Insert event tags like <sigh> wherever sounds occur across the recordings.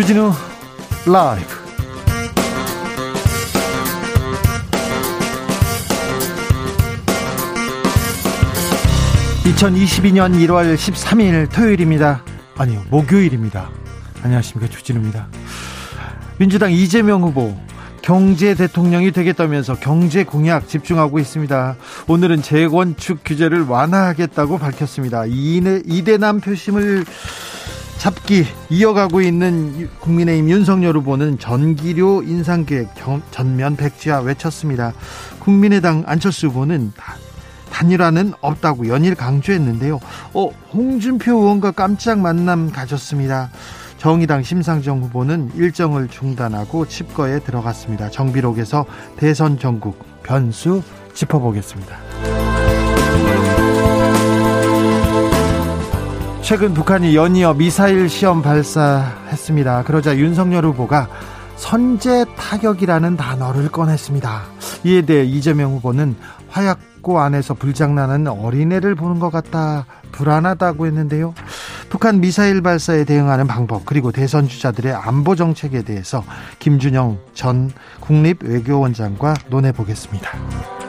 주진우 라이브 (2022년 1월 13일) 토요일입니다 아니요 목요일입니다 안녕하십니까 주진우입니다 민주당 이재명 후보 경제 대통령이 되겠다면서 경제 공약 집중하고 있습니다. 오늘은 재건축 규제를 완화하겠다고 밝혔습니다. 이대남 표심을 잡기 이어가고 있는 국민의힘 윤석열 후보는 전기료 인상 계획 전면 백지화 외쳤습니다. 국민의당 안철수 후보는 단일화는 없다고 연일 강조했는데요. 어, 홍준표 의원과 깜짝 만남 가졌습니다. 정의당 심상정 후보는 일정을 중단하고 칩거에 들어갔습니다. 정비록에서 대선 전국 변수 짚어보겠습니다. 최근 북한이 연이어 미사일 시험 발사했습니다. 그러자 윤석열 후보가 선제 타격이라는 단어를 꺼냈습니다. 이에 대해 이재명 후보는 화약고 안에서 불장난하는 어린애를 보는 것 같다 불안하다고 했는데요. 북한 미사일 발사에 대응하는 방법 그리고 대선 주자들의 안보 정책에 대해서 김준영 전 국립외교원장과 논해 보겠습니다.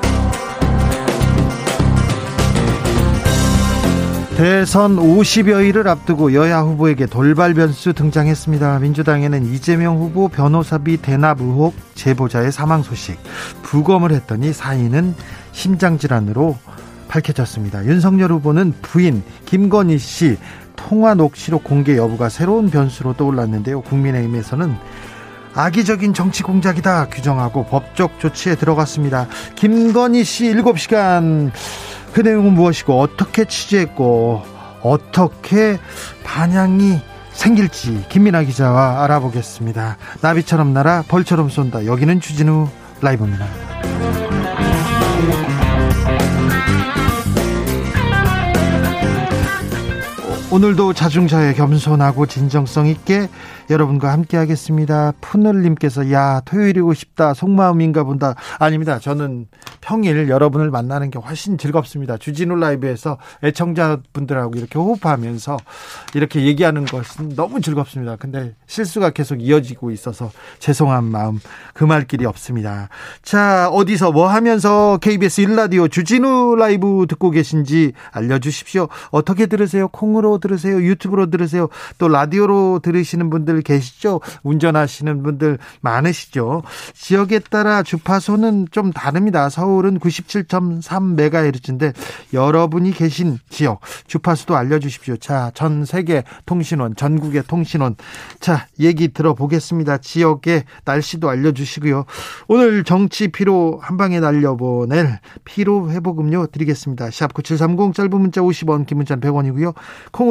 대선 50여일을 앞두고 여야 후보에게 돌발 변수 등장했습니다. 민주당에는 이재명 후보 변호사비 대납 의혹 제보자의 사망 소식 부검을 했더니 사인은 심장질환으로 밝혀졌습니다. 윤석열 후보는 부인 김건희 씨 통화 녹취록 공개 여부가 새로운 변수로 떠올랐는데요. 국민의힘에서는 악의적인 정치 공작이다 규정하고 법적 조치에 들어갔습니다. 김건희 씨 7시간 그 내용은 무엇이고 어떻게 취재했고 어떻게 반향이 생길지 김민아 기자와 알아보겠습니다. 나비처럼 날아 벌처럼 쏜다. 여기는 주진우 라이브입니다. 오늘도 자중자애 겸손하고 진정성 있게 여러분과 함께 하겠습니다. 푸늘님께서 야 토요일이고 싶다 속마음인가 본다 아닙니다. 저는 평일 여러분을 만나는 게 훨씬 즐겁습니다. 주진우 라이브에서 애청자분들하고 이렇게 호흡하면서 이렇게 얘기하는 것은 너무 즐겁습니다. 근데 실수가 계속 이어지고 있어서 죄송한 마음 금할 길이 없습니다. 자 어디서 뭐 하면서 KBS 1라디오 주진우 라이브 듣고 계신지 알려주십시오. 어떻게 들으세요? 콩으로 들으세요? 유튜브로 들으세요? 또 라디오로 들으시는 분들 계시죠? 운전하시는 분들 많으시죠? 지역에 따라 주파수는 좀 다릅니다. 서울은 97.3MHz인데 여러분이 계신 지역 주파수도 알려주십시오. 자, 전 세계 통신원, 전국의 통신원. 자, 얘기 들어보겠습니다. 지역의 날씨도 알려주시고요. 오늘 정치 피로 한 방에 날려보낼 피로 회복 음료 드리겠습니다. 샵 9730 짧은 문자 50원, 긴 문자 100원이고요. 콩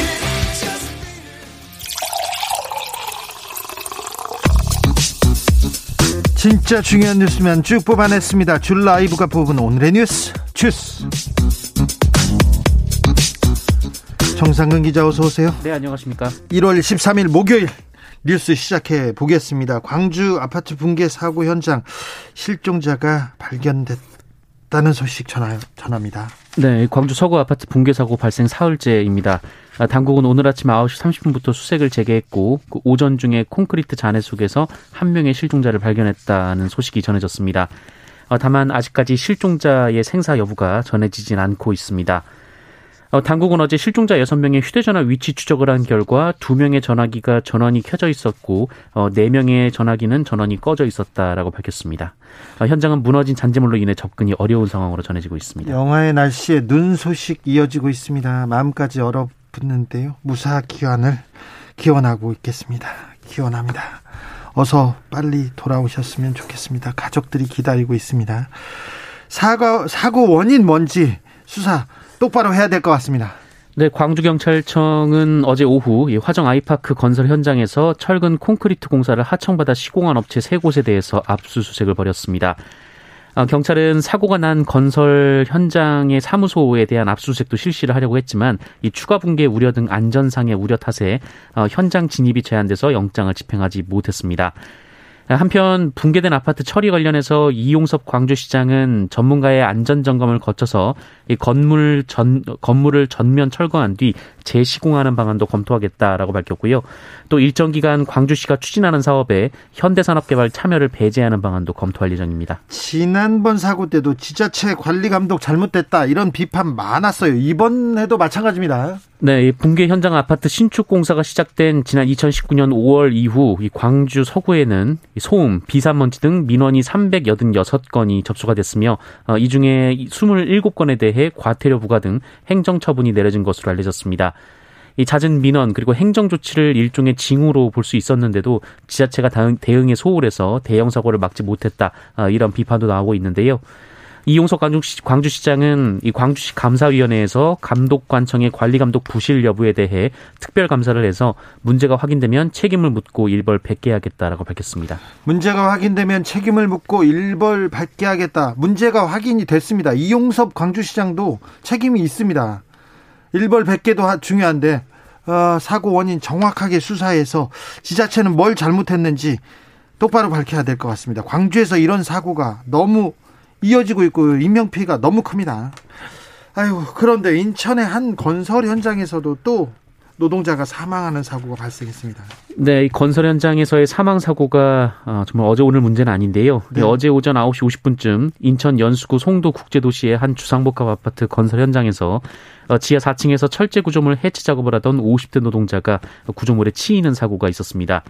진짜 중요한 뉴스면 쭉 뽑아냈습니다. 줄 라이브가 뽑은 오늘의 뉴스 주스. 정상근 기자 어서 오세요. 네 안녕하십니까. 1월 13일 목요일 뉴스 시작해 보겠습니다. 광주 아파트 붕괴 사고 현장 실종자가 발견됐다는 소식 전하, 전합니다. 네, 광주 서구 아파트 붕괴 사고 발생 사흘째입니다. 아, 당국은 오늘 아침 9시 30분부터 수색을 재개했고 그 오전 중에 콘크리트 잔해 속에서 한 명의 실종자를 발견했다는 소식이 전해졌습니다. 어, 다만 아직까지 실종자의 생사 여부가 전해지진 않고 있습니다. 어, 당국은 어제 실종자 6명의 휴대전화 위치 추적을 한 결과 2명의 전화기가 전원이 켜져 있었고 어, 4명의 전화기는 전원이 꺼져 있었다라고 밝혔습니다. 어, 현장은 무너진 잔재물로 인해 접근이 어려운 상황으로 전해지고 있습니다. 영하의 날씨에 눈 소식 이어지고 있습니다. 마음까지 얼어 붙는데요. 무사 기원을 기원하고 있겠습니다. 기원합니다. 어서 빨리 돌아오셨으면 좋겠습니다. 가족들이 기다리고 있습니다. 사고, 사고 원인 뭔지 수사 똑바로 해야 될 것 같습니다. 네, 광주경찰청은 어제 오후 화정 아이파크 건설 현장에서 철근 콘크리트 공사를 하청받아 시공한 업체 세 곳에 대해서 압수수색을 벌였습니다. 아, 경찰은 사고가 난 건설 현장의 사무소에 대한 압수수색도 실시를 하려고 했지만 이 추가 붕괴 우려 등 안전상의 우려 탓에 어, 현장 진입이 제한돼서 영장을 집행하지 못했습니다. 한편 붕괴된 아파트 처리 관련해서 이용섭 광주시장은 전문가의 안전 점검을 거쳐서 이 건물 전 건물을 전면 철거한 뒤 재시공하는 방안도 검토하겠다라고 밝혔고요. 또 일정 기간 광주시가 추진하는 사업에 현대산업개발 참여를 배제하는 방안도 검토할 예정입니다. 지난번 사고 때도 지자체 관리 감독 잘못됐다 이런 비판 많았어요. 이번에도 마찬가지입니다. 네, 붕괴 현장 아파트 신축 공사가 시작된 지난 2019년 5월 이후 광주 서구에는 소음, 비산먼지 등 민원이 386건이 접수가 됐으며 어, 이 중에 27건에 대해 과태료 부과 등 행정 처분이 내려진 것으로 알려졌습니다. 이 잦은 민원 그리고 행정 조치를 일종의 징후로 볼 수 있었는데도 지자체가 대응에 소홀해서 대형 사고를 막지 못했다 어, 이런 비판도 나오고 있는데요. 이용석 광주시, 장은 이 광주시 감사위원회에서 감독관청의 관리감독 부실 여부에 대해 특별 감사를 해서 문제가 확인되면 책임을 묻고 일벌 받게 하겠다라고 밝혔습니다. 문제가 확인되면 책임을 묻고 일벌 받게 하겠다. 문제가 확인이 됐습니다. 이용섭 광주시장도 책임이 있습니다. 일벌 100개도 중요한데 어, 사고 원인 정확하게 수사해서 지자체는 뭘 잘못했는지 똑바로 밝혀야 될 것 같습니다. 광주에서 이런 사고가 너무 이어지고 있고 인명 피해가 너무 큽니다. 아유 그런데 인천의 한 건설 현장에서도 또 노동자가 사망하는 사고가 발생했습니다. 네, 건설 현장에서의 사망 사고가 어, 정말 어제 오늘 문제는 아닌데요. 네. 어제 오전 9시 50분쯤 인천 연수구 송도 국제도시의 한 주상복합 아파트 건설 현장에서 어, 지하 4층에서 철제 구조물 해체 작업을 하던 50대 노동자가 구조물에 치이는 사고가 있었습니다.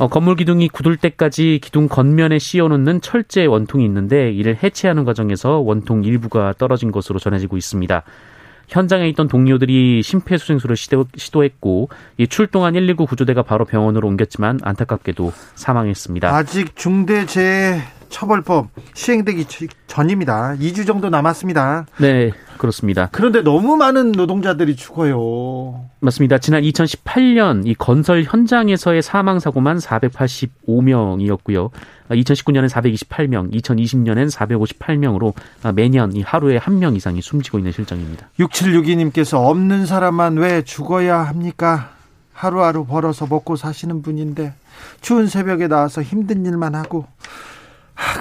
어, 건물 기둥이 굳을 때까지 기둥 겉면에 씌워놓는 철제 원통이 있는데 이를 해체하는 과정에서 원통 일부가 떨어진 것으로 전해지고 있습니다. 현장에 있던 동료들이 심폐소생술을 시도, 했고 출동한 119 구조대가 바로 병원으로 옮겼지만 안타깝게도 사망했습니다. 아직 중대재해 처벌법 시행되기 전입니다. 2주 정도 남았습니다. 네, 그렇습니다. 그런데 너무 많은 노동자들이 죽어요. 맞습니다. 지난 2018년 이 건설 현장에서의 사망 사고만 485명이었고요. 2019년엔 428명, 2020년엔 458명으로 매년 이 하루에 한 명 이상이 숨지고 있는 실정입니다. 6762님께서 없는 사람만 왜 죽어야 합니까? 하루하루 벌어서 먹고 사시는 분인데 추운 새벽에 나와서 힘든 일만 하고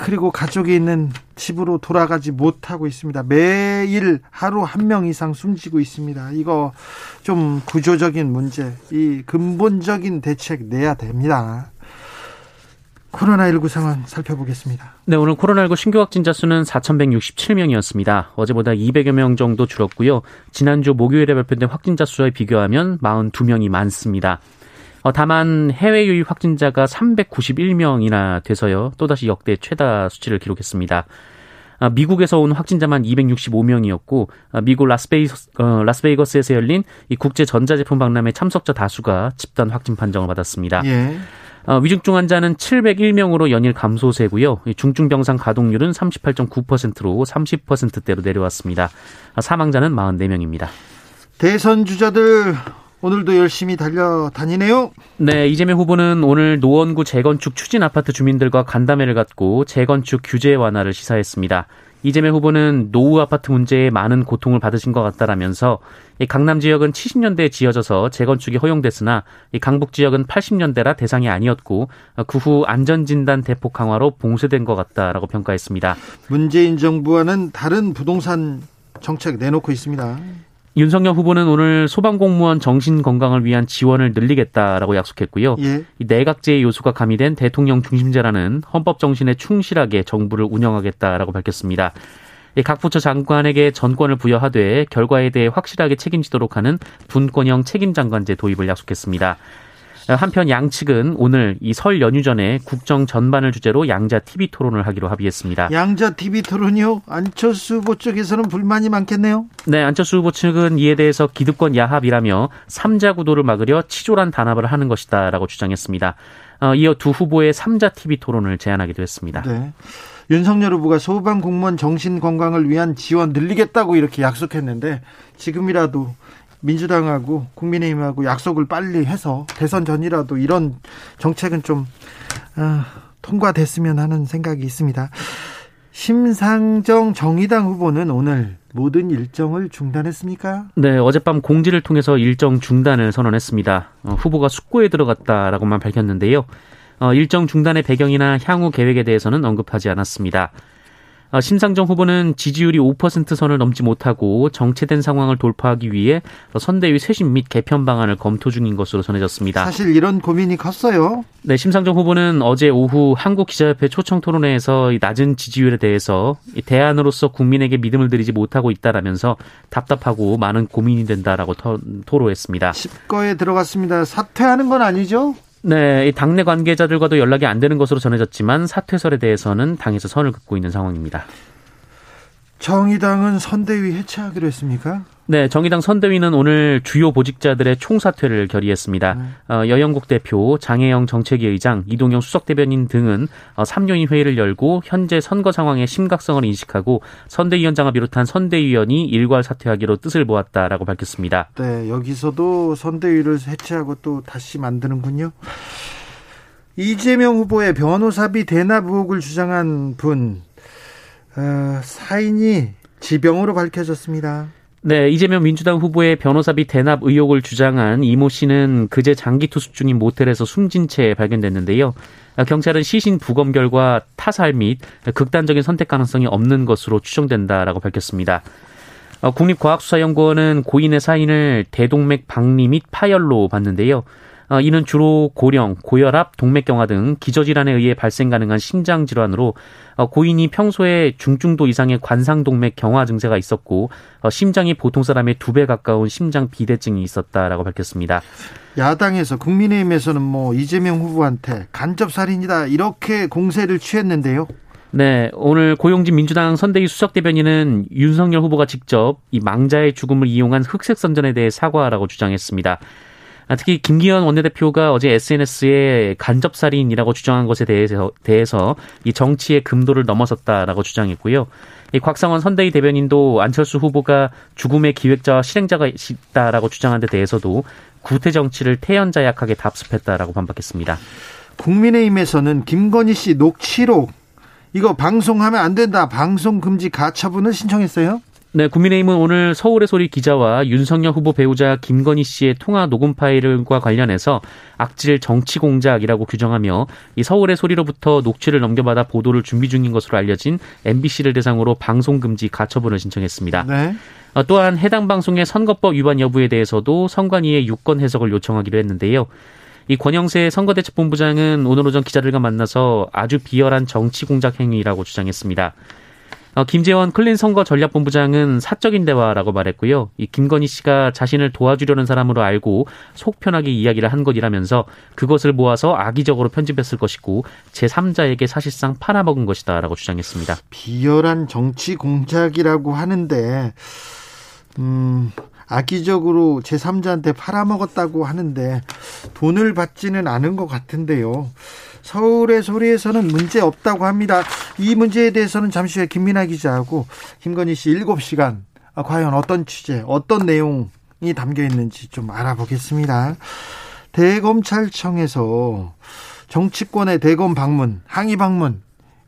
그리고 가족이 있는 집으로 돌아가지 못하고 있습니다. 매일 하루 한 명 이상 숨지고 있습니다. 이거 좀 구조적인 문제, 이 근본적인 대책 내야 됩니다. 코로나19 상황 살펴보겠습니다. 네, 오늘 코로나19 신규 확진자 수는 4,167명이었습니다. 어제보다 200여 명 정도 줄었고요. 지난주 목요일에 발표된 확진자 수와 비교하면 42명이 많습니다. 어, 다만 해외 유입 확진자가 391명이나 돼서요. 또다시 역대 최다 수치를 기록했습니다. 아, 미국에서 온 확진자만 265명이었고 아, 미국 라스베이거스, 어, 라스베이 거스에서 열린 이 국제 전자제품 박람회 참석자 다수가 집단 확진 판정을 받았습니다. 예. 어, 위중증 환자는 701명으로 연일 감소세고요. 중증 병상 가동률은 38.9%로 30%대로 내려왔습니다. 사망자는 44명입니다. 대선 주자들 오늘도 열심히 달려다니네요. 네, 이재명 후보는 오늘 노원구 재건축 추진 아파트 주민들과 간담회를 갖고 재건축 규제 완화를 시사했습니다. 이재명 후보는 노후 아파트 문제에 많은 고통을 받으신 것 같다라면서 강남 지역은 70년대에 지어져서 재건축이 허용됐으나 강북 지역은 80년대라 대상이 아니었고 그 후 안전진단 대폭 강화로 봉쇄된 것 같다라고 평가했습니다. 문재인 정부와는 다른 부동산 정책 내놓고 있습니다. 윤석열 후보는 오늘 소방공무원 정신 건강을 위한 지원을 늘리겠다라고 약속했고요. 예. 내각제의 요소가 가미된 대통령 중심제라는 헌법 정신에 충실하게 정부를 운영하겠다라고 밝혔습니다. 각 부처 장관에게 전권을 부여하되 결과에 대해 확실하게 책임지도록 하는 분권형 책임장관제 도입을 약속했습니다. 한편 양측은 오늘 이 설 연휴 전에 국정 전반을 주제로 양자 TV 토론을 하기로 합의했습니다. 양자 TV 토론이요? 안철수 후보 쪽에서는 불만이 많겠네요. 네, 안철수 후보 측은 이에 대해서 기득권 야합이라며 3자 구도를 막으려 치졸한 단합을 하는 것이다라고 주장했습니다. 어, 이어 두 후보의 3자 TV 토론을 제안하기도 했습니다. 네. 윤석열 후보가 소방 공무원 정신 건강을 위한 지원 늘리겠다고 이렇게 약속했는데 지금이라도 민주당하고 국민의힘하고 약속을 빨리 해서 대선 전이라도 이런 정책은 좀 아, 통과됐으면 하는 생각이 있습니다. 심상정 정의당 후보는 오늘 모든 일정을 중단했습니까? 네, 어젯밤 공지를 통해서 일정 중단을 선언했습니다. 어, 후보가 숙고에 들어갔다라고만 밝혔는데요. 어, 일정 중단의 배경이나 향후 계획에 대해서는 언급하지 않았습니다. 어, 심상정 후보는 지지율이 5% 선을 넘지 못하고 정체된 상황을 돌파하기 위해 선대위 쇄신 및 개편 방안을 검토 중인 것으로 전해졌습니다. 사실 이런 고민이 컸어요. 네, 심상정 후보는 어제 오후 한국기자협회 초청 토론회에서 낮은 지지율에 대해서 대안으로서 국민에게 믿음을 드리지 못하고 있다라면서 답답하고 많은 고민이 된다라고 토로했습니다. 집거에 들어갔습니다. 사퇴하는 건 아니죠? 네, 당내 관계자들과도 연락이 안 되는 것으로 전해졌지만 사퇴설에 대해서는 당에서 선을 긋고 있는 상황입니다. 정의당은 선대위 해체하기로 했습니까? 네, 정의당 선대위는 오늘 주요 보직자들의 총사퇴를 결의했습니다. 음. 어, 여영국 대표, 장혜영 정책위 의장, 이동영 수석 대변인 등은 어, 3요인 회의를 열고 현재 선거 상황의 심각성을 인식하고 선대위원장을 비롯한 선대위원이 일괄 사퇴하기로 뜻을 모았다라고 밝혔습니다. 네, 여기서도 선대위를 해체하고 또 다시 만드는군요. 이재명 후보의 변호사비 대납 의혹을 주장한 분 어, 사인이 지병으로 밝혀졌습니다. 네, 이재명 민주당 후보의 변호사비 대납 의혹을 주장한 이모 씨는 그제 장기 투숙 중인 모텔에서 숨진 채 발견됐는데요. 경찰은 시신 부검 결과 타살 및 극단적인 선택 가능성이 없는 것으로 추정된다라고 밝혔습니다. 어, 국립과학수사연구원은 고인의 사인을 대동맥 박리 및 파열로 봤는데요. 어, 이는 주로 고령, 고혈압, 동맥경화 등 기저질환에 의해 발생 가능한 심장 질환으로 어, 고인이 평소에 중증도 이상의 관상동맥 경화 증세가 있었고 어, 심장이 보통 사람의 두 배 가까운 심장 비대증이 있었다라고 밝혔습니다. 야당에서 국민의힘에서는 뭐 이재명 후보한테 간접 살인이다 이렇게 공세를 취했는데요. 네, 오늘 고용진 민주당 선대위 수석 대변인은 윤석열 후보가 직접 이 망자의 죽음을 이용한 흑색 선전에 대해 사과하라고 주장했습니다. 아, 특히 김기현 원내대표가 어제 SNS에 간접살인이라고 주장한 것에 대해서, 대해서 이 정치의 금도를 넘어섰다라고 주장했고요. 이 곽상원 선대위 대변인도 안철수 후보가 죽음의 기획자와 실행자가 있다라고 주장한 데 대해서도 구태 정치를 태연자 약하게 답습했다라고 반박했습니다. 국민의힘에서는 김건희 씨 녹취록 이거 방송하면 안 된다. 방송 금지 가처분을 신청했어요. 네, 국민의힘은 오늘 서울의 소리 기자와 윤석열 후보 배우자 김건희 씨의 통화 녹음 파일과 관련해서 악질 정치 공작이라고 규정하며 이 서울의 소리로부터 녹취를 넘겨받아 보도를 준비 중인 것으로 알려진 MBC를 대상으로 방송 금지 가처분을 신청했습니다. 네. 어, 또한 해당 방송의 선거법 위반 여부에 대해서도 선관위의 유권 해석을 요청하기로 했는데요. 이 권영세 선거대책본부장은 오늘 오전 기자들과 만나서 아주 비열한 정치 공작 행위라고 주장했습니다. 어, 김재원 클린 선거 전략본부장은 사적인 대화라고 말했고요. 이 김건희 씨가 자신을 도와주려는 사람으로 알고 속 편하게 이야기를 한 것이라면서 그것을 모아서 악의적으로 편집했을 것이고 제3자에게 사실상 팔아먹은 것이다라고 주장했습니다. 비열한 정치 공작이라고 하는데 음 악의적으로 제3자한테 팔아먹었다고 하는데 돈을 받지는 않은 것 같은데요. 서울의 소리에서는 문제 없다고 합니다. 이 문제에 대해서는 잠시 후에 김민아 기자하고 김건희 씨 7시간 아, 과연 어떤 취재, 어떤 내용이 담겨 있는지 좀 알아보겠습니다. 대검찰청에서 정치권의 대검 방문, 항의 방문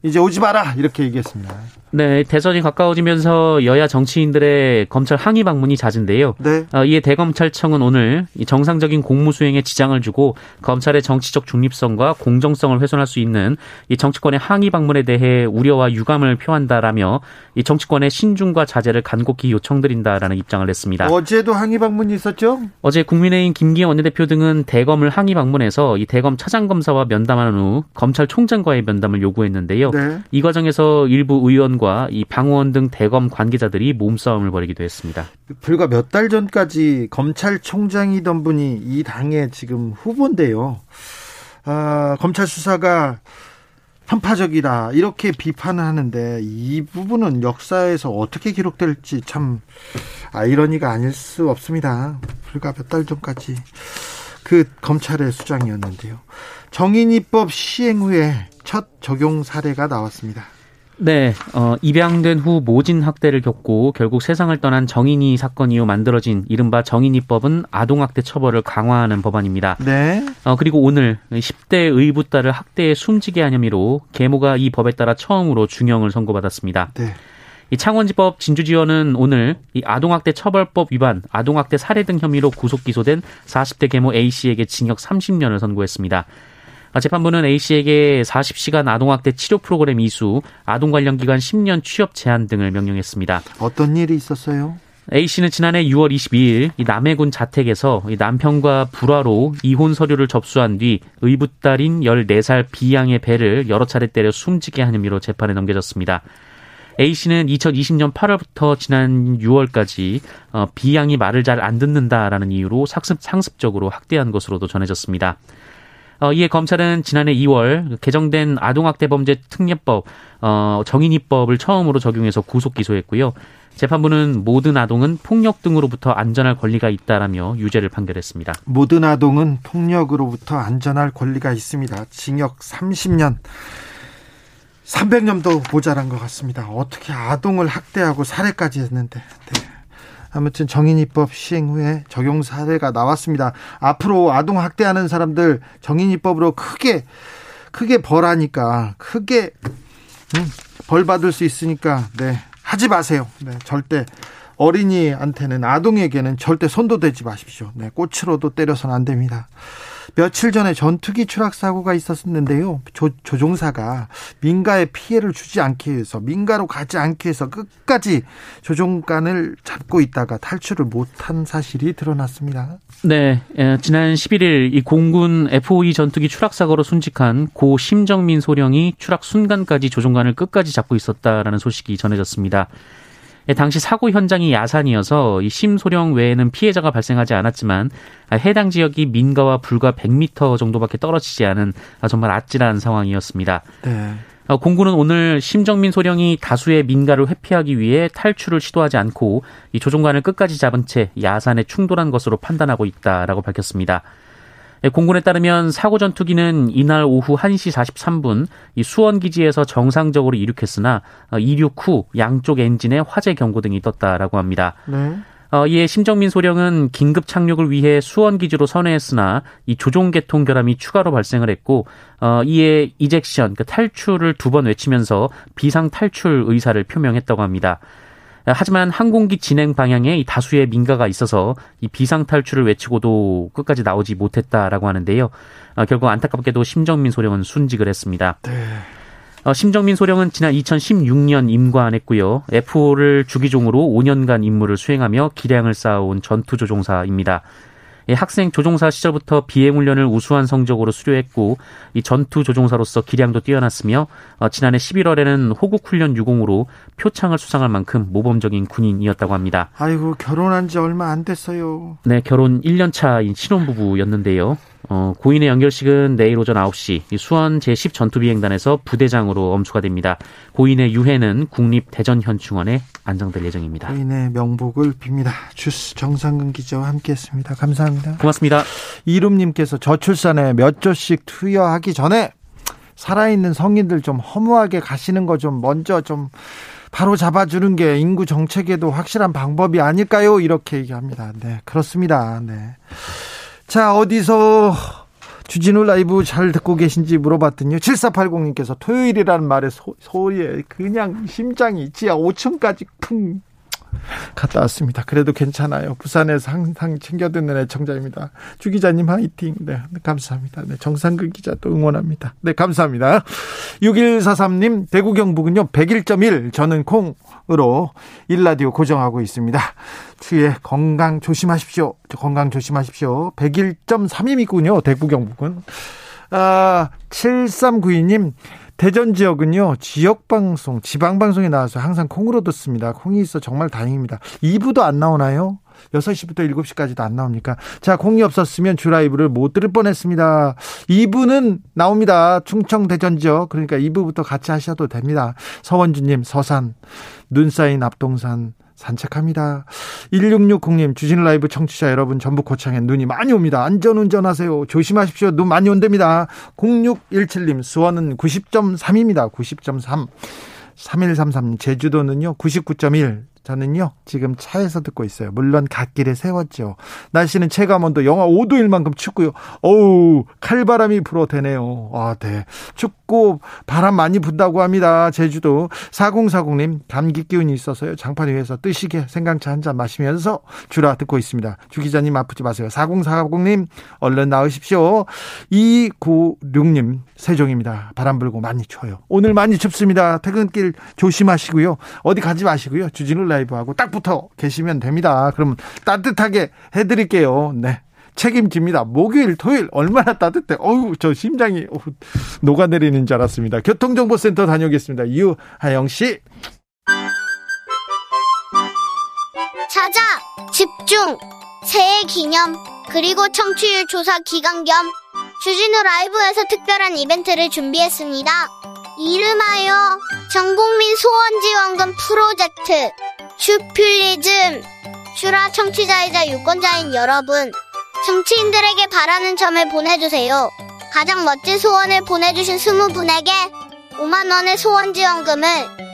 이제 오지 마라 이렇게 얘기했습니다. 네, 대선이 가까워지면서 여야 정치인들의 검찰 항의 방문이 잦은데요. 네. 어, 이에 대검찰청은 오늘 정상적인 공무 수행에 지장을 주고 검찰의 정치적 중립성과 공정성을 훼손할 수 있는 이 정치권의 항의 방문에 대해 우려와 유감을 표한다라며 이 정치권의 신중과 자제를 간곡히 요청드린다라는 입장을 냈습니다. 어제도 항의 방문이 있었죠? 어제 국민의힘 김기현 원내대표 등은 대검을 항의 방문해서 이 대검 차장 검사와 면담한 후 검찰총장과의 면담을 요구했는데요. 네. 이 과정에서 일부 의원 의원과 이 방원 등 대검 관계자들이 몸싸움을 벌이기도 했습니다. 불과 몇 달 전까지 검찰총장이던 분이 이 당의 지금 후보인데요. 아, 검찰 수사가 편파적이다 이렇게 비판을 하는데 이 부분은 역사에서 어떻게 기록될지 참 아이러니가 아닐 수 없습니다. 불과 몇 달 전까지 그 검찰의 수장이었는데요. 정인이법 시행 후에 첫 적용 사례가 나왔습니다. 네, 어, 입양된 후 모진 학대를 겪고 결국 세상을 떠난 정인이 사건 이후 만들어진 이른바 정인이법은 아동학대 처벌을 강화하는 법안입니다. 네. 어, 그리고 오늘 10대 의붓 딸을 학대에 숨지게 한 혐의로 계모가 이 법에 따라 처음으로 중형을 선고받았습니다. 네. 이 창원지법 진주지원은 오늘 이 아동학대 처벌법 위반, 아동학대 살해 등 혐의로 구속 기소된 40대 계모 A 씨에게 징역 30년을 선고했습니다. 아, 재판부는 A 씨에게 40시간 아동학대 치료 프로그램 이수, 아동 관련 기관 10년 취업 제한 등을 명령했습니다. 어떤 일이 있었어요? A 씨는 지난해 6월 22일 이 남해군 자택에서 이 남편과 불화로 이혼 서류를 접수한 뒤 의붓딸인 14살 B양의 배를 여러 차례 때려 숨지게 한 혐의로 재판에 넘겨졌습니다. A 씨는 2020년 8월부터 지난 6월까지 어, B양이 말을 잘 안 듣는다라는 이유로 상습, 상습적으로 학대한 것으로도 전해졌습니다. 어, 이에 검찰은 지난해 2월 개정된 아동학대범죄 특례법 어, 정인이법을 처음으로 적용해서 구속 기소했고요. 재판부는 모든 아동은 폭력 등으로부터 안전할 권리가 있다라며 유죄를 판결했습니다. 모든 아동은 폭력으로부터 안전할 권리가 있습니다. 징역 30년. 300년도 모자란 것 같습니다. 어떻게 아동을 학대하고 살해까지 했는데. 네. 아무튼 정인이법 시행 후에 적용 사례가 나왔습니다. 앞으로 아동 학대하는 사람들 정인이법으로 크게 크게 벌하니까 크게 음, 벌 받을 수 있으니까 네 하지 마세요. 네 절대 어린이한테는 아동에게는 절대 손도 대지 마십시오. 네 꽃으로도 때려서는 안 됩니다. 며칠 전에 전투기 추락 사고가 있었는데요. 조, 조종사가 민가에 피해를 주지 않기 위해서 민가로 가지 않기 위해서 끝까지 조종관을 잡고 있다가 탈출을 못한 사실이 드러났습니다. 네, 예, 지난 11일 이 공군 F-5E 전투기 추락 사고로 순직한 고 심정민 소령이 추락 순간까지 조종관을 끝까지 잡고 있었다라는 소식이 전해졌습니다. 예, 당시 사고 현장이 야산이어서 이 심소령 외에는 피해자가 발생하지 않았지만 해당 지역이 민가와 불과 100m 정도밖에 떨어지지 않은 정말 아찔한 상황이었습니다. 네. 어, 공군은 오늘 심정민 소령이 다수의 민가를 회피하기 위해 탈출을 시도하지 않고 이 조종관을 끝까지 잡은 채 야산에 충돌한 것으로 판단하고 있다라고 밝혔습니다. 예, 공군에 따르면 사고 전투기는 이날 오후 1시 43분 이 수원 기지에서 정상적으로 이륙했으나 어, 이륙 후 양쪽 엔진에 화재 경고 등이 떴다라고 합니다. 네. 어, 이에 심정민 소령은 긴급 착륙을 위해 수원 기지로 선회했으나 이 조종 계통 결함이 추가로 발생을 했고 어, 이에 이젝션 그 탈출을 두 번 외치면서 비상 탈출 의사를 표명했다고 합니다. 하지만 항공기 진행 방향에 다수의 민가가 있어서 이 비상 탈출을 외치고도 끝까지 나오지 못했다라고 하는데요. 어, 결국 안타깝게도 심정민 소령은 순직을 했습니다. 네. 어, 심정민 소령은 지난 2016년 임관했고요. F5를 주기종으로 5년간 임무를 수행하며 기량을 쌓아온 전투조종사입니다. 예, 학생 조종사 시절부터 비행 훈련을 우수한 성적으로 수료했고 이 전투 조종사로서 기량도 뛰어났으며 어, 지난해 11월에는 호국 훈련 유공으로 표창을 수상할 만큼 모범적인 군인이었다고 합니다. 아이고 결혼한 지 얼마 안 됐어요. 네, 결혼 1년 차인 신혼부부였는데요. 어, 고인의 연결식은 내일 오전 9시 수원 제10 전투비행단에서 부대장으로 엄수가 됩니다. 고인의 유해는 국립대전현충원에 안장될 예정입니다. 고인의 명복을 빕니다. 주스 정상근 기자와 함께했습니다. 감사합니다. 고맙습니다. 이름님께서 저출산에 몇 조씩 투여하기 전에 살아있는 성인들 좀 허무하게 가시는 거 좀 먼저 좀 바로 잡아주는 게 인구 정책에도 확실한 방법이 아닐까요? 이렇게 얘기합니다. 네, 그렇습니다. 네. 자, 어디서 주진우 라이브 잘 듣고 계신지 물어봤더니요. 7480님께서 토요일이라는 말에 소, 소리에 그냥 심장이 지하 5층까지 쿵 갔다 왔습니다. 그래도 괜찮아요. 부산에서 항상 챙겨 듣는 애청자입니다. 주 기자님 화이팅. 네, 감사합니다. 네, 정상근 기자 또 응원합니다. 네, 감사합니다. 6143님, 대구 경북은요, 101.1. 저는 콩으로 일라디오 고정하고 있습니다. 추위에 건강 조심하십시오. 건강 조심하십시오. 101.3이군요. 대구 경북은. 아, 7392님, 대전 지역은요, 지역방송, 지방방송에 나와서 항상 콩으로 듣습니다. 콩이 있어 정말 다행입니다. 2부도 안 나오나요? 6시부터 7시까지도 안 나옵니까? 자, 콩이 없었으면 주라이브를 못 들을 뻔 했습니다. 2부는 나옵니다. 충청 대전 지역. 그러니까 2부부터 같이 하셔도 됩니다. 서원주님, 서산, 눈 쌓인 앞동산, 산책합니다. 1660님, 주진 라이브 청취자 여러분, 전북 고창에 눈이 많이 옵니다. 안전 운전 하세요. 조심하십시오. 눈 많이 온답니다. 0617님, 수원은 90.3입니다. 90.3. 3133 제주도는요 99.1 저는요, 지금 차에서 듣고 있어요. 물론 갓길에 세웠죠. 날씨는 체감온도 영하 5도일 만큼 춥고요. 어우, 칼바람이 불어대네요. 아, 네. 춥고 바람 많이 분다고 합니다. 제주도. 4040님, 감기 기운이 있어서요. 장판 위에서 뜨시게 생강차 한 잔 마시면서 주라 듣고 있습니다. 주 기자님 아프지 마세요. 4040님, 얼른 나으십시오. 296님, 세종입니다. 바람 불고 많이 추워요. 오늘 많이 춥습니다. 퇴근길 조심하시고요. 어디 가지 마시고요. 주진우 라이브하고 딱 붙어 계시면 됩니다. 그러면 따뜻하게 해드릴게요. 네. 책임집니다. 목요일, 토요일 얼마나 따뜻해. 어우, 저 심장이 녹아내리는 줄 알았습니다. 교통정보센터 다녀오겠습니다. 유하영 씨. 찾아 집중 새해 기념 그리고 청취율 조사 기간 겸 주진우 라이브에서 특별한 이벤트를 준비했습니다. 이름하여 전국민 소원지원금 프로젝트 슈필리즘 슈라 청취자이자 유권자인 여러분 정치인들에게 바라는 점을 보내주세요. 가장 멋진 소원을 보내주신 20분에게 5만원의 소원지원금을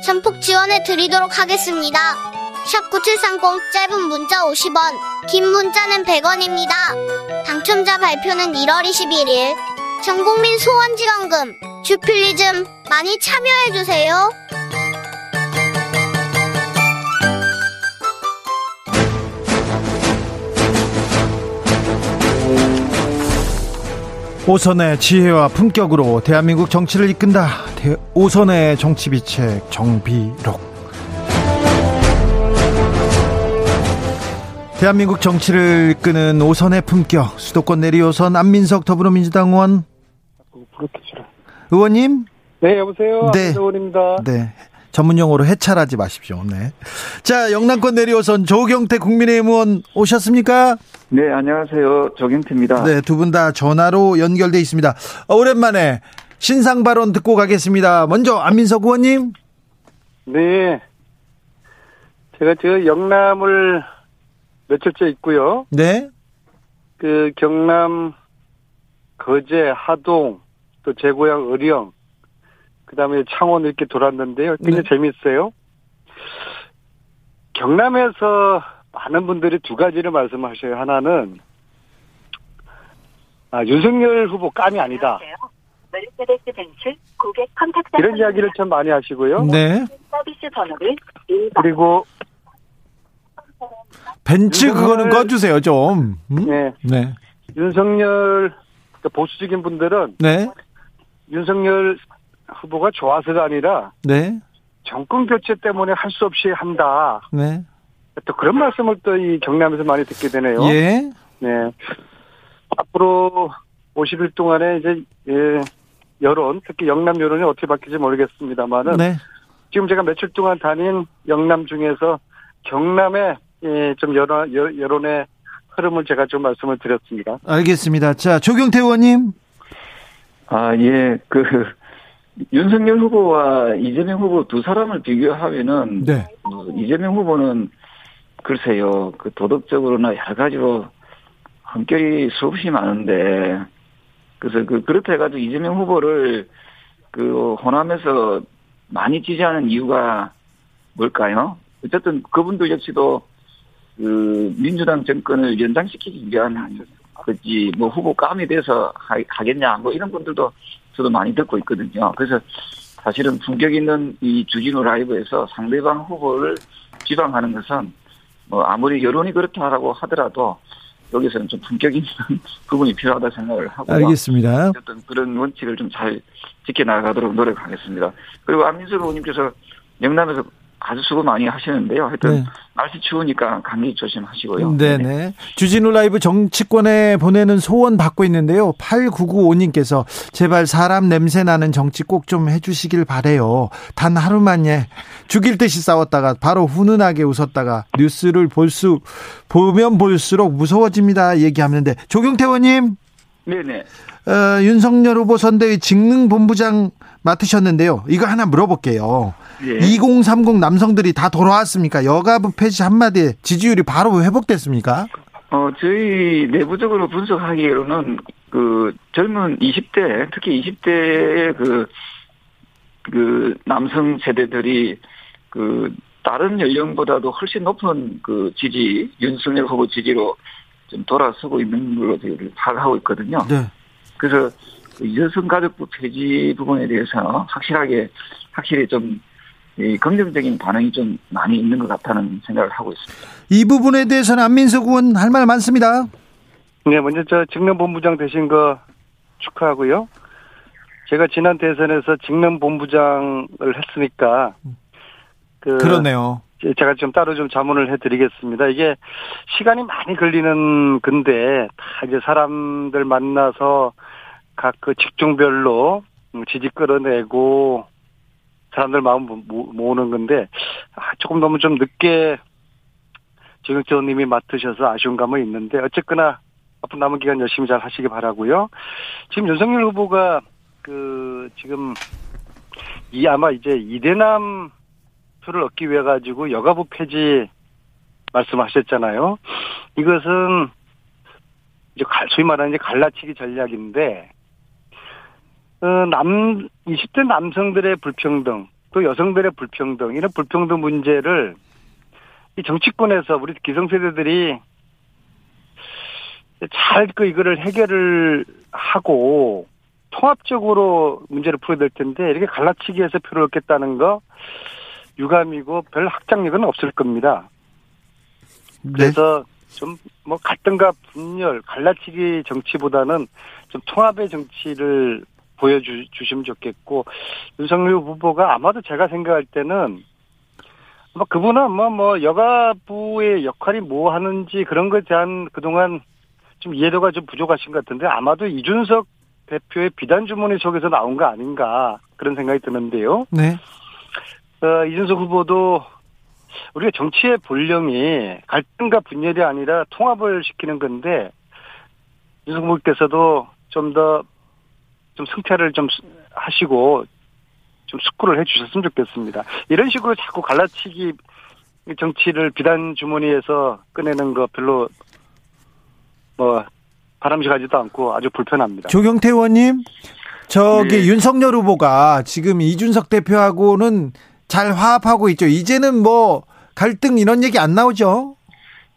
전폭 지원해 드리도록 하겠습니다. 샵 9730 짧은 문자 50원 긴 문자는 100원입니다. 당첨자 발표는 1월 21일 전국민 소원지원금 주필리즘 많이 참여해주세요. 오선의 지혜와 품격으로 대한민국 정치를 이끈다. 오선의 정치비책 정비록. 대한민국 정치를 이끄는 오선의 품격. 수도권 내리오선 안민석 더불어민주당 의원. 의원님? 네 여보세요? 네. 의원입니다. 네 전문 용어로 해찰하지 마십시오. 네 자 영남권 내리오선 조경태 국민의힘 의원 오셨습니까? 네 안녕하세요. 조경태입니다. 네 두 분 다 전화로 연결돼 있습니다. 어, 오랜만에 신상 발언 듣고 가겠습니다. 먼저 안민석 의원님. 네. 제가 저 영남을 며칠째 있고요. 네. 그 경남 거제, 하동, 또 제 고향 의령, 그 다음에 창원 이렇게 돌았는데요. 굉장히 네. 재밌어요. 경남에서 많은 분들이 두 가지를 말씀하셔요. 하나는, 아, 윤석열 후보 깜이 아니다. 이런 이야기를 참 많이 하시고요. 네. 그리고 벤츠 그거는 꺼주세요 좀. 음? 네. 네. 윤석열 그러니까 보수적인 분들은 네. 윤석열 후보가 좋아서가 아니라 네. 정권 교체 때문에 할 수 없이 한다. 네. 또 그런 말씀을 또 이 경남에서 많이 듣게 되네요. 예. 네. 앞으로 50일 동안에 이제 예, 여론, 특히 영남 여론이 어떻게 바뀔지 모르겠습니다만은 네. 지금 제가 며칠 동안 다닌 영남 중에서 경남의 예, 좀 여론, 여론의 흐름을 제가 좀 말씀을 드렸습니다. 알겠습니다. 자, 조경태 의원님. 아, 예, 그, 윤석열 후보와 이재명 후보 두 사람을 비교하면은, 네. 어, 이재명 후보는 글쎄요, 그 도덕적으로나 여러 가지로 흠결이 수없이 많은데, 그래서 그, 그렇다 해가지고 이재명 후보를 그 호남에서 많이 지지하는 이유가 뭘까요? 어쨌든 그분들 역시도 그 민주당 정권을 연장시키기 위한 그지 뭐 후보 감이 돼서 하겠냐 뭐 이런 분들도 저도 많이 듣고 있거든요. 그래서 사실은 품격 있는 이 주진우 라이브에서 상대방 후보를 지방하는 것은 뭐 아무리 여론이 그렇다라고 하더라도 여기서는 좀 품격 있는 <laughs> 부분이 필요하다 생각을 하고 알겠습니다. 어떤 그런 원칙을 좀 잘 지켜나가도록 노력하겠습니다. 그리고 안민석 의원님께서 영남에서 아주 수고 많이 하시는데요. 하여튼 네. 날씨 추우니까 감기 조심하시고요. 네네. 네. 주진우 라이브 정치권에 보내는 소원 받고 있는데요. 8995님께서 제발 사람 냄새 나는 정치 꼭 좀 해주시길 바래요. 단 하루만에 죽일 듯이 싸웠다가 바로 훈훈하게 웃었다가 뉴스를 볼 수 보면 볼수록 무서워집니다. 얘기하는데 조경태 의원님. 네네. 어, 윤석열 후보 선대위 직능본부장 맡으셨는데요. 이거 하나 물어볼게요. 예. 2030 남성들이 다 돌아왔습니까? 여가부 폐지 한마디에 지지율이 바로 회복됐습니까? 어, 저희 내부적으로 분석하기로는 그 젊은 20대, 특히 20대의 그, 그 남성 세대들이 그 다른 연령보다도 훨씬 높은 그 지지 윤석열 후보 지지로 좀 돌아서고 있는 걸로 파악하고 있거든요. 네. 그래서 그 여성가족부 폐지 부분에 대해서 확실하게 확실히 좀 긍정적인 반응이 좀 많이 있는 것 같다는 생각을 하고 있습니다. 이 부분에 대해서는 안민석 의원 할 말 많습니다. 네, 먼저 저 직능본부장 되신 거 축하하고요. 제가 지난 대선에서 직능본부장을 했으니까 그 그러네요. 제가 좀 따로 좀 자문을 해드리겠습니다. 이게 시간이 많이 걸리는 근데 다 이제 사람들 만나서 각 그 직종별로 지지 끌어내고 사람들 마음 모으는 건데 아, 조금 너무 좀 늦게 정영재 의원님이 맡으셔서 아쉬운 감은 있는데 어쨌거나 앞으로 남은 기간 열심히 잘 하시기 바라고요. 지금 윤석열 후보가 그 지금 이 아마 이제 이대남 표를 얻기 위해 가지고 여가부 폐지 말씀하셨잖아요. 이것은 이제 소위 말하는 이제 갈라치기 전략인데 어, 남 20대 남성들의 불평등 또 여성들의 불평등 이런 불평등 문제를 이 정치권에서 우리 기성세대들이 잘 그 이거를 해결을 하고 통합적으로 문제를 풀어야 될 텐데 이렇게 갈라치기 해서 표를 얻겠다는 거 유감이고 별 확장력은 없을 겁니다. 네. 그래서 좀 뭐 갈등과 분열, 갈라치기 정치보다는 좀 통합의 정치를 보여주시면 좋겠고 윤석열 후보가 아마도 제가 생각할 때는 뭐 그분은 뭐, 뭐 여가부의 역할이 뭐 하는지 그런 것에 대한 그동안 좀 이해도가 좀 부족하신 것 같은데 아마도 이준석 대표의 비단 주머니 속에서 나온 거 아닌가 그런 생각이 드는데요. 네. 어, 이준석 후보도 우리가 정치의 본령이 갈등과 분열이 아니라 통합을 시키는 건데 이준석 후보께서도 좀 더 좀 승태를 좀 하시고 좀 숙고를 해주셨으면 좋겠습니다. 이런 식으로 자꾸 갈라치기 정치를 비단 주머니에서 꺼내는 거 별로 뭐 바람직하지도 않고 아주 불편합니다. 조경태 의원님, 저기 네. 윤석열 후보가 지금 이준석 대표하고는 잘 화합하고 있죠. 이제는 뭐 갈등 이런 얘기 안 나오죠?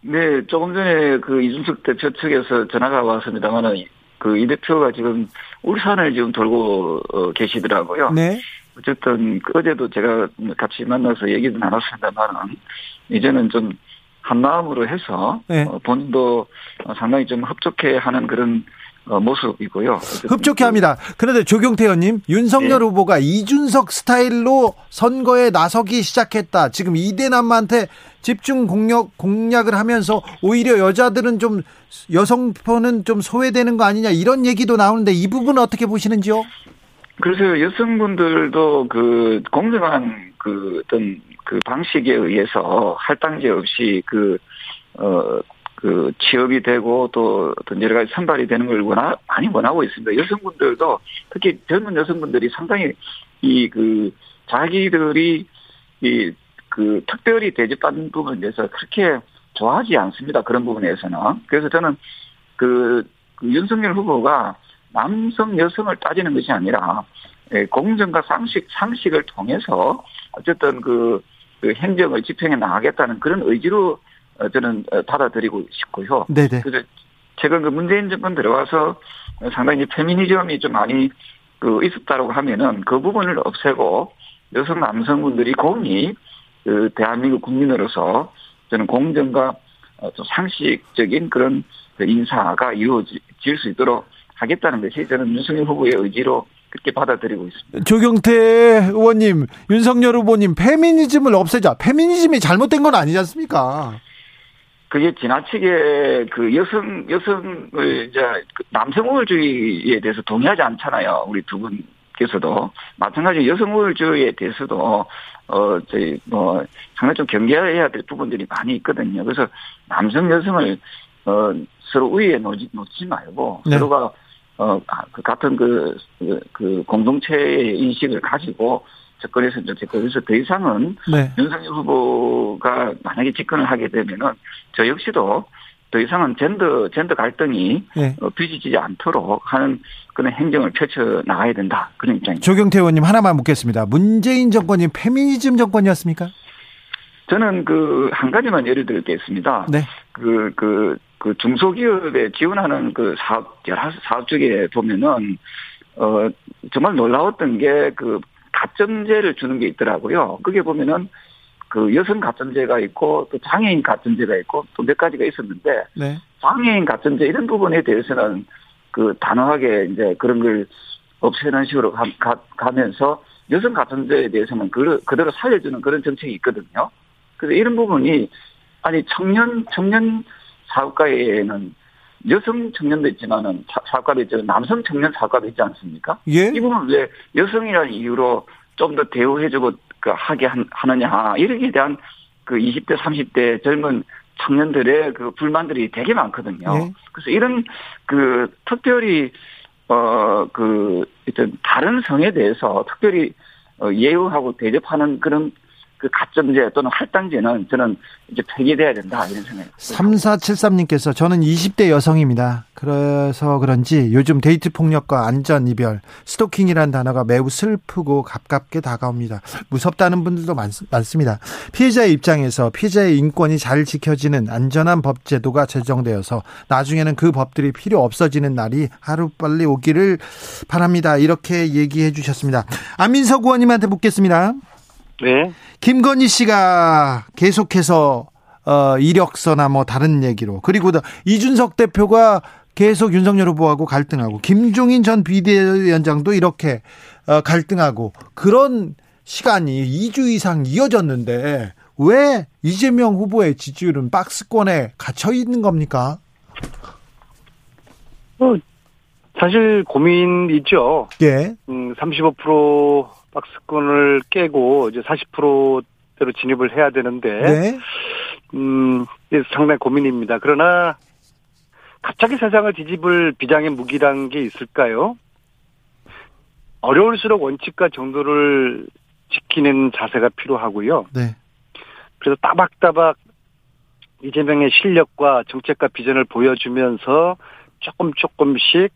네, 조금 전에 그 이준석 대표 측에서 전화가 왔습니다만은 그 이 대표가 지금 울산을 지금 돌고 어, 계시더라고요. 네. 어쨌든 그 어제도 제가 같이 만나서 얘기도 나눴습니다만은 이제는 좀 한마음으로 해서 네. 어, 본인도 상당히 좀 협조해하는 그런 어, 모습이고요. 흡족해 합니다. 그런데 조경태 의원님, 윤석열 네. 후보가 이준석 스타일로 선거에 나서기 시작했다. 지금 이대남한테 집중 공략, 공략을 하면서 오히려 여자들은 좀 여성표는 좀 소외되는 거 아니냐 이런 얘기도 나오는데 이 부분은 어떻게 보시는지요? 그래서 여성분들도 그 공정한 그 어떤 그 방식에 의해서 할당제 없이 그, 어, 그 취업이 되고 또 어떤 여러 가지 선발이 되는 걸 원하, 많이 원하고 있습니다. 여성분들도 특히 젊은 여성분들이 상당히 이 그 자기들이 이 그 특별히 대접받는 부분에 대해서 그렇게 좋아하지 않습니다. 그런 부분에서는. 그래서 저는 그, 그 윤석열 후보가 남성 여성을 따지는 것이 아니라 예, 공정과 상식 상식을 통해서 어쨌든 그, 그 행정을 집행해 나가겠다는 그런 의지로 어, 저는 어, 받아들이고 싶고요. 네네. 그래서 최근 그 문재인 정권 들어와서 상당히 페미니즘이 좀 많이 그 있었다라고 하면은 그 부분을 없애고 여성 남성분들이 공히 그 대한민국 국민으로서 저는 공정과 어, 좀 상식적인 그런 그 인사가 이루어질 수 있도록 하겠다는 것이 저는 윤석열 후보의 의지로 그렇게 받아들이고 있습니다. 조경태 의원님, 윤석열 후보님, 페미니즘을 없애자. 페미니즘이 잘못된 건 아니지 않습니까? 그게 지나치게 그 여성 여성을 이제 그 남성 우월주의에 대해서 동의하지 않잖아요. 우리 두 분께서도 마찬가지 여성 우월주의에 대해서도 어 저희 뭐 상당히 좀 경계해야 될 부분들이 많이 있거든요. 그래서 남성 여성을 어 서로 우위에 놓지, 놓지 말고 네. 서로가 어그 같은 그, 그, 그 공동체의 인식을 가지고 접근해서 이제 그래서 더 이상은 네. 윤석열 후보가 만약에 집권을 하게 되면은 저 역시도 더 이상은 젠더 젠더 갈등이 네. 어, 빚어지지 않도록 하는 그런 행정을 펼쳐 나가야 된다 그런 입장입니다. 조경태 의원님 하나만 묻겠습니다. 문재인 정권이 페미니즘 정권이었습니까? 저는 그 한 가지만 예를 들겠습니다. 네. 그, 그, 그 중소기업에 지원하는 그 사업, 여러 사업 쪽에 보면은, 어, 정말 놀라웠던 게 그 가점제를 주는 게 있더라고요. 그게 보면은 그 여성 가점제가 있고 또 장애인 가점제가 있고 또 몇 가지가 있었는데 네. 장애인 가점제 이런 부분에 대해서는 그 단호하게 이제 그런 걸 없애는 식으로 가, 가 면서 여성 가점제에 대해서는 그, 그대로 살려주는 그런 정책이 있거든요. 그래서 이런 부분이 아니 청년 청년 사업가에는 여성 청년도 있지만은 사업가도 있지만 남성 청년 사업가도 있지 않습니까? 예? 이 부분 왜 여성이라는 이유로 좀 더 대우해주고 그 하게 하느냐 이렇게 대한 그 20대 30대 젊은 청년들의 그 불만들이 되게 많거든요. 네. 그래서 이런 그 특별히 어그 어떤 다른 성에 대해서 특별히 어, 예우하고 대접하는 그런 그 가점제 또는 할당제는 저는 이제 폐기돼야 된다 이런 생각입니다. 3473님께서 저는 20대 여성입니다. 그래서 그런지 요즘 데이트 폭력과 안전 이별, 스토킹이라는 단어가 매우 슬프고 가깝게 다가옵니다. 무섭다는 분들도 많, 많습니다. 피해자의 입장에서 피해자의 인권이 잘 지켜지는 안전한 법 제도가 제정되어서 나중에는 그 법들이 필요 없어지는 날이 하루빨리 오기를 바랍니다. 이렇게 얘기해 주셨습니다. 안민석 의원님한테 묻겠습니다. 네. 김건희 씨가 계속해서 어, 이력서나 뭐 다른 얘기로 그리고 이준석 대표가 계속 윤석열 후보하고 갈등하고 김종인 전 비대위원장도 이렇게 어, 갈등하고 그런 시간이 2주 이상 이어졌는데 왜 이재명 후보의 지지율은 박스권에 갇혀 있는 겁니까? 어, 사실 고민이죠. 예. 음, 35% 박스권을 깨고 이제 40%대로 진입을 해야 되는데 네. 음, 상당히 고민입니다. 그러나 갑자기 세상을 뒤집을 비장의 무기란 게 있을까요? 어려울수록 원칙과 정도를 지키는 자세가 필요하고요. 네. 그래서 따박따박 이재명의 실력과 정책과 비전을 보여주면서 조금 조금씩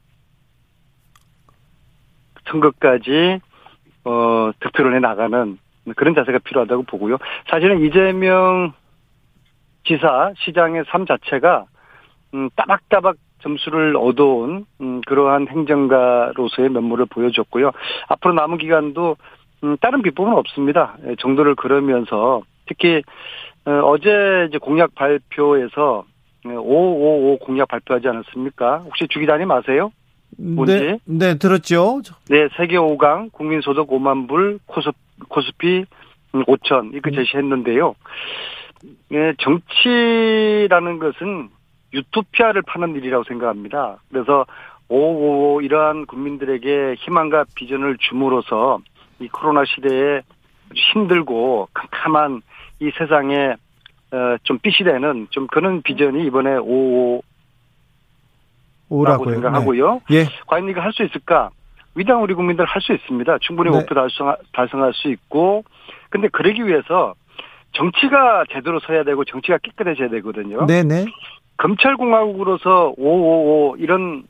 선거까지 어, 득표를 해 나가는 그런 자세가 필요하다고 보고요. 사실은 이재명 지사 시장의 삶 자체가 음, 따박따박 점수를 얻어온 음, 그러한 행정가로서의 면모를 보여줬고요. 앞으로 남은 기간도 음, 다른 비법은 없습니다. 예, 정도를 그러면서 특히 어, 제 이제 공약 발표에서 555 공약 발표하지 않았습니까? 혹시 주 기자님 아세요? 뭔지? 네, 네, 들었죠. 네, 세계 5강, 국민소득 5만 불, 코스, 코스피 5천, 이렇게 음. 제시했는데요. 네, 정치라는 것은 유토피아를 파는 일이라고 생각합니다. 그래서 555 이러한 국민들에게 희망과 비전을 줌으로써 이 코로나 시대에 힘들고 캄캄한 이 세상에 어, 좀 빛이 되는 좀 그런 비전이 이번에 555오 라고 생각하고요. 네. 예. 과연 이거 할 수 있을까? 위대한 우리 국민들 할 수 있습니다. 충분히 네. 목표 달성, 달성할 수 있고. 근데 그러기 위해서 정치가 제대로 서야 되고 정치가 깨끗해져야 되거든요. 네네. 검찰공화국으로서 555 이런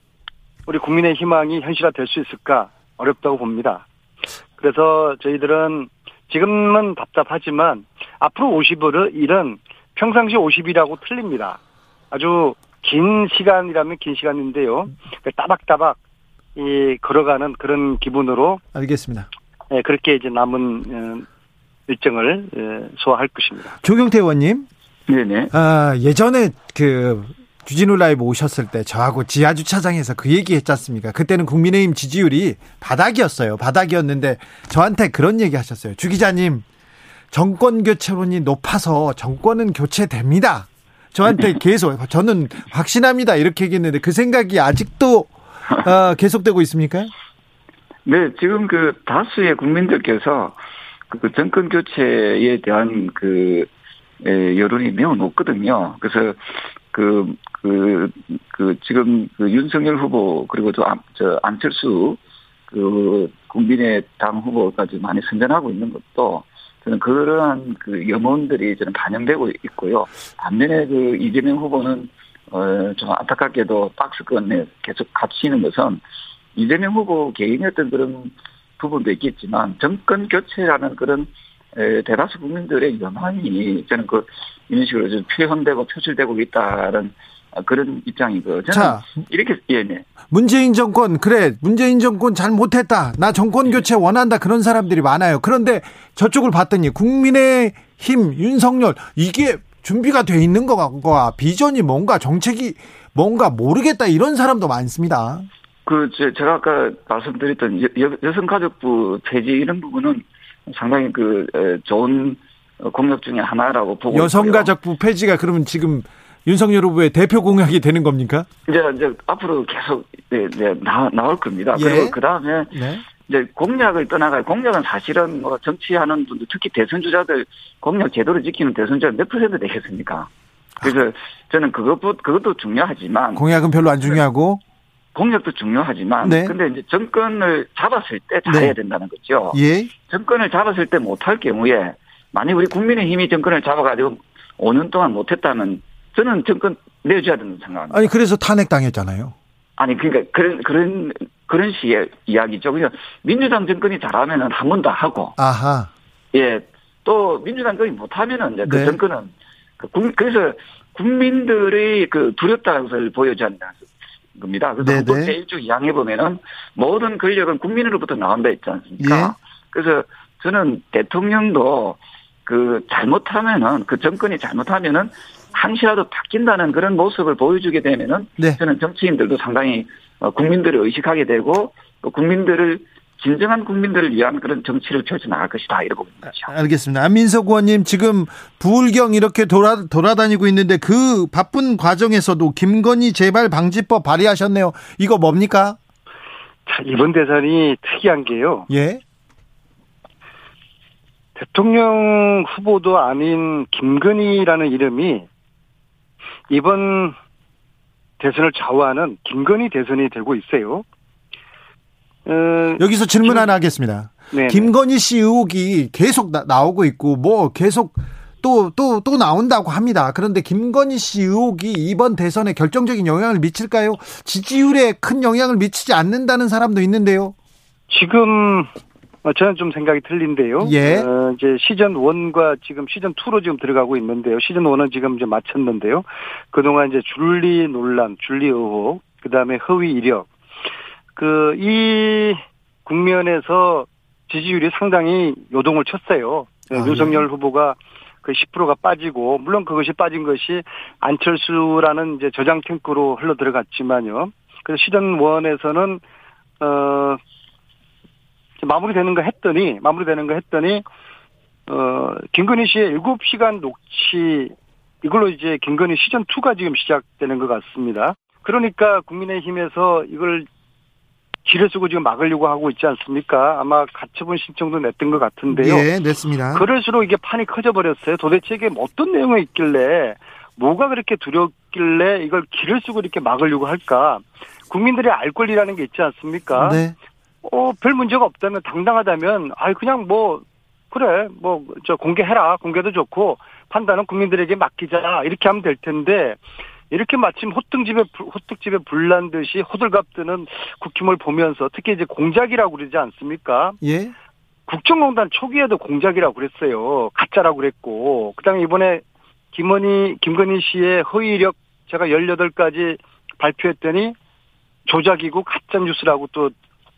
우리 국민의 희망이 현실화 될 수 있을까? 어렵다고 봅니다. 그래서 저희들은 지금은 답답하지만 앞으로 50을 일은 평상시 50이라고 틀립니다. 아주 긴 시간이라면 긴 시간인데요. 그 따박따박 이 걸어가는 그런 기분으로 알겠습니다. 네, 그렇게 이제 남은 어, 일정을 예, 소화할 것입니다. 조경태 의원님. 네네. 아, 예전에 그 주진우 라이브 오셨을 때 저하고 지하 주차장에서 그 얘기 했지 않습니까? 그때는 국민의힘 지지율이 바닥이었어요. 바닥이었는데 저한테 그런 얘기 하셨어요. 주 기자님, 정권 교체론이 높아서 정권은 교체됩니다. 저한테 계속 저는 확신합니다 이렇게 얘기했는데 그 생각이 아직도 어, <laughs> 계속되고 있습니까? 네, 지금 그 다수의 국민들께서 그 정권 교체에 대한 그 여론이 매우 높거든요. 그래서 그, 그, 그, 지금 그 윤석열 후보, 그리고 저, 저 안철수, 그, 국민의 당 후보까지 많이 선전하고 있는 것도 저는 그러한 그 염원들이 저는 반영되고 있고요. 반면에 그 이재명 후보는 어, 좀 안타깝게도 박스권에 계속 갇히는 것은 이재명 후보 개인의 어떤 그런 부분도 있겠지만 정권 교체라는 그런 대다수 국민들의 연환이 저는 그 이런 식으로 좀 표현되고 표출되고 있다는 그런 입장이고. 저는 자, 이렇게 예, 네. 문재인 정권 그래 문재인 정권 잘 못했다. 나 정권 교체 원한다. 그런 사람들이 많아요. 그런데 저쪽을 봤더니 국민의힘 윤석열 이게 준비가 돼 있는 것과 비전이 뭔가 정책이 뭔가 모르겠다. 이런 사람도 많습니다. 그 제가 아까 말씀드렸던 여, 성가족부 폐지 이런 부분은 상당히 그 좋은 공약 중에 하나라고 보고 여성가족부 폐지가 그러면 지금 윤석열 후보의 대표 공약이 되는 겁니까? 이제 이제 앞으로 계속 네, 네, 나, 나올 겁니다. 예. 그리고 그 다음에 네. 이제 공약을 떠나갈 공약은 사실은 뭐 정치하는 분들 특히 대선 주자들 공약 제대로 지키는 대선 주자 몇 퍼센트 되겠습니까? 그래서 저는 그것 그것도 중요하지만 공약은 별로 안 중요하고 공약도 중요하지만 네. 근데 이제 정권을 잡았을 때 잘해야 네. 된다는 거죠. 예. 정권을 잡았을 때 못할 경우에 만약 우리 국민의 힘이 정권을 잡아가지고 5년 동안 못했다면 저는 정권 내줘야 된다고 생각합니다. 아니 그래서 탄핵 당했잖아요. 아니 그러니까 그런 그런 그런 식의 이야기죠. 그냥 민주당 정권이 잘하면은 한 번 더 하고. 아하. 예. 또 민주당 정권이 못하면은 이제 그 네. 정권은 그 그래서 국민들의 그 두렵다는 것을 보여줘야 한다는 겁니다. 그래서 헌법 제1조 2항에 보면은 모든 권력은 국민으로부터 나온다 있지 않습니까? 예. 그래서 저는 대통령도 그 잘못하면은 그 정권이 잘못하면은 항시라도 바뀐다는 그런 모습을 보여주게 되면은 네. 저는 정치인들도 상당히 어, 국민들을 의식하게 되고 국민들을 진정한 국민들을 위한 그런 정치를 펼쳐 나갈 것이다 이러고 봅니다. 알겠습니다. 안민석 의원님 지금 부울경 이렇게 돌아 돌아다니고 있는데 그 바쁜 과정에서도 김건희 재발 방지법 발의하셨네요. 이거 뭡니까? 자, 이번 대선이 특이한 게요. 예. 대통령 후보도 아닌 김건희라는 이름이 이번 대선을 좌우하는 김건희 대선이 되고 있어요. 어, 여기서 질문 하나 하겠습니다. 네네. 김건희 씨 의혹이 계속 나, 오고 있고 뭐 계속 또 또 또 나온다고 합니다. 그런데 김건희 씨 의혹이 이번 대선에 결정적인 영향을 미칠까요? 지지율에 큰 영향을 미치지 않는다는 사람도 있는데요. 지금 어, 저는 좀 생각이 틀린데요. 예. 어, 이제 시즌 1과 지금 시즌 2로 지금 들어가고 있는데요. 시즌 1은 지금 이제 마쳤는데요. 그동안 이제 줄리 논란, 줄리 의혹, 그 다음에 허위 이력, 그, 이 국면에서 지지율이 상당히 요동을 쳤어요. 아, 윤석열 예. 후보가 그 10%가 빠지고, 물론 그것이 빠진 것이 안철수라는 이제 저장 탱크로 흘러 들어갔지만요. 그래서 시즌 1에서는, 어, 마무리되는 거 했더니 마무리되는 거 했더니 어 김건희 씨의 7시간 녹취 이걸로 이제 김건희 시즌 2가 지금 시작되는 것 같습니다. 그러니까 국민의힘에서 이걸 길을 쓰고 지금 막으려고 하고 있지 않습니까? 아마 가처분 신청도 냈던 것 같은데요. 네, 냈습니다. 그럴수록 이게 판이 커져 버렸어요. 도대체 이게 어떤 내용이 있길래 뭐가 그렇게 두렵길래 이걸 길을 쓰고 이렇게 막으려고 할까? 국민들의 알 권리라는 게 있지 않습니까? 네. 어, 별 문제가 없다면 당당하다면 아 그냥 뭐 그래 뭐 저 공개해라 공개도 좋고 판단은 국민들에게 맡기자 이렇게 하면 될 텐데 이렇게 마침 호등집에 호떡집에 불난 듯이 호들갑 뜨는 국힘을 보면서 특히 이제 공작이라고 그러지 않습니까? 예. 국정농단 초기에도 공작이라고 그랬어요. 가짜라고 그랬고 그다음에 이번에 김건희 김건희 씨의 허위 이력 제가 18가지 발표했더니 조작이고 가짜 뉴스라고 또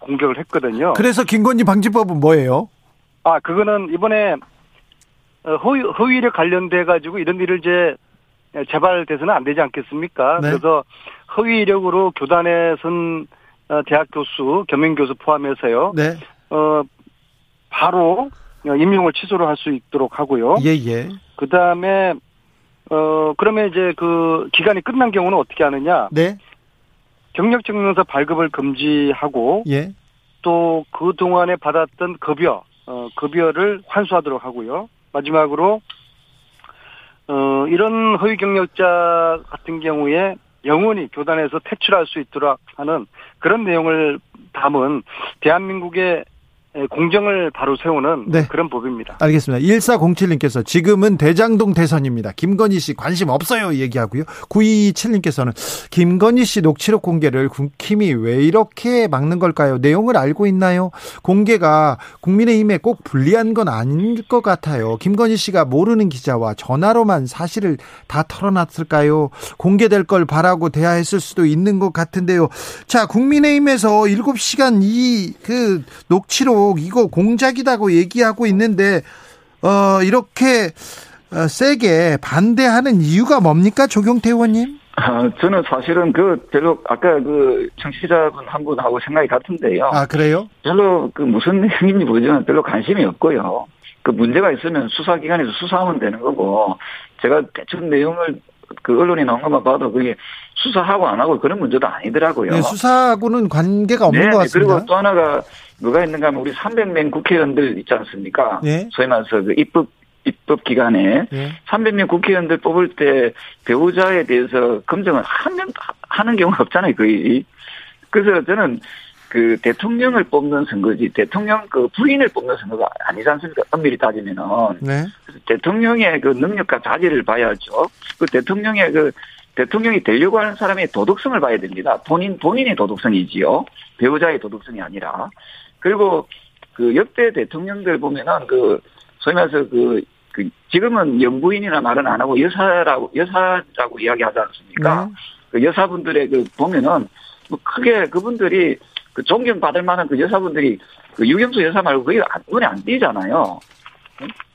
공격을 했거든요. 그래서 김건희 방지법은 뭐예요? 아, 그거는 이번에 어, 허위, 허위에 관련돼 가지고 이런 일을 이제 재발돼서는 안 되지 않겠습니까? 네. 그래서 허위 이력으로 교단에 선 어, 대학 교수, 겸임 교수 포함해서요. 네. 어 바로 임용을 취소를 할 수 있도록 하고요. 예, 예. 그다음에 어 그러면 이제 그 기간이 끝난 경우는 어떻게 하느냐? 네. 경력증명서 발급을 금지하고 예. 또 그 동안에 받았던 급여 어, 급여를 환수하도록 하고요. 마지막으로 어, 이런 허위 경력자 같은 경우에 영원히 교단에서 퇴출할 수 있도록 하는 그런 내용을 담은 대한민국의 예, 공정을 바로 세우는 네. 그런 법입니다. 알겠습니다. 1407님께서 지금은 대장동 대선입니다. 김건희 씨 관심 없어요 얘기하고요. 9227님께서는 김건희 씨 녹취록 공개를 국힘이 왜 이렇게 막는 걸까요? 내용을 알고 있나요? 공개가 국민의힘에 꼭 불리한 건 아닐 것 같아요. 김건희 씨가 모르는 기자와 전화로만 사실을 다 털어놨을까요? 공개될 걸 바라고 대화했을 수도 있는 것 같은데요. 자, 국민의힘에서 7시간 이 그 녹취록 이거 공작이라고 얘기하고 있는데 어 이렇게 어, 세게 반대하는 이유가 뭡니까 조경태 의원님? 아, 저는 사실은 그 별로 아까 그 청취자분 한 분하고 생각이 같은데요. 아 그래요? 별로 그 무슨 행인지 모르지만 별로 관심이 없고요. 그 문제가 있으면 수사기관에서 수사하면 되는 거고 제가 대충 내용을 그 언론에 나온 것만 봐도 그게 수사하고 안 하고 그런 문제도 아니더라고요. 네, 수사하고는 관계가 없는 네, 것 같습니다. 그리고 또 하나가 뭐가 있는가 하면 우리 300명 국회의원들 있지 않습니까? 네. 소위 말해서 그 입법 입법 기관에 네. 300명 국회의원들 뽑을 때 배우자에 대해서 검증을 하면 하는 경우가 없잖아요, 거의. 그래서 저는 그 대통령을 뽑는 선거지 대통령 그 부인을 뽑는 선거가 아니지 않습니까? 엄밀히 따지면은. 네. 대통령의 그 능력과 자질을 봐야죠. 그 대통령의 그 대통령이 되려고 하는 사람의 도덕성을 봐야 됩니다. 본인 본인의 도덕성이지요. 배우자의 도덕성이 아니라. 그리고 그 역대 대통령들 보면은 그 소위 말해서 그, 그 지금은 영부인이나 말은 안 하고 여사라고 여사라고 이야기하지 않습니까? 네. 그 여사분들의 그 보면은 뭐 크게 그분들이 그 존경받을 만한 그 여사분들이 그 유경수 여사 말고 그게 눈에 안 띄잖아요.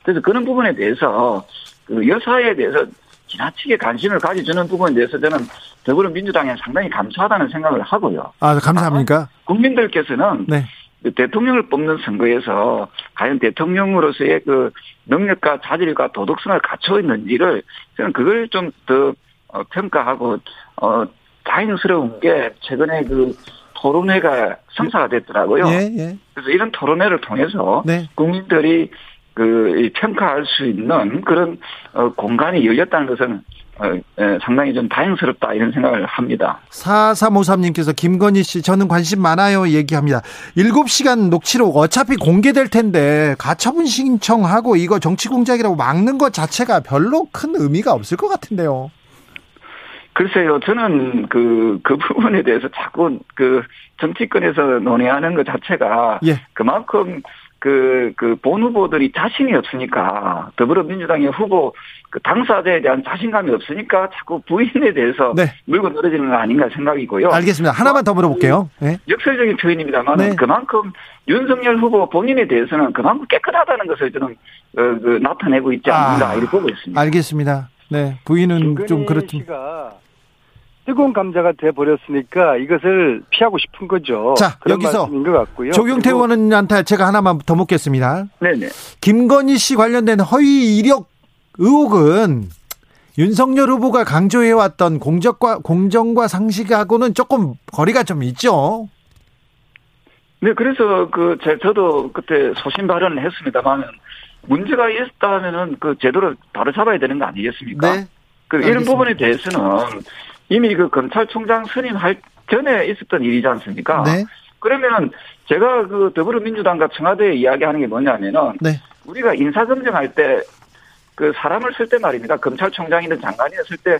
그래서 그런 부분에 대해서 그 여사에 대해서 지나치게 관심을 가져주는 부분에 대해서 저는 더불어민주당에 상당히 감사하다는 생각을 하고요. 아, 감사합니까? 국민들께서는 네. 그 대통령을 뽑는 선거에서 과연 대통령으로서의 그 능력과 자질과 도덕성을 갖춰 있는지를 저는 그걸 좀더 어, 평가하고 어 다행스러운 게 최근에 그 토론회가 성사가 됐더라고요. 예, 예. 그래서 이런 토론회를 통해서 네. 국민들이 그 평가할 수 있는 그런 어, 공간이 열렸다는 것은 어, 예, 상당히 좀 다행스럽다 이런 생각을 합니다. 4353님께서 김건희 씨 저는 관심 많아요 얘기합니다. 7시간 녹취록 어차피 공개될 텐데 가처분 신청하고 이거 정치 공작이라고 막는 것 자체가 별로 큰 의미가 없을 것 같은데요. 글쎄요, 저는 그, 그 부분에 대해서 자꾸 그 정치권에서 논의하는 것 자체가 예. 그만큼 그, 그, 본 후보들이 자신이 없으니까, 더불어민주당의 후보, 그 당사자에 대한 자신감이 없으니까 자꾸 부인에 대해서 네. 물고 늘어지는 거 아닌가 생각이고요. 알겠습니다. 하나만 더 물어볼게요. 네. 역설적인 표현입니다만, 네. 그만큼 윤석열 후보 본인에 대해서는 그만큼 깨끗하다는 것을 저는, 어, 그, 나타내고 있지 않는가, 아, 이렇게 보고 있습니다. 알겠습니다. 네. 부인은 좀 그렇든. 뜨거운 감자가 돼 버렸으니까 이것을 피하고 싶은 거죠. 자 여기서 조경태 의원한테 제가 하나만 더 묻겠습니다. 네네. 김건희 씨 관련된 허위 이력 의혹은 윤석열 후보가 강조해왔던 공적과 공정과 상식하고는 조금 거리가 좀 있죠. 네, 그래서 그 제, 저도 그때 소신 발언을 했습니다만 문제가 있다면은 그 제대로 바로 잡아야 되는 거 아니겠습니까? 네. 그 이런 부분에 대해서는 이미 그 검찰총장 선임할 전에 있었던 일이지 않습니까? 네. 그러면은 제가 그 더불어민주당과 청와대에 이야기하는 게 뭐냐면은 네. 우리가 인사검증할 때 그 사람을 쓸 때 말입니다. 검찰총장이든 장관이든 쓸 때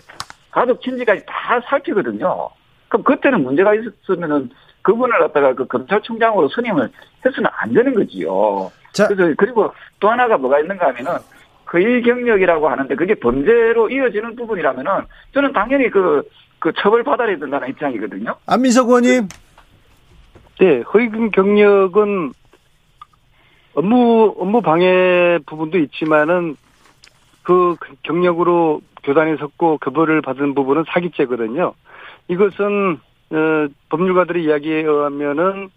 가족 친지까지 다 살피거든요. 그럼 그때는 문제가 있었으면은 그분을 갖다가 그 검찰총장으로 선임을 해서는 안 되는 거지요. 자. 그래서 그리고 또 하나가 뭐가 있는가 하면은 그일 경력이라고 하는데 그게 범죄로 이어지는 부분이라면은 저는 당연히 그 그 처벌 받아야 된다는 입장이거든요. 안민석 의원님. 네, 허위금 경력은 업무 업무 방해 부분도 있지만은 그 경력으로 교단에 섰고 급여를 받은 부분은 사기죄거든요. 이것은 어, 법률가들의 이야기에 의하면은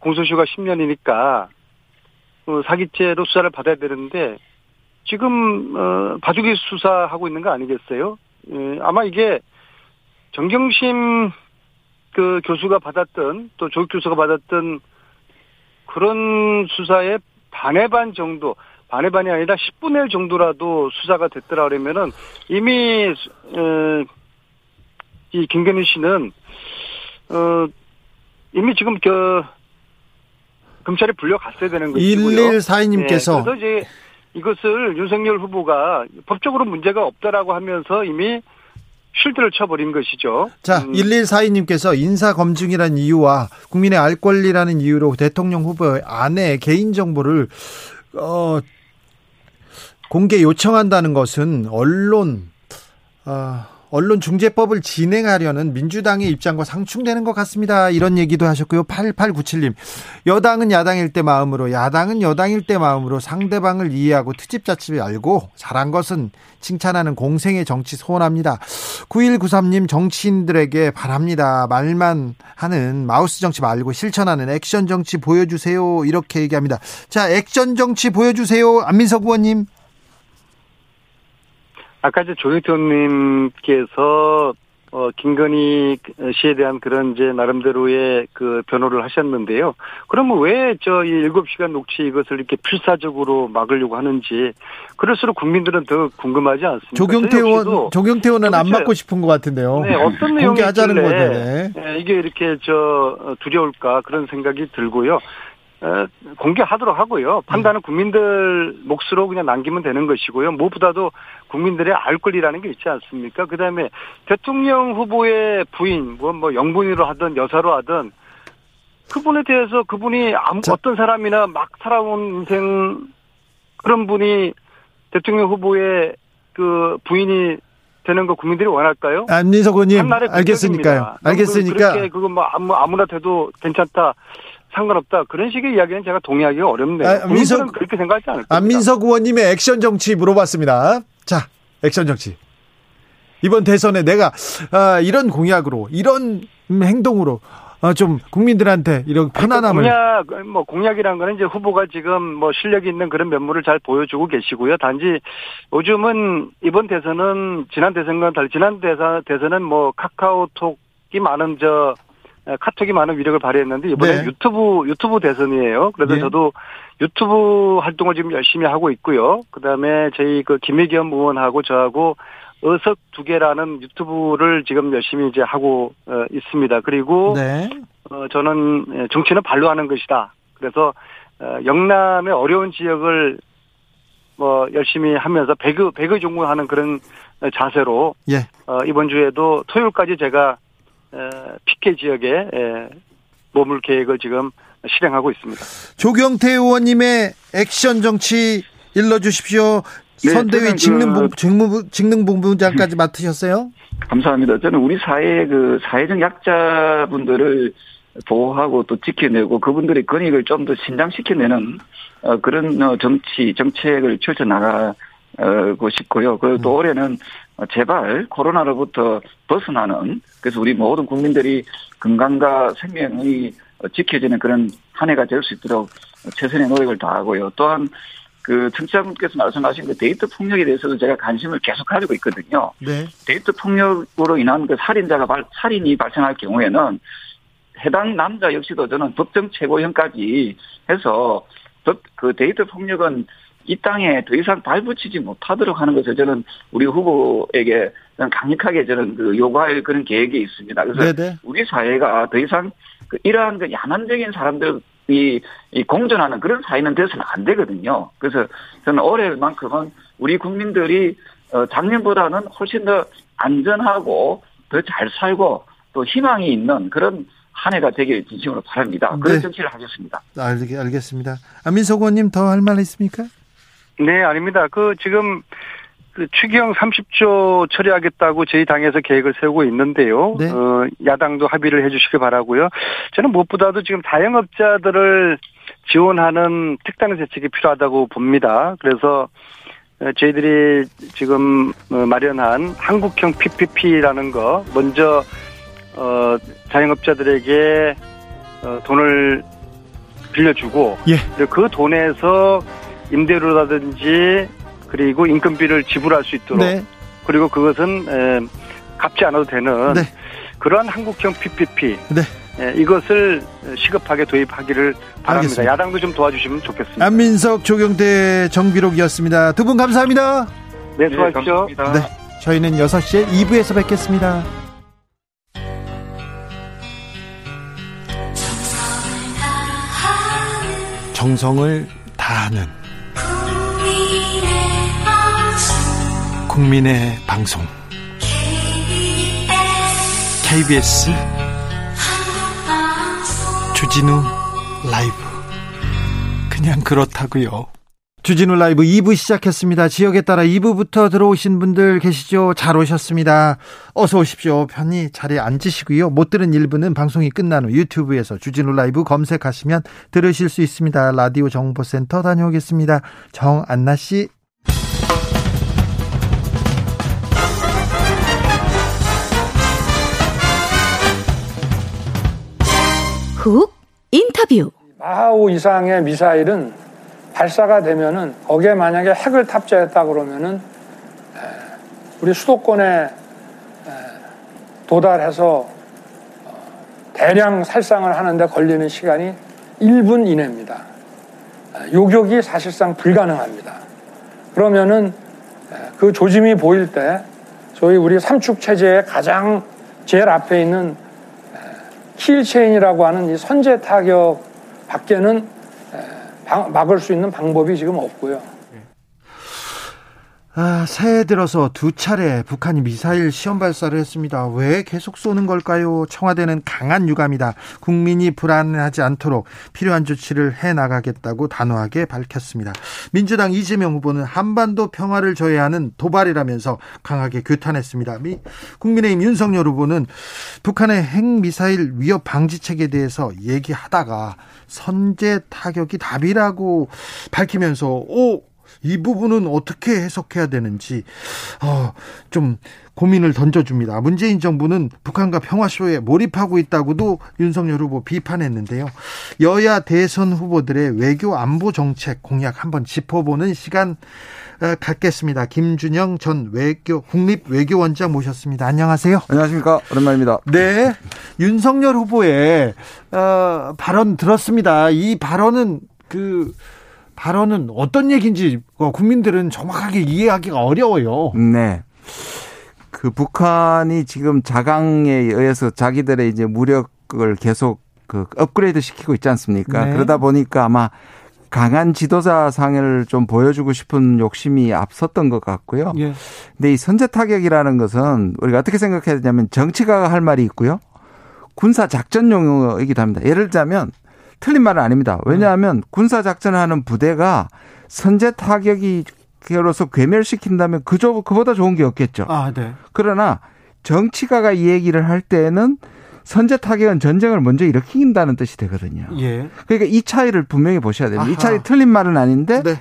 공소시효가 10년이니까 어, 사기죄로 수사를 받아야 되는데 지금 어, 봐주기 수사하고 있는 거 아니겠어요? 예, 아마 이게 정경심 그 교수가 받았던 또 조국 교수가 받았던 그런 수사의 반의 반 정도 반의 반이 아니라 10분의 1 정도라도 수사가 됐더라 그러면은 이미 어, 이 김건희 씨는 어 이미 지금 그 검찰에 불려갔어야 되는 것이고요. 1142님께서 네, 그래서 이제 이것을 윤석열 후보가 법적으로 문제가 없다라고 하면서 이미 쉴드를 쳐버린 것이죠. 자, 음. 1142님께서 인사검증이라는 이유와 국민의 알 권리라는 이유로 대통령 후보의 아내 개인정보를, 어, 공개 요청한다는 것은 언론, 어, 언론중재법을 진행하려는 민주당의 입장과 상충되는 것 같습니다. 이런 얘기도 하셨고요. 8897님. 여당은 야당일 때 마음으로, 야당은 여당일 때 마음으로 상대방을 이해하고 트집자집을 알고 잘한 것은 칭찬하는 공생의 정치 소원합니다. 9193님 정치인들에게 바랍니다. 말만 하는 마우스 정치 말고 실천하는 액션 정치 보여주세요. 이렇게 얘기합니다. 자, 액션 정치 보여주세요. 안민석 의원님. 아까 이제 조영태 의원님께서 어, 김건희 씨에 대한 그런 이제 나름대로의 그 변호를 하셨는데요. 그러면 왜 저이 7시간 녹취 이것을 이렇게 필사적으로 막으려고 하는지 그럴수록 국민들은 더 궁금하지 않습니까? 조경태 의원, 조경태 의원은 안 맞고 싶은 것 같은데요. 네, 어떤 내용이 하자는 건데 네, 이게 이렇게 저 두려울까 그런 생각이 들고요. 공개하도록 하고요. 판단은 국민들 몫으로 그냥 남기면 되는 것이고요. 무엇보다도 국민들의 알 권리라는 게 있지 않습니까? 그 다음에 대통령 후보의 부인, 뭐, 뭐, 영분이로 하든 여사로 하든 그분에 대해서 그분이 아무, 어떤 사람이나 막 살아온 인생 그런 분이 대통령 후보의 그 부인이 되는 거 국민들이 원할까요? 안민석 의원님, 알겠으니까요. 알겠으니까. 그렇게 그거 뭐 아무, 아무나 돼도 괜찮다. 상관없다 그런 식의 이야기는 제가 동의하기가 어렵네요. 아, 민석 그렇게 생각하지 않을 겁니다. 안민석 의원님의 액션 정치 물어봤습니다. 자, 액션 정치. 이번 대선에 내가 아, 이런 공약으로 이런 행동으로 어, 좀 국민들한테 이런 편안함을 공약 뭐 공약이란 거는 이제 후보가 지금 뭐 실력이 있는 그런 면모를 잘 보여주고 계시고요. 단지 요즘은 이번 대선은 지난 대선과 달리 지난 대선 대선은 뭐 카카오톡이 많은 저 카톡이 많은 위력을 발휘했는데 이번에 네. 유튜브 유튜브 대선이에요. 그래서 네. 저도 유튜브 활동을 지금 열심히 하고 있고요. 그다음에 저희 그 김혜겸 의원하고 저하고 어석 두 개라는 유튜브를 지금 열심히 이제 하고 어, 있습니다. 그리고 네. 어, 저는 예, 정치는 발로 하는 것이다. 그래서 어, 영남의 어려운 지역을 뭐 열심히 하면서 배그 배그 종구하는 그런 자세로 예. 어, 이번 주에도 토요일까지 제가 피케 지역에 머물 계획을 지금 실행하고 있습니다. 조경태 의원님의 액션 정치 일러주십시오. 네, 선대위 직능본, 그, 직능본부장까지 맡으셨어요? 감사합니다. 저는 우리 사회의 그 사회적 약자분들을 보호하고 또 지켜내고 그분들의 권익을 좀 더 신장시켜내는 어, 그런 어, 정치 정책을 펼쳐 나가고 싶고요. 그리고 또 음. 올해는 제발 코로나로부터 벗어나는 그래서 우리 모든 국민들이 건강과 생명이 지켜지는 그런 한 해가 될 수 있도록 최선의 노력을 다하고요. 또한 그 청취자분께서 말씀하신 그 데이트 폭력에 대해서도 제가 관심을 계속 가지고 있거든요. 네. 데이트 폭력으로 인한 그 살인자가 발, 살인이 발생할 경우에는 해당 남자 역시도 저는 법정 최고형까지 해서 그 데이트 폭력은 이 땅에 더 이상 발붙이지 못하도록 하는 것을 저는 우리 후보에게 강력하게 저는 그 요구할 그런 계획이 있습니다. 그래서 네네. 우리 사회가 더 이상 그 이러한 그 야만적인 사람들 이 이 공존하는 그런 사회는 돼서는 안 되거든요. 그래서 저는 올해만큼은 우리 국민들이 어, 작년보다는 훨씬 더 안전하고 더 잘 살고 또 희망이 있는 그런 한 해가 되길 진심으로 바랍니다. 그런 네. 정치를 하겠습니다. 알, 알겠습니다. 안민석 의원님 더 할 말 있습니까? 네, 아닙니다. 그 지금 그 추경 30조 처리하겠다고 저희 당에서 계획을 세우고 있는데요. 네. 어, 야당도 합의를 해주시길 바라고요. 저는 무엇보다도 지금 자영업자들을 지원하는 특단 대책이 필요하다고 봅니다. 그래서 어, 저희들이 지금 어, 마련한 한국형 PPP라는 거 먼저 어, 자영업자들에게 어, 돈을 빌려주고 예. 그 돈에서 임대료라든지 그리고 인건비를 지불할 수 있도록 네. 그리고 그것은 에, 갚지 않아도 되는 네. 그러한 한국형 PPP 네. 에, 이것을 시급하게 도입하기를 바랍니다. 알겠습니다. 야당도 좀 도와주시면 좋겠습니다. 안민석 조경태 정비록이었습니다. 두 분 감사합니다. 네, 수고하십시오. 네, 저희는 6시에 2부에서 뵙겠습니다. 정성을 다하는 국민의 방송 KBS 주진우 라이브 그냥 그렇다고요. 주진우 라이브 2부 시작했습니다. 지역에 따라 2부부터 들어오신 분들 계시죠? 잘 오셨습니다. 어서 오십시오. 편히 자리에 앉으시고요. 못 들은 1부는 방송이 끝난 후 유튜브에서 주진우 라이브 검색하시면 들으실 수 있습니다. 라디오 정보센터 다녀오겠습니다. 정안나 씨. 훅 인터뷰. 마하우 이상의 미사일은 발사가 되면은 거기에 만약에 핵을 탑재했다 그러면은 우리 수도권에 도달해서 어, 대량 살상을 하는데 걸리는 시간이 1분 이내입니다. 요격이 사실상 불가능합니다. 그러면은 그 조짐이 보일 때 저희 우리 삼축 체제의 가장 제일 앞에 있는 킬체인이라고 하는 이 선제 타격 밖에는 막을 수 있는 방법이 지금 없고요. 아, 새해 들어서 두 차례 북한이 미사일 시험 발사를 했습니다. 왜 계속 쏘는 걸까요? 청와대는 강한 유감이다. 국민이 불안하지 않도록 필요한 조치를 해 나가겠다고 단호하게 밝혔습니다. 민주당 이재명 후보는 한반도 평화를 저해하는 도발이라면서 강하게 규탄했습니다. 국민의힘 윤석열 후보는 북한의 핵미사일 위협 방지책에 대해서 얘기하다가 선제 타격이 답이라고 밝히면서 오, 이 부분은 어떻게 해석해야 되는지 어, 좀 고민을 던져줍니다. 문재인 정부는 북한과 평화쇼에 몰입하고 있다고도 윤석열 후보 비판했는데요. 여야 대선 후보들의 외교 안보 정책 공약 한번 짚어보는 시간 어, 갖겠습니다. 김준영 전 외교 국립 외교원장 모셨습니다. 안녕하세요. 안녕하십니까 오랜만입니다. 네, 윤석열 후보의 어, 발언 들었습니다. 이 발언은 그 발언은 어떤 얘기인지 국민들은 정확하게 이해하기가 어려워요. 네. 그 북한이 지금 자강에 의해서 자기들의 이제 무력을 계속 그 업그레이드 시키고 있지 않습니까? 네. 그러다 보니까 아마 강한 지도자 상을 좀 보여주고 싶은 욕심이 앞섰던 것 같고요. 예. 근데 이 선제 타격이라는 것은 우리가 어떻게 생각해야 되냐면 정치가가 할 말이 있고요. 군사 작전 용어이기도 합니다. 예를 들자면 틀린 말은 아닙니다. 왜냐하면 군사 작전을 하는 부대가 선제 타격이 로서 괴멸시킨다면 그저 그보다 좋은 게 없겠죠. 아, 네. 그러나 정치가가 이 얘기를 할 때는 선제 타격은 전쟁을 먼저 일으킨다는 뜻이 되거든요. 예. 그러니까 이 차이를 분명히 보셔야 됩니다. 아하. 이 차이 틀린 말은 아닌데 네.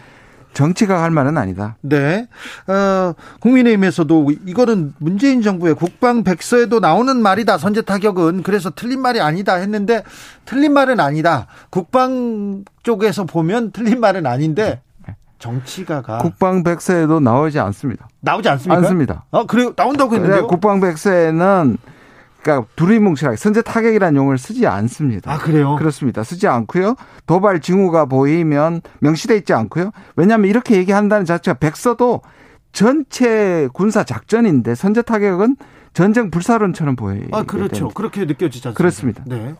정치가 할 말은 아니다. 네. 어, 국민의힘에서도 이거는 문재인 정부의 국방 백서에도 나오는 말이다. 선제 타격은 그래서 틀린 말이 아니다 했는데 틀린 말은 아니다. 국방 쪽에서 보면 틀린 말은 아닌데 정치가가 국방 백서에도 나오지 않습니다. 나오지 않습니까? 않습니다. 아, 그래요? 나온다고 했는데요. 국방 백서에는 그러니까 두리뭉실하게 선제 타격이라는 용어를 쓰지 않습니다. 아 그래요? 그렇습니다. 쓰지 않고요. 도발 징후가 보이면 명시돼 있지 않고요. 왜냐하면 이렇게 얘기한다는 자체가 백서도 전체 군사 작전인데 선제 타격은 전쟁 불사론처럼 보여요. 아, 그렇죠. 됩니다. 그렇게 느껴지지 않습니까? 그렇습니다. 네.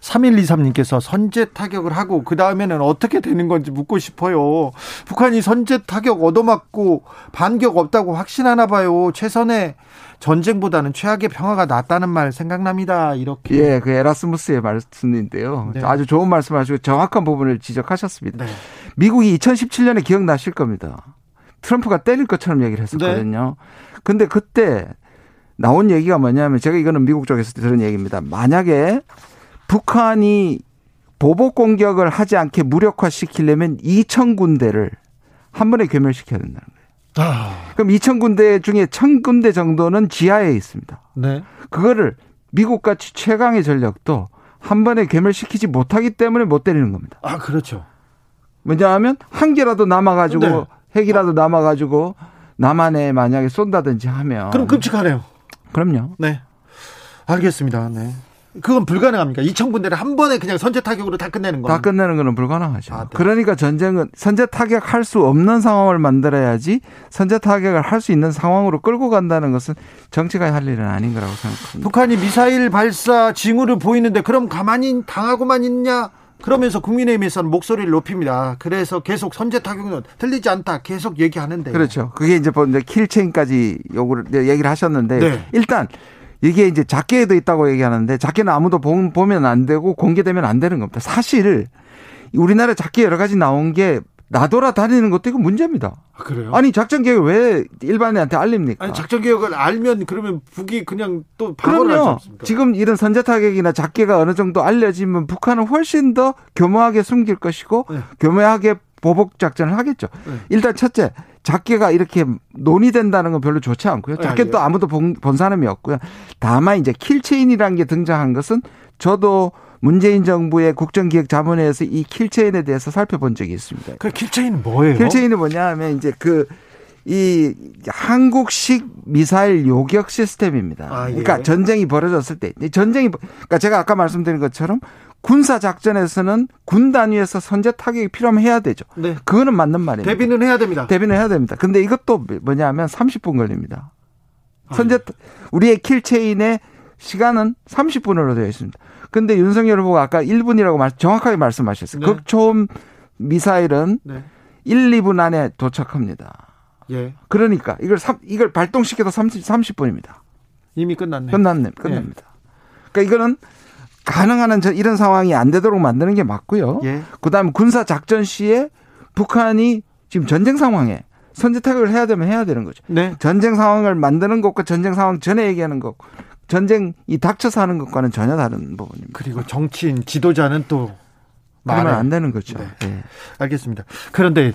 3123님께서 선제 타격을 하고 그 다음에는 어떻게 되는 건지 묻고 싶어요. 북한이 선제 타격 얻어맞고 반격 없다고 확신하나 봐요. 최선의 전쟁보다는 최악의 평화가 낫다는 말 생각납니다. 이렇게. 예, 그 에라스무스의 말씀인데요. 네. 아주 좋은 말씀하시고 정확한 부분을 지적하셨습니다. 네. 미국이 2017년에 기억나실 겁니다. 트럼프가 때릴 것처럼 얘기를 했었거든요. 네. 근데 그때 나온 얘기가 뭐냐면 제가 이거는 미국 쪽에서 들은 얘기입니다. 만약에 북한이 보복 공격을 하지 않게 무력화시키려면 2천 군대를 한 번에 괴멸시켜야 된다는 거예요. 아. 그럼 2천 군데 중에 1천 군데 정도는 지하에 있습니다. 네. 그거를 미국 같이 최강의 전력도 한 번에 괴멸시키지 못하기 때문에 못 때리는 겁니다. 아, 그렇죠. 왜냐하면 한 개라도 남아가지고 네. 핵이라도 남아가지고 남한에 만약에 쏜다든지 하면 그럼 끔찍하네요. 그럼요. 네. 알겠습니다. 네. 그건 불가능합니까? 2천 군데를 한 번에 그냥 선제 타격으로 다 끝내는 거? 다 끝내는 거는 불가능하죠. 아, 네. 그러니까 전쟁은 선제 타격할 수 없는 상황을 만들어야지 선제 타격을 할 수 있는 상황으로 끌고 간다는 것은 정치가 할 일은 아닌 거라고 생각합니다. 북한이 미사일 발사 징후를 보이는데 그럼 가만히 당하고만 있냐? 그러면서 국민의힘에서는 목소리를 높입니다. 그래서 계속 선제 타격은 틀리지 않다 계속 얘기하는데. 그렇죠. 그게 이제 뭐 이제 킬체인까지 요구를 얘기를 하셨는데 네. 일단 이게 이제 작게도 있다고 얘기하는데 작게는 아무도 보면 안 되고 공개되면 안 되는 겁니다. 사실 우리나라 작게 여러 가지 나온 게 나돌아 다니는 것도 이거 문제입니다. 아, 그래요? 아니 작전 계획 왜 일반인한테 알립니까? 아니 작전 계획을 알면 그러면 북이 그냥 또 그럼요. 지금 이런 선제 타격이나 작계가 어느 정도 알려지면 북한은 훨씬 더 교묘하게 숨길 것이고 네. 교묘하게 보복 작전을 하겠죠. 네. 일단 첫째 작계가 이렇게 논의된다는 건 별로 좋지 않고요. 작계 또 아무도 본, 본 사람이 없고요. 다만 이제 킬체인이라는 게 등장한 것은 저도 문재인 정부의 국정기획자문회에서 이 킬체인에 대해서 살펴본 적이 있습니다. 그 킬체인은 뭐예요? 킬체인은 뭐냐 하면 이제 그 이 한국식 미사일 요격 시스템입니다. 아, 예. 그러니까 전쟁이 벌어졌을 때 전쟁이 그러니까 제가 아까 말씀드린 것처럼 군사 작전에서는 군 단위에서 선제 타격이 필요하면 해야 되죠. 네. 그거는 맞는 말입니다. 대비는 해야 됩니다. 대비는 해야 됩니다. 근데 이것도 뭐냐면 30분 걸립니다. 선제 우리의 킬체인의 시간은 30분으로 되어 있습니다. 근데 윤석열 후보가 아까 1분이라고 말, 정확하게 말씀하셨어요. 네. 극초음 미사일은 네. 1, 2분 안에 도착합니다. 예. 그러니까 이걸 3, 이걸 발동시켜도 30, 30분입니다. 이미 끝났네. 끝났네. 끝납니다. 예. 그러니까 이거는 가능한 한 이런 상황이 안 되도록 만드는 게 맞고요. 예. 그다음에 군사 작전 시에 북한이 지금 전쟁 상황에 선제 타격을 해야 되면 해야 되는 거죠. 네. 전쟁 상황을 만드는 것과 전쟁 상황 전에 얘기하는 것 전쟁이 닥쳐서 하는 것과는 전혀 다른 부분입니다. 그리고 정치인 지도자는 또 말하면 안 되는 거죠. 네. 네. 알겠습니다. 그런데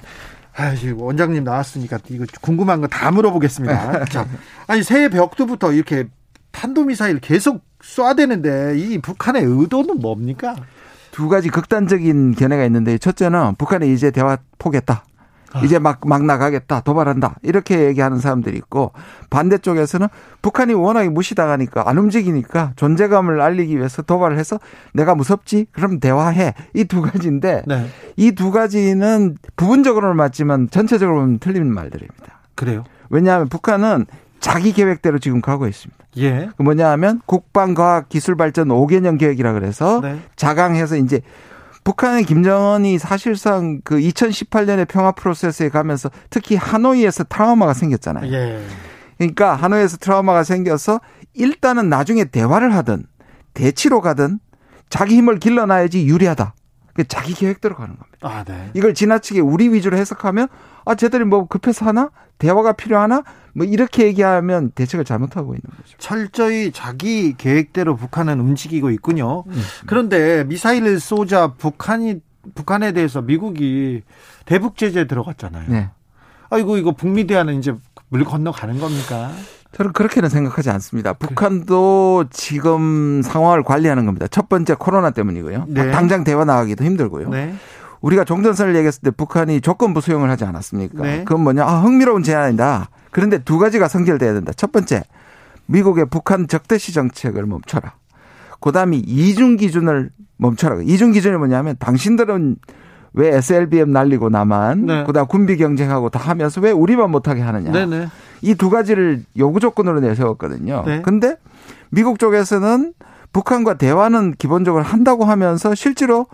아, 원장님 나왔으니까 이거 궁금한 거 다 물어보겠습니다. <laughs> 자, 아니 새해 벽두부터 이렇게 탄도미사일 계속 쏴대는데 이 북한의 의도는 뭡니까? 두 가지 극단적인 견해가 있는데 첫째는 북한이 이제 대화 포겠다. 아. 이제 막, 막 나가겠다, 도발한다. 이렇게 얘기하는 사람들이 있고, 반대쪽에서는 북한이 워낙에 무시당하니까, 안 움직이니까 존재감을 알리기 위해서 도발을 해서 내가 무섭지? 그럼 대화해. 이 두 가지인데, 네. 이두 가지는 부분적으로는 맞지만 전체적으로 보면 틀린 말들입니다. 그래요? 왜냐하면 북한은 자기 계획대로 지금 가고 있습니다. 예. 그 뭐냐 하면 국방과학기술발전 5개년 계획이라 그래서 네. 자강해서 이제 북한의 김정은이 사실상 그 2018년의 평화 프로세스에 가면서 특히 하노이에서 트라우마가 생겼잖아요. 예. 그러니까 하노이에서 트라우마가 생겨서 일단은 나중에 대화를 하든 대치로 가든 자기 힘을 길러놔야지 유리하다. 자기 계획대로 가는 겁니다. 아, 네. 이걸 지나치게 우리 위주로 해석하면 아 쟤들이 뭐 급해서 하나 대화가 필요하나 뭐 이렇게 얘기하면 대책을 잘못하고 있는 거죠. 철저히 자기 계획대로 북한은 움직이고 있군요. 음. 그런데 미사일을 쏘자 북한이 북한에 대해서 미국이 대북 제재 들어갔잖아요. 네. 아이고 이거 북미 대화는 이제 물 건너가는 겁니까? 저는 그렇게는 생각하지 않습니다. 북한도 지금 상황을 관리하는 겁니다. 첫 번째 코로나 때문이고요. 네. 당장 대화 나가기도 힘들고요. 네. 우리가 종전선을 얘기했을 때 북한이 조건부 수용을 하지 않았습니까? 네. 그건 뭐냐? 아, 흥미로운 제안이다. 그런데 두 가지가 성결돼야 된다. 첫 번째, 미국의 북한 적대시 정책을 멈춰라. 그 다음에 이중 기준을 멈춰라. 이중 기준이 뭐냐면 당신들은 왜 SLBM 날리고 나만 네. 그다음 군비 경쟁하고 다 하면서 왜 우리만 못하게 하느냐. 이 두 가지를 요구 조건으로 내세웠거든요. 네. 근데 미국 쪽에서는 북한과 대화는 기본적으로 한다고 하면서 실제로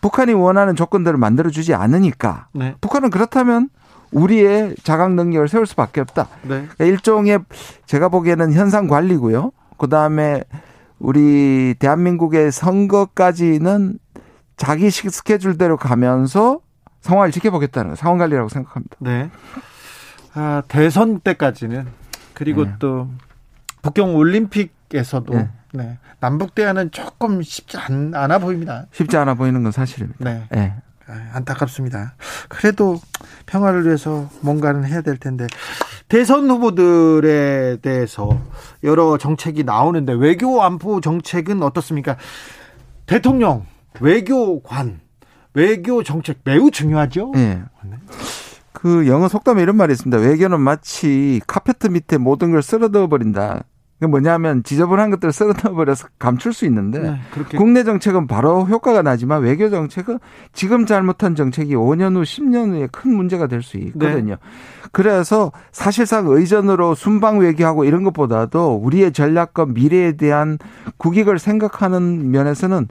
북한이 원하는 조건들을 만들어 주지 않으니까 네. 북한은 그렇다면 우리의 자강 능력을 세울 수밖에 없다. 네. 그러니까 일종의 제가 보기에는 현상 관리고요. 그 다음에 우리 대한민국의 선거까지는 자기 스케줄대로 가면서 상황을 지켜보겠다는 거 상황 관리라고 생각합니다. 네. 아, 대선 때까지는 그리고 네. 또 북경 올림픽에서도 네. 네. 남북 대화는 조금 쉽지 않, 아 보입니다. 쉽지 않아 보이는 건 사실입니다. 네. 네. 안타깝습니다. 그래도 평화를 위해서 뭔가는 해야 될 텐데 대선 후보들에 대해서 여러 정책이 나오는데 외교 안보 정책은 어떻습니까? 대통령 외교관 외교 정책 매우 중요하죠. 네. 그 영어 속담에 이런 말이 있습니다. 외교는 마치 카페트 밑에 모든 걸 쓸어넣어 버린다. 그 뭐냐면 지저분한 것들을 썰어넣어 버려서 감출 수 있는데 네, 국내 정책은 바로 효과가 나지만 외교 정책은 지금 잘못한 정책이 5년 후 10년 후에 큰 문제가 될 수 있거든요. 네. 그래서 사실상 의전으로 순방 외교하고 이런 것보다도 우리의 전략과 미래에 대한 국익을 생각하는 면에서는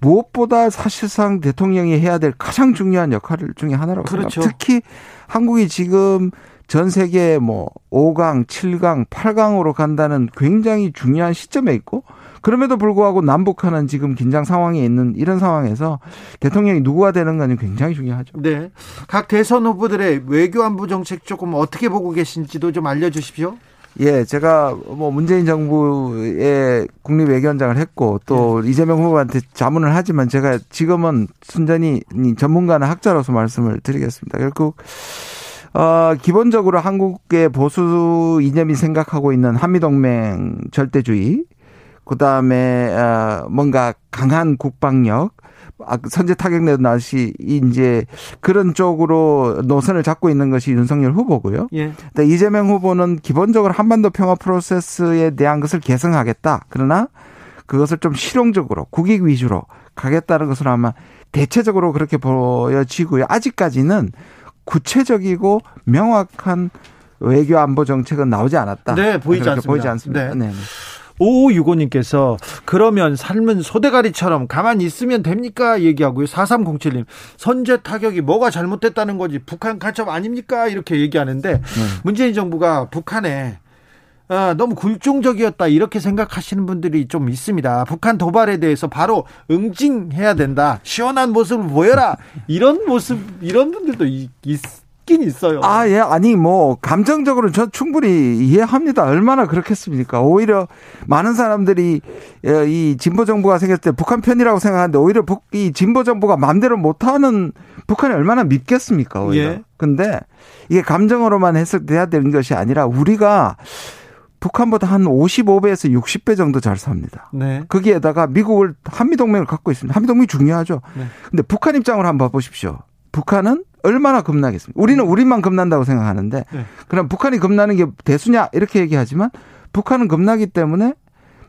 무엇보다 사실상 대통령이 해야 될 가장 중요한 역할 중에 하나라고 그렇죠. 생각합니다. 특히 한국이 지금 전 세계 뭐 5강, 7강, 8강으로 간다는 굉장히 중요한 시점에 있고 그럼에도 불구하고 남북한은 지금 긴장 상황에 있는 이런 상황에서 대통령이 누구가 되는 가는 굉장히 중요하죠. 네. 각 대선 후보들의 외교 안보 정책 조금 어떻게 보고 계신지도 좀 알려 주십시오. 예, 제가 뭐 문재인 정부의 국립 외교원장을 했고 또 예. 이재명 후보한테 자문을 하지만 제가 지금은 순전히 전문가나 학자로서 말씀을 드리겠습니다. 결국 어, 기본적으로 한국의 보수 이념이 생각하고 있는 한미동맹 절대주의, 그 다음에, 어, 뭔가 강한 국방력, 아, 선제 타격 내도 나시 이제 그런 쪽으로 노선을 잡고 있는 것이 윤석열 후보고요. 예. 근데 이재명 후보는 기본적으로 한반도 평화 프로세스에 대한 것을 개성하겠다. 그러나 그것을 좀 실용적으로 국익 위주로 가겠다는 것을 아마 대체적으로 그렇게 보여지고요. 아직까지는 구체적이고 명확한 외교 안보 정책은 나오지 않았다. 네, 보이지 않습니다. 보이지 않습니다. 네. 네. 네. 오유고님께서 그러면 삶은 소대가리처럼 가만히 있으면 됩니까? 얘기하고요. 4307님 선제 타격이 뭐가 잘못됐다는 거지 북한 간첩 아닙니까? 이렇게 얘기하는데 네. 문재인 정부가 북한에 어, 너무 굴종적이었다 이렇게 생각하시는 분들이 좀 있습니다. 북한 도발에 대해서 바로 응징해야 된다. 시원한 모습을 보여라. 이런 모습 이런 분들도 있, 있긴 있어요. 아, 예. 아니 뭐 감정적으로 저 충분히 이해합니다. 얼마나 그렇겠습니까? 오히려 많은 사람들이 예, 이 진보 정부가 생겼을 때 북한 편이라고 생각하는데 오히려 북, 이 진보 정부가 마음대로 못 하는 북한이 얼마나 밉겠습니까? 오히려. 예. 근데 이게 감정으로만 해석돼야 되는 것이 아니라 우리가 북한보다 한 55배에서 60배 정도 잘 삽니다. 네. 거기에다가 미국을 한미동맹을 갖고 있습니다. 한미동맹이 중요하죠. 네. 근데 북한 입장으로 한번 봐보십시오. 북한은 얼마나 겁나겠습니까? 우리는 우리만 겁난다고 생각하는데 네. 그럼 북한이 겁나는 게 대수냐 이렇게 얘기하지만 북한은 겁나기 때문에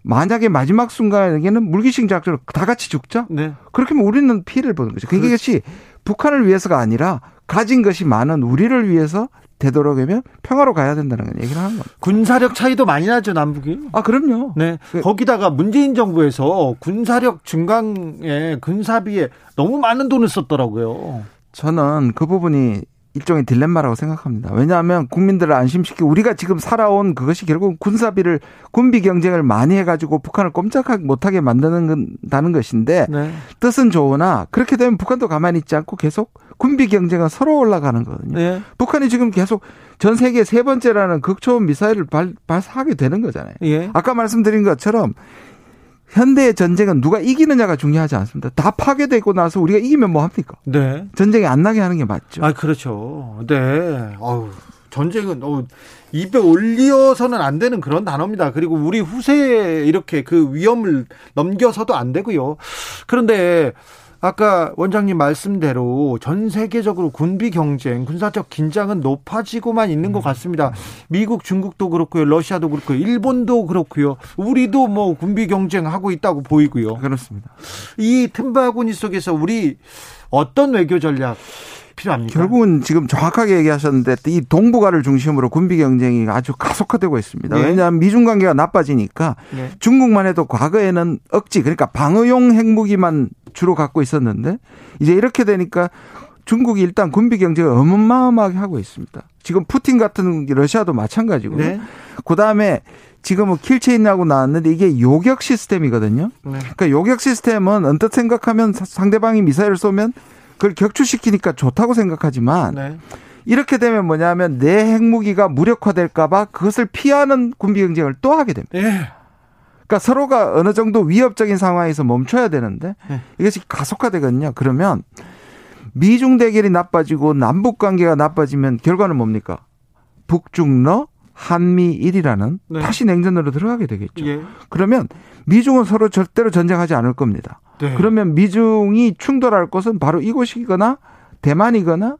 만약에 마지막 순간에는 물귀신 작전을 다 같이 죽죠. 네. 그렇게 하면 우리는 피해를 보는 거죠. 그것이 북한을 위해서가 아니라 가진 것이 많은 우리를 위해서 되도록이면 평화로 가야 된다는 얘기를 하는 겁니다. 군사력 차이도 많이 나죠, 남북이? 아, 그럼요. 네. 그, 거기다가 문재인 정부에서 군사력 증강에 군사비에 너무 많은 돈을 썼더라고요. 저는 그 부분이 일종의 딜레마라고 생각합니다. 왜냐하면 국민들을 안심시키고 우리가 지금 살아온 그것이 결국 군사비를 군비 경쟁을 많이 해가지고 북한을 꼼짝하지 못하게 만드는 것인데 네. 뜻은 좋으나 그렇게 되면 북한도 가만히 있지 않고 계속 군비 경쟁은 서로 올라가는 거거든요. 네. 북한이 지금 계속 전 세계 세 번째라는 극초음 미사일을 발, 발사하게 되는 거잖아요. 예. 아까 말씀드린 것처럼 현대의 전쟁은 누가 이기느냐가 중요하지 않습니다. 다 파괴되고 나서 우리가 이기면 뭐 합니까? 네. 전쟁이 안 나게 하는 게 맞죠. 아, 그렇죠. 네. 어우, 전쟁은 어 입에 올려서는 안 되는 그런 단어입니다. 그리고 우리 후세에 이렇게 그 위험을 넘겨서도 안 되고요. 그런데 아까 원장님 말씀대로 전 세계적으로 군비 경쟁, 군사적 긴장은 높아지고만 있는 것 음. 같습니다. 미국, 중국도 그렇고요, 러시아도 그렇고요, 일본도 그렇고요, 우리도 뭐 군비 경쟁하고 있다고 보이고요. 그렇습니다. 이 틈바구니 속에서 우리 어떤 외교 전략 필요합니까? 결국은 지금 정확하게 얘기하셨는데 이 동북아를 중심으로 군비 경쟁이 아주 가속화되고 있습니다. 네. 왜냐하면 미중 관계가 나빠지니까 네. 중국만 해도 과거에는 억지 그러니까 방어용 핵무기만 주로 갖고 있었는데 이제 이렇게 되니까 중국이 일단 군비 경쟁을 어마어마하게 하고 있습니다. 지금 푸틴 같은 러시아도 마찬가지고. 네. 그다음에 지금은 킬체인하고 나왔는데 이게 요격 시스템이거든요. 네. 그러니까 요격 시스템은 언뜻 생각하면 상대방이 미사일을 쏘면 그걸 격추시키니까 좋다고 생각하지만 네. 이렇게 되면 뭐냐면 내 핵무기가 무력화될까봐 그것을 피하는 군비 경쟁을 또 하게 됩니다. 네. 그러니까 서로가 어느 정도 위협적인 상황에서 멈춰야 되는데 네. 이것이 가속화되거든요. 그러면 미중 대결이 나빠지고 남북 관계가 나빠지면 결과는 뭡니까? 북중러 한미일이라는 네. 다시 냉전으로 들어가게 되겠죠. 예. 그러면 미중은 서로 절대로 전쟁하지 않을 겁니다. 네. 그러면 미중이 충돌할 것은 바로 이곳이거나 대만이거나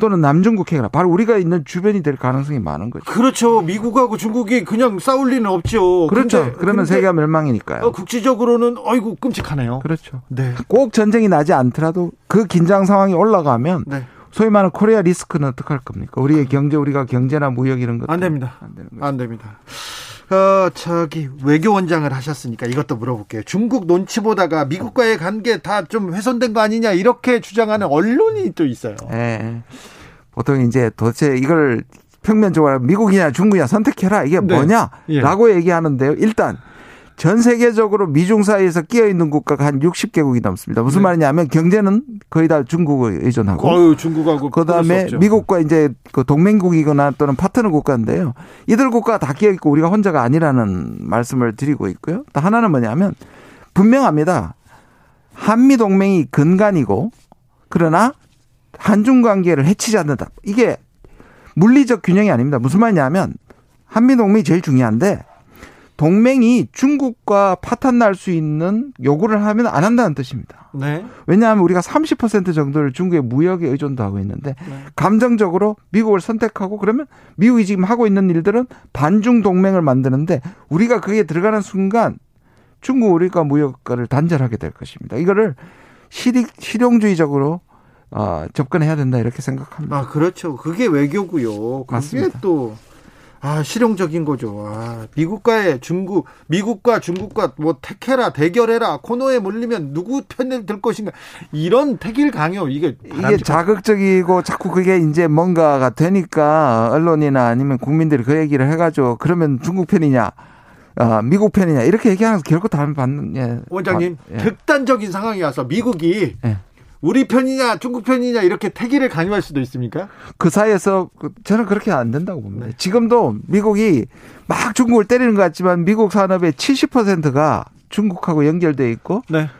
또는 남중국해가 바로 우리가 있는 주변이 될 가능성이 많은 거죠. 그렇죠. 미국하고 중국이 그냥 싸울 리는 없죠. 그렇죠. 근데, 그러면 근데 세계가 멸망이니까요. 어, 국지적으로는 어이구 끔찍하네요. 그렇죠. 네. 꼭 전쟁이 나지 않더라도 그 긴장 상황이 올라가면 네. 소위 말하는 코리아 리스크는 어떻게 할 겁니까? 우리의 경제, 우리가 경제나 무역 이런 것. 안 됩니다. 안 되는 거죠. 안 됩니다. 어, 저기 외교원장을 하셨으니까 이것도 물어볼게요. 중국 논치 보다가 미국과의 관계 다 좀 훼손된 거 아니냐 이렇게 주장하는 언론이 또 있어요. 네. 보통 이제 도대체 이걸 평면적으로 미국이냐 중국이냐 선택해라 이게 네. 뭐냐라고 예. 얘기하는데요. 일단 전 세계적으로 미중 사이에서 끼어 있는 국가가 한 60개국이 넘습니다. 무슨 네. 말이냐면 경제는 거의 다 중국을 의존하고. 어유 중국하고. 그다음에 미국과 이제 그 동맹국이거나 또는 파트너 국가인데요. 이들 국가가 다 끼어 있고 우리가 혼자가 아니라는 말씀을 드리고 있고요. 또 하나는 뭐냐면 분명합니다. 한미 동맹이 근간이고 그러나 한중 관계를 해치지 않는다. 이게 물리적 균형이 아닙니다. 무슨 말이냐면 한미 동맹이 제일 중요한데 동맹이 중국과 파탄 날 수 있는 요구를 하면 안 한다는 뜻입니다. 네. 왜냐하면 우리가 30% 정도를 중국의 무역에 의존도 하고 있는데 네. 감정적으로 미국을 선택하고 그러면 미국이 지금 하고 있는 일들은 반중 동맹을 만드는데 우리가 그게 들어가는 순간 중국 우리가 무역과를 단절하게 될 것입니다. 이거를 실익 실용주의적으로 어, 접근해야 된다 이렇게 생각합니다. 아 그렇죠. 그게 외교고요. 그게 맞습니다. 또 아, 실용적인 거죠. 아, 미국과의 중국, 미국과 중국과 뭐 택해라, 대결해라, 코너에 몰리면 누구 편을 들 것인가. 이런 택일 강요, 이게. 이게 자극적이고 자꾸 그게 이제 뭔가가 되니까 언론이나 아니면 국민들이 그 얘기를 해가지고 그러면 중국 편이냐. 아, 미국 편이냐 이렇게 얘기하면서 결국 다른 받는 예. 원장님 예. 극단적인 상황이 와서 미국이 예. 우리 편이냐 중국 편이냐 이렇게 태기를 강요할 수도 있습니까? 그 사이에서 그 저는 그렇게 안 된다고 봅니다. 네. 지금도 미국이 막 중국을 때리는 것 같지만 미국 산업의 70%가 중국하고 연결돼 있고 네.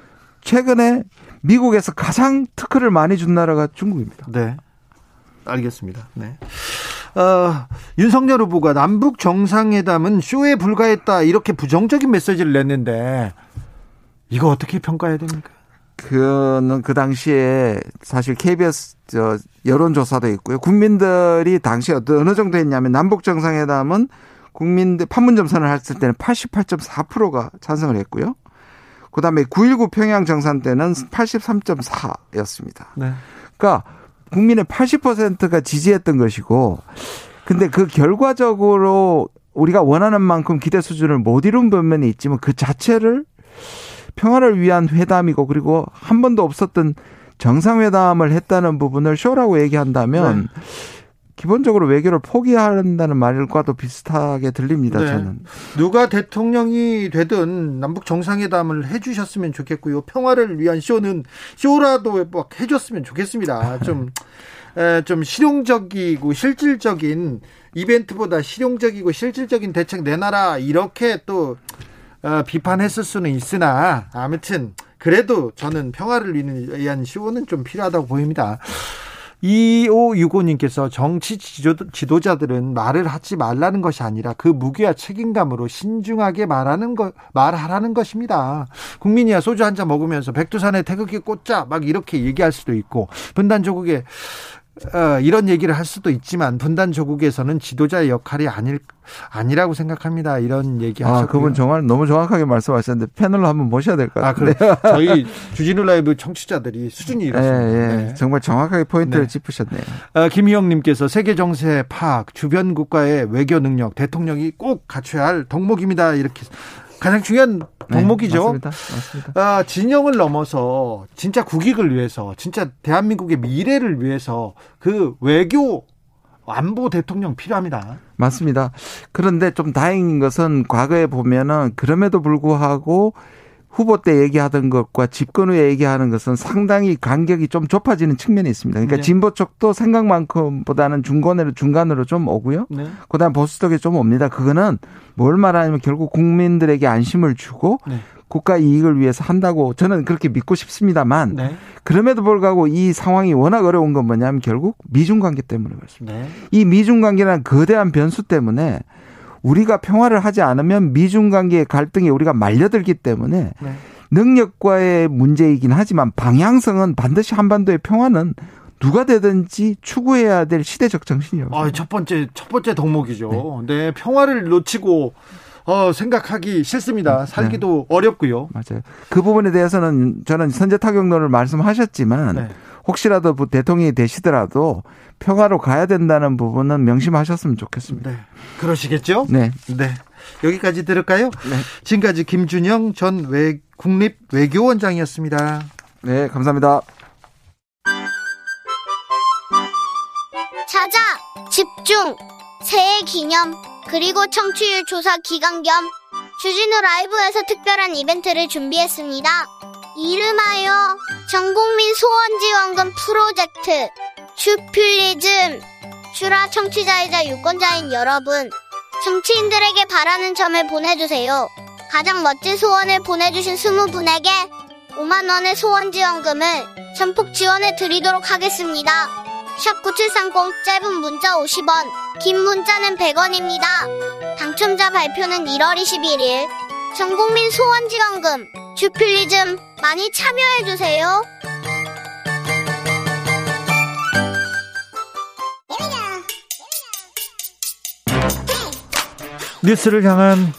최근에 미국에서 가장 특허를 많이 준 나라가 중국입니다. 네. 알겠습니다. 네. 어, 윤석열 후보가 남북 정상회담은 쇼에 불과했다 이렇게 부정적인 메시지를 냈는데 이거 어떻게 평가해야 됩니까? 그는 그 당시에 사실 KBS 저 여론조사도 있고요. 국민들이 당시에 어느 정도 했냐면 남북 정상회담은 국민들 판문점 선을 했을 때는 88.4%가 찬성을 했고요. 그다음에 9.19 평양 정상 때는 83.4였습니다. 네. 그러니까 국민의 80%가 지지했던 것이고 근데 그 결과적으로 우리가 원하는 만큼 기대 수준을 못 이룬 부분이 있지만 그 자체를 평화를 위한 회담이고 그리고 한 번도 없었던 정상회담을 했다는 부분을 쇼라고 얘기한다면 네. 기본적으로 외교를 포기한다는 말과도 비슷하게 들립니다. 네. 저는 누가 대통령이 되든 남북 정상회담을 해주셨으면 좋겠고요. 평화를 위한 쇼는 쇼라도 막 해줬으면 좋겠습니다. 좀. 에, 좀 실용적이고 실질적인 이벤트보다 실용적이고 실질적인 대책 내놔라 이렇게 또 어, 비판했을 수는 있으나 아무튼 그래도 저는 평화를 위한 시호는 좀 필요하다고 보입니다. 2565님께서 정치 지도, 자들은 말을 하지 말라는 것이 아니라 그 무게와 책임감으로 신중하게 말하는 것, 말하라는 것입니다. 국민이야 소주 한 잔 먹으면서 백두산에 태극기 꽂자 막 이렇게 얘기할 수도 있고 분단 조국에 어, 이런 얘기를 할 수도 있지만 분단 조국에서는 지도자의 역할이 아닐 아니라고 생각합니다. 이런 얘기 하셨고요. 아, 그분 정말 너무 정확하게 말씀하셨는데 패널로 한번 모셔야 될 것 같아요. 아, <laughs> 저희 주진우 라이브 청취자들이 수준이 이렇습니다. 예, 예. 네. 정말 정확하게 포인트를 네. 짚으셨네요. 어, 김희영 님께서 세계 정세 파악, 주변 국가의 외교 능력, 대통령이 꼭 갖춰야 할 덕목입니다. 이렇게 가장 중요한 덕목이죠. 네, 맞습니다. 맞습니다. 아, 진영을 넘어서 진짜 국익을 위해서, 진짜 대한민국의 미래를 위해서 그 외교 안보 대통령 필요합니다. 맞습니다. 그런데 좀 다행인 것은 과거에 보면은 그럼에도 불구하고 후보 때 얘기하던 것과 집권 후에 얘기하는 것은 상당히 간격이 좀 좁아지는 측면이 있습니다. 그러니까 네. 진보 쪽도 생각만큼보다는 중간으로 중간으로 좀 오고요. 네. 그다음 보수 쪽에 좀 옵니다. 그거는 뭘 말하냐면 결국 국민들에게 안심을 주고 네. 국가 이익을 위해서 한다고 저는 그렇게 믿고 싶습니다만 네. 그럼에도 불구하고 이 상황이 워낙 어려운 건 뭐냐면 결국 미중 관계 때문에 그렇습니다. 네. 이 미중 관계라는 거대한 변수 때문에 우리가 평화를 하지 않으면 미중 관계의 갈등에 우리가 말려들기 때문에 네. 능력과의 문제이긴 하지만 방향성은 반드시 한반도의 평화는 누가 되든지 추구해야 될 시대적 정신이에요. 아, 첫 번째 첫 번째 덕목이죠. 네, 네 평화를 놓치고 어, 생각하기 싫습니다. 네. 살기도 네. 어렵고요. 맞아요. 그 부분에 대해서는 저는 선제 타격론을 말씀하셨지만 네. 혹시라도 대통령이 되시더라도 평화로 가야 된다는 부분은 명심하셨으면 좋겠습니다. 네. 그러시겠죠? 네. 네. 여기까지 들을까요? 네. 지금까지 김준영 전 외, 국립 외교원장이었습니다. 네, 감사합니다. 찾아 집중 새해 기념 그리고 청취율 조사 기간 겸 주진우 라이브에서 특별한 이벤트를 준비했습니다. 이름하여 전국민 소원지원금 프로젝트 슈필리즘 슈라 청취자이자 유권자인 여러분 정치인들에게 바라는 점을 보내주세요. 가장 멋진 소원을 보내주신 20분에게 5만원의 소원지원금을 전폭 지원해 드리도록 하겠습니다. 샵9730 짧은 문자 50원 긴 문자는 100원입니다. 당첨자 발표는 1월 21일 전국민 소원지원금 주필리즘 많이 참여해주세요. 뉴스를 향한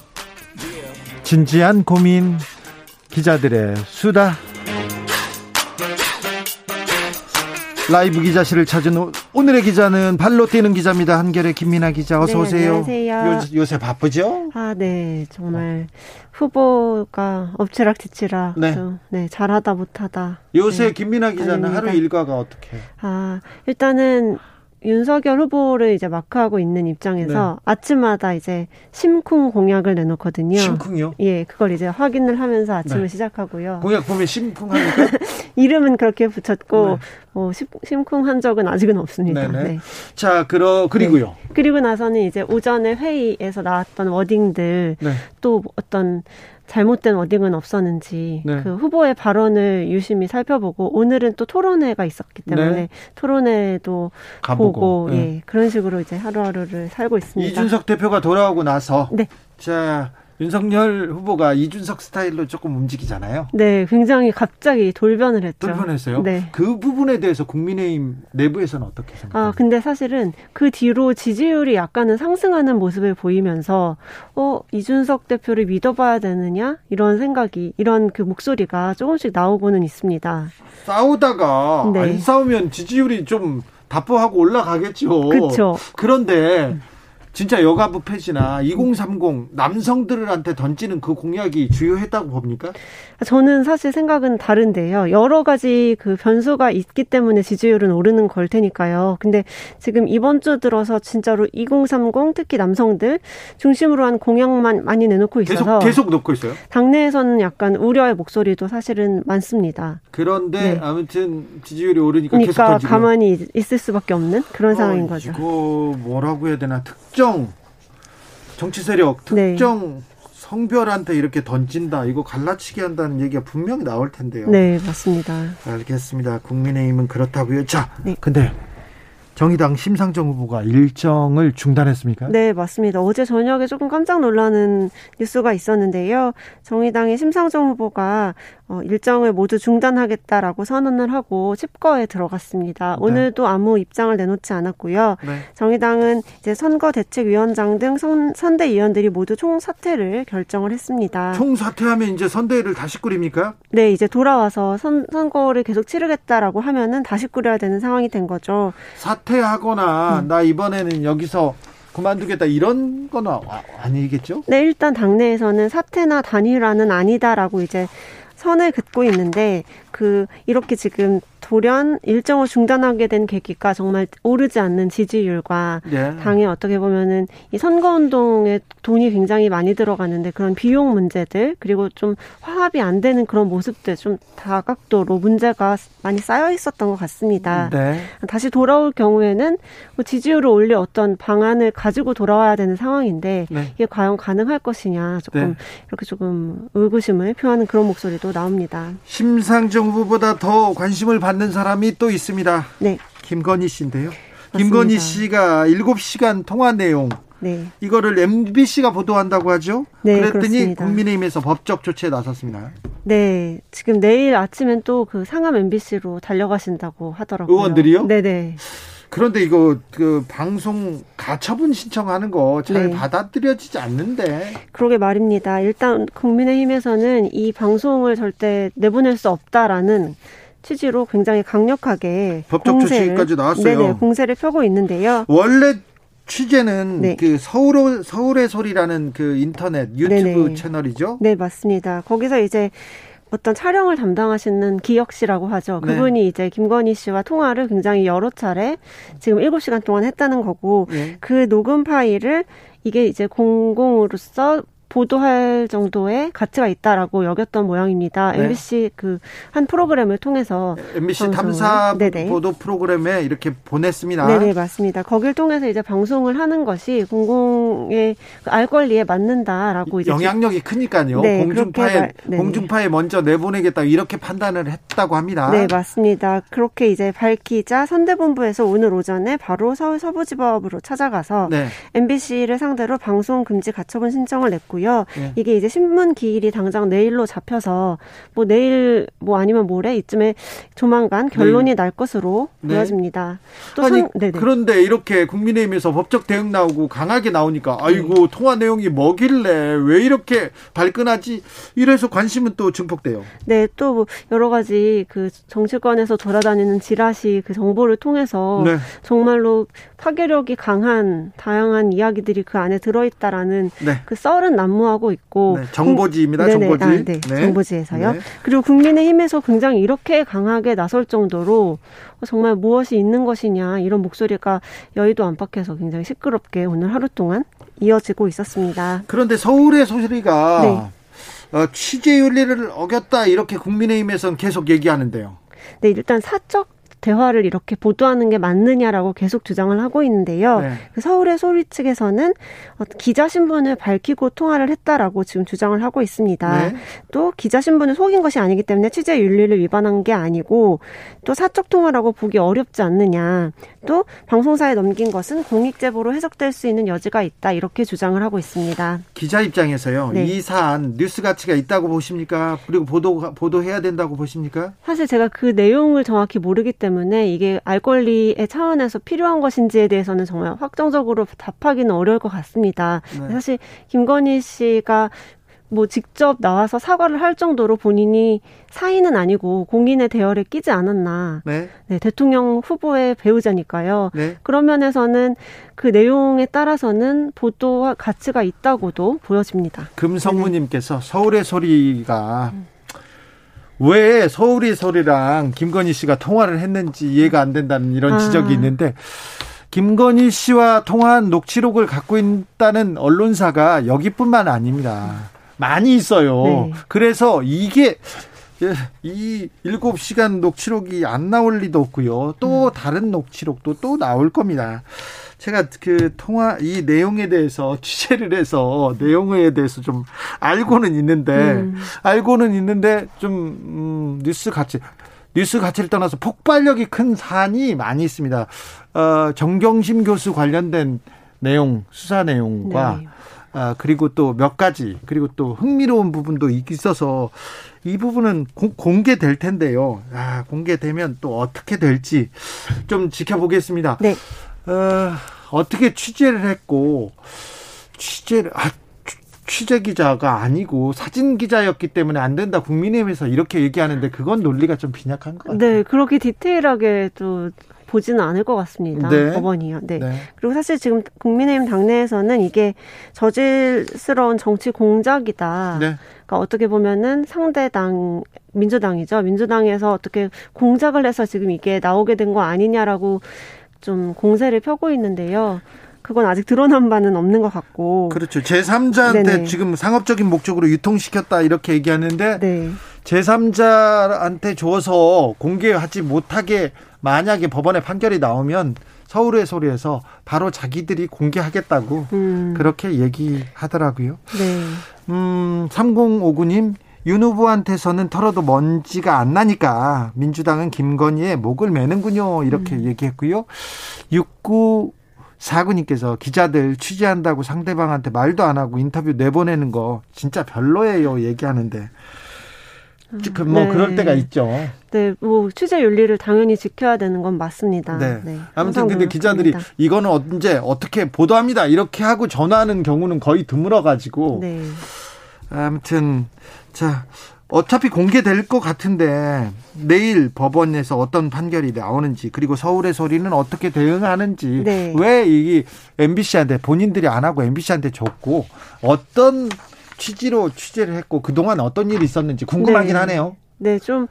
진지한 고민 기자들의 수다 라이브 기자실을 찾은 오늘의 기자는 발로 뛰는 기자입니다. 한결의 김민아 기자 어서 네, 오세요. 안녕하세요. 요, 새 바쁘죠? 아, 네. 정말 후보가 엎치락뒤치락. 네. 네, 잘하다 못하다. 요새 네, 김민아 기자는 아닙니다. 하루 일과가 어떻게? 아, 일단은 윤석열 후보를 이제 마크하고 있는 입장에서 네. 아침마다 이제 심쿵 공약을 내놓거든요. 심쿵요? 예, 그걸 이제 확인을 하면서 아침을 네. 시작하고요. 공약 보면 심쿵하니까 <laughs> 이름은 그렇게 붙였고 네. 뭐 심쿵한 적은 아직은 없습니다. 네네. 네. 자, 그러 그리고요. 네. 그리고 나서는 이제 오전에 회의에서 나왔던 워딩들 네. 또 어떤 잘못된 워딩은 없었는지 네. 그 후보의 발언을 유심히 살펴보고 오늘은 또 토론회가 있었기 때문에 네. 토론회도 가보고, 보고 네. 예 그런 식으로 이제 하루하루를 살고 있습니다. 이준석 대표가 돌아오고 나서 네. 자 윤석열 후보가 이준석 스타일로 조금 움직이잖아요. 네, 굉장히 갑자기 돌변을 했죠. 돌변했어요. 네. 그 부분에 대해서 국민의힘 내부에서는 어떻게 생각하세요? 아, 근데 사실은 그 뒤로 지지율이 약간은 상승하는 모습을 보이면서 어, 이준석 대표를 믿어봐야 되느냐 이런 생각이 이런 그 목소리가 조금씩 나오고는 있습니다. 싸우다가 네. 안 싸우면 지지율이 좀 답답하고 올라가겠죠. 그렇죠. 그런데 진짜 여가부 폐지나 2030 남성들한테 던지는 그 공약이 주요했다고 봅니까? 저는 사실 생각은 다른데요. 여러 가지 그 변수가 있기 때문에 지지율은 오르는 걸 테니까요. 근데 지금 이번 주 들어서 진짜로 2030 특히 남성들 중심으로 한 공약만 많이 내놓고 있어서 계속 계속 놓고 있어요. 당내에서는 약간 우려의 목소리도 사실은 많습니다. 그런데 네. 아무튼 지지율이 오르니까 그러니까 계속 던지고. 가만히 있을 수밖에 없는 그런 어, 상황인 거죠. 이거 뭐라고 해야 되나 특정 특정 정치 세력, 네. 특정 네. 성별한테 이렇게 던진다, 이거 갈라치기 한다는 얘기가 분명히 나올 텐데요. 네, 맞습니다. 알겠습니다. 국민의힘은 그렇다고요. 자, 네. 근데 정의당 심상정 후보가 일정을 중단했습니까? 네, 맞습니다. 어제 저녁에 조금 깜짝 놀라는 뉴스가 있었는데요. 정의당의 심상정 후보가 어, 일정을 모두 중단하겠다라고 선언을 하고 칩거에 들어갔습니다. 네. 오늘도 아무 입장을 내놓지 않았고요. 네. 정의당은 이제 선거 대책위원장 등 선, 선대위원들이 모두 총사퇴를 결정을 했습니다. 총사퇴하면 이제 선대위를 다시 꾸립니까? 네, 이제 돌아와서 선, 선거를 계속 치르겠다라고 하면은 다시 꾸려야 되는 상황이 된 거죠. 사퇴하거나 음. 나 이번에는 여기서 그만두겠다 이런 건 아니겠죠? 네, 일단 당내에서는 사퇴나 단일화는 아니다라고 이제 선을 긋고 있는데 그 이렇게 지금 돌연 일정을 중단하게 된 계기가 정말 오르지 않는 지지율과 예. 당에 어떻게 보면은 이 선거 운동에 돈이 굉장히 많이 들어가는데 그런 비용 문제들 그리고 좀 화합이 안 되는 그런 모습들 좀 다각도로 문제가 많이 쌓여 있었던 것 같습니다. 네. 다시 돌아올 경우에는 뭐 지지율을 올릴 어떤 방안을 가지고 돌아와야 되는 상황인데 네. 이게 과연 가능할 것이냐 조금 네. 이렇게 조금 의구심을 표하는 그런 목소리도 나옵니다. 심상정 후보다 더 관심을 받는 받는 사람이 또 있습니다. 네. 김건희 씨인데요. 맞습니다. 김건희 씨가 7시간 통화 내용 네. 이거를 MBC가 보도한다고 하죠. 네, 그랬더니 그렇습니다. 국민의힘에서 법적 조치에 나섰습니다. 네, 지금 내일 아침엔 또 그 상암 MBC로 달려가신다고 하더라고요. 의원들이요? 네 네. 그런데 이거 그 방송 가처분 신청하는 거잘 네. 받아들여지지 않는데. 그러게 말입니다. 일단 국민의힘에서는 이 방송을 절대 내보낼 수 없다라는 취지로 굉장히 강력하게 법적 공세를, 조치까지 나왔어요. 네네, 공세를 펴고 있는데요. 원래 취재는 네. 그 서울 서울의 소리라는 그 인터넷 유튜브 네네. 채널이죠? 네, 맞습니다. 거기서 이제 어떤 촬영을 담당하시는 기혁 씨라고 하죠. 네. 그분이 네. 이제 김건희 씨와 통화를 굉장히 여러 차례 지금 7시간 동안 했다는 거고 네. 그 녹음 파일을 이게 이제 공공으로서 보도할 정도의 가치가 있다라고 여겼던 모양입니다. 네. MBC 그 한 프로그램을 통해서 MBC 탐사 네네. 보도 프로그램에 이렇게 보냈습니다. 네네 맞습니다. 거길 통해서 이제 방송을 하는 것이 공공의 그알 권리에 맞는다라고 이제 영향력이 크니까요. 네, 공중파에 공중파에 먼저 내보내겠다 이렇게 판단을 했다고 합니다. 네 맞습니다. 그렇게 이제 밝히자 선대본부에서 오늘 오전에 바로 서울 서부지법으로 찾아가서 네. MBC를 상대로 방송 금지 가처분 신청을 냈고요. 있고요. 네. 이게 이제 신문 기일이 당장 내일로 잡혀서 뭐 내일 뭐 아니면 모레 이쯤에 조만간 결론이 네. 날 것으로 네. 보여집니다. 또 아니, 선, 그런데 이렇게 국민의힘에서 법적 대응 나오고 강하게 나오니까 아이고 네. 통화 내용이 뭐길래 왜 이렇게 발끈하지? 이래서 관심은 또 증폭돼요. 네, 또 뭐 여러 가지 그 정치권에서 돌아다니는 지라시 그 정보를 통해서 네. 정말로 파괴력이 강한 다양한 이야기들이 그 안에 들어있다라는 네. 그 썰은 난무하고 있고 네, 정보지입니다. 네네, 정보지. 아, 네, 네. 정보지에서요. 네. 그리고 국민의힘에서 굉장히 이렇게 강하게 나설 정도로 정말 무엇이 있는 것이냐 이런 목소리가 여의도 안팎에서 굉장히 시끄럽게 오늘 하루 동안 이어지고 있었습니다. 그런데 서울의 소리가 네. 어, 취재 윤리를 어겼다 이렇게 국민의힘에서는 계속 얘기하는데요. 네, 일단 사적 대화를 이렇게 보도하는 게 맞느냐라고 계속 주장을 하고 있는데요. 네. 그 서울의 소리 측에서는 기자 신분을 밝히고 통화를 했다라고 지금 주장을 하고 있습니다. 네. 또 기자 신분을 속인 것이 아니기 때문에 취재 윤리를 위반한 게 아니고 또 사적 통화라고 보기 어렵지 않느냐. 또 방송사에 넘긴 것은 공익 제보로 해석될 수 있는 여지가 있다 이렇게 주장을 하고 있습니다. 기자 입장에서요. 네. 이 사안 뉴스 가치가 있다고 보십니까? 그리고 보도 보도해야 된다고 보십니까? 사실 제가 그 내용을 정확히 모르기 때문에 때문에 이게 알 권리의 차원에서 필요한 것인지에 대해서는 정말 확정적으로 답하기는 어려울 것 같습니다. 네. 사실 김건희 씨가 뭐 직접 나와서 사과를 할 정도로 본인이 사인은 아니고 공인의 대열에 끼지 않았나. 네. 네 대통령 후보의 배우자니까요. 네. 그런 면에서는 그 내용에 따라서는 보도 가치가 있다고도 보여집니다. 금성무님께서 서울의 소리가 음. 왜 서울의 소리랑 김건희 씨가 통화를 했는지 이해가 안 된다는 이런 아. 지적이 있는데 김건희 씨와 통화한 녹취록을 갖고 있다는 언론사가 여기뿐만 아닙니다. 많이 있어요. 네. 그래서 이게 이 7시간 녹취록이 안 나올 리도 없고요. 또 음. 다른 녹취록도 또 나올 겁니다. 제가 그 통화 이 내용에 대해서 <laughs> 취재를 해서 내용에 대해서 좀 알고는 있는데 음. 알고는 있는데 좀 음, 뉴스 가치 뉴스 가치를 떠나서 폭발력이 큰 사안이 많이 있습니다. 어, 정경심 교수 관련된 내용 수사 내용과 네. 아, 그리고 또 몇 가지, 그리고 또 흥미로운 부분도 있어서 이 부분은 고, 공개될 텐데요. 아, 공개되면 또 어떻게 될지 좀 지켜보겠습니다. 네. 어, 어떻게 취재를 했고 취재를 아, 취재 기자가 아니고 사진 기자였기 때문에 안 된다 국민의힘에서 이렇게 얘기하는데 그건 논리가 좀 빈약한 것 같아요. 네, 그렇게 디테일하게 또 보지는 않을 것 같습니다. 네. 법원이요. 네. 네. 그리고 사실 지금 국민의힘 당내에서는 이게 저질스러운 정치 공작이다. 네. 그러니까 어떻게 보면은 상대당 민주당이죠. 민주당에서 어떻게 공작을 해서 지금 이게 나오게 된 거 아니냐라고 좀 공세를 펴고 있는데요. 그건 아직 드러난 바는 없는 것 같고. 그렇죠. 제3자한테 네네. 지금 상업적인 목적으로 유통시켰다 이렇게 얘기하는데 네. 제3자한테 줘서 공개하지 못하게 만약에 법원의 판결이 나오면 서울의 소리에서 바로 자기들이 공개하겠다고 음. 그렇게 얘기하더라고요. 네. 음, 3059님 윤 후보한테서는 털어도 먼지가 안 나니까 민주당은 김건희의 목을 매는군요. 이렇게 음. 얘기했고요. 69 사구님께서 기자들 취재한다고 상대방한테 말도 안 하고 인터뷰 내보내는 거 진짜 별로예요. 얘기하는데. 뭐 네. 그럴 때가 있죠. 네, 뭐 취재 윤리를 당연히 지켜야 되는 건 맞습니다. 네. 네 아무튼 근데 기자들이 이거는 언제 어떻게 보도합니다. 이렇게 하고 전화하는 경우는 거의 드물어 가지고 네. 아무튼 자, 어차피 공개될 것 같은데 내일 법원에서 어떤 판결이 나오는지 그리고 서울의 소리는 어떻게 대응하는지 네. 왜이 MBC한테 본인들이 안 하고 MBC한테 줬고 어떤 취지로 취재를 했고 그동안 어떤 일이 있었는지 궁금하긴 네. 하네요. 네, 좀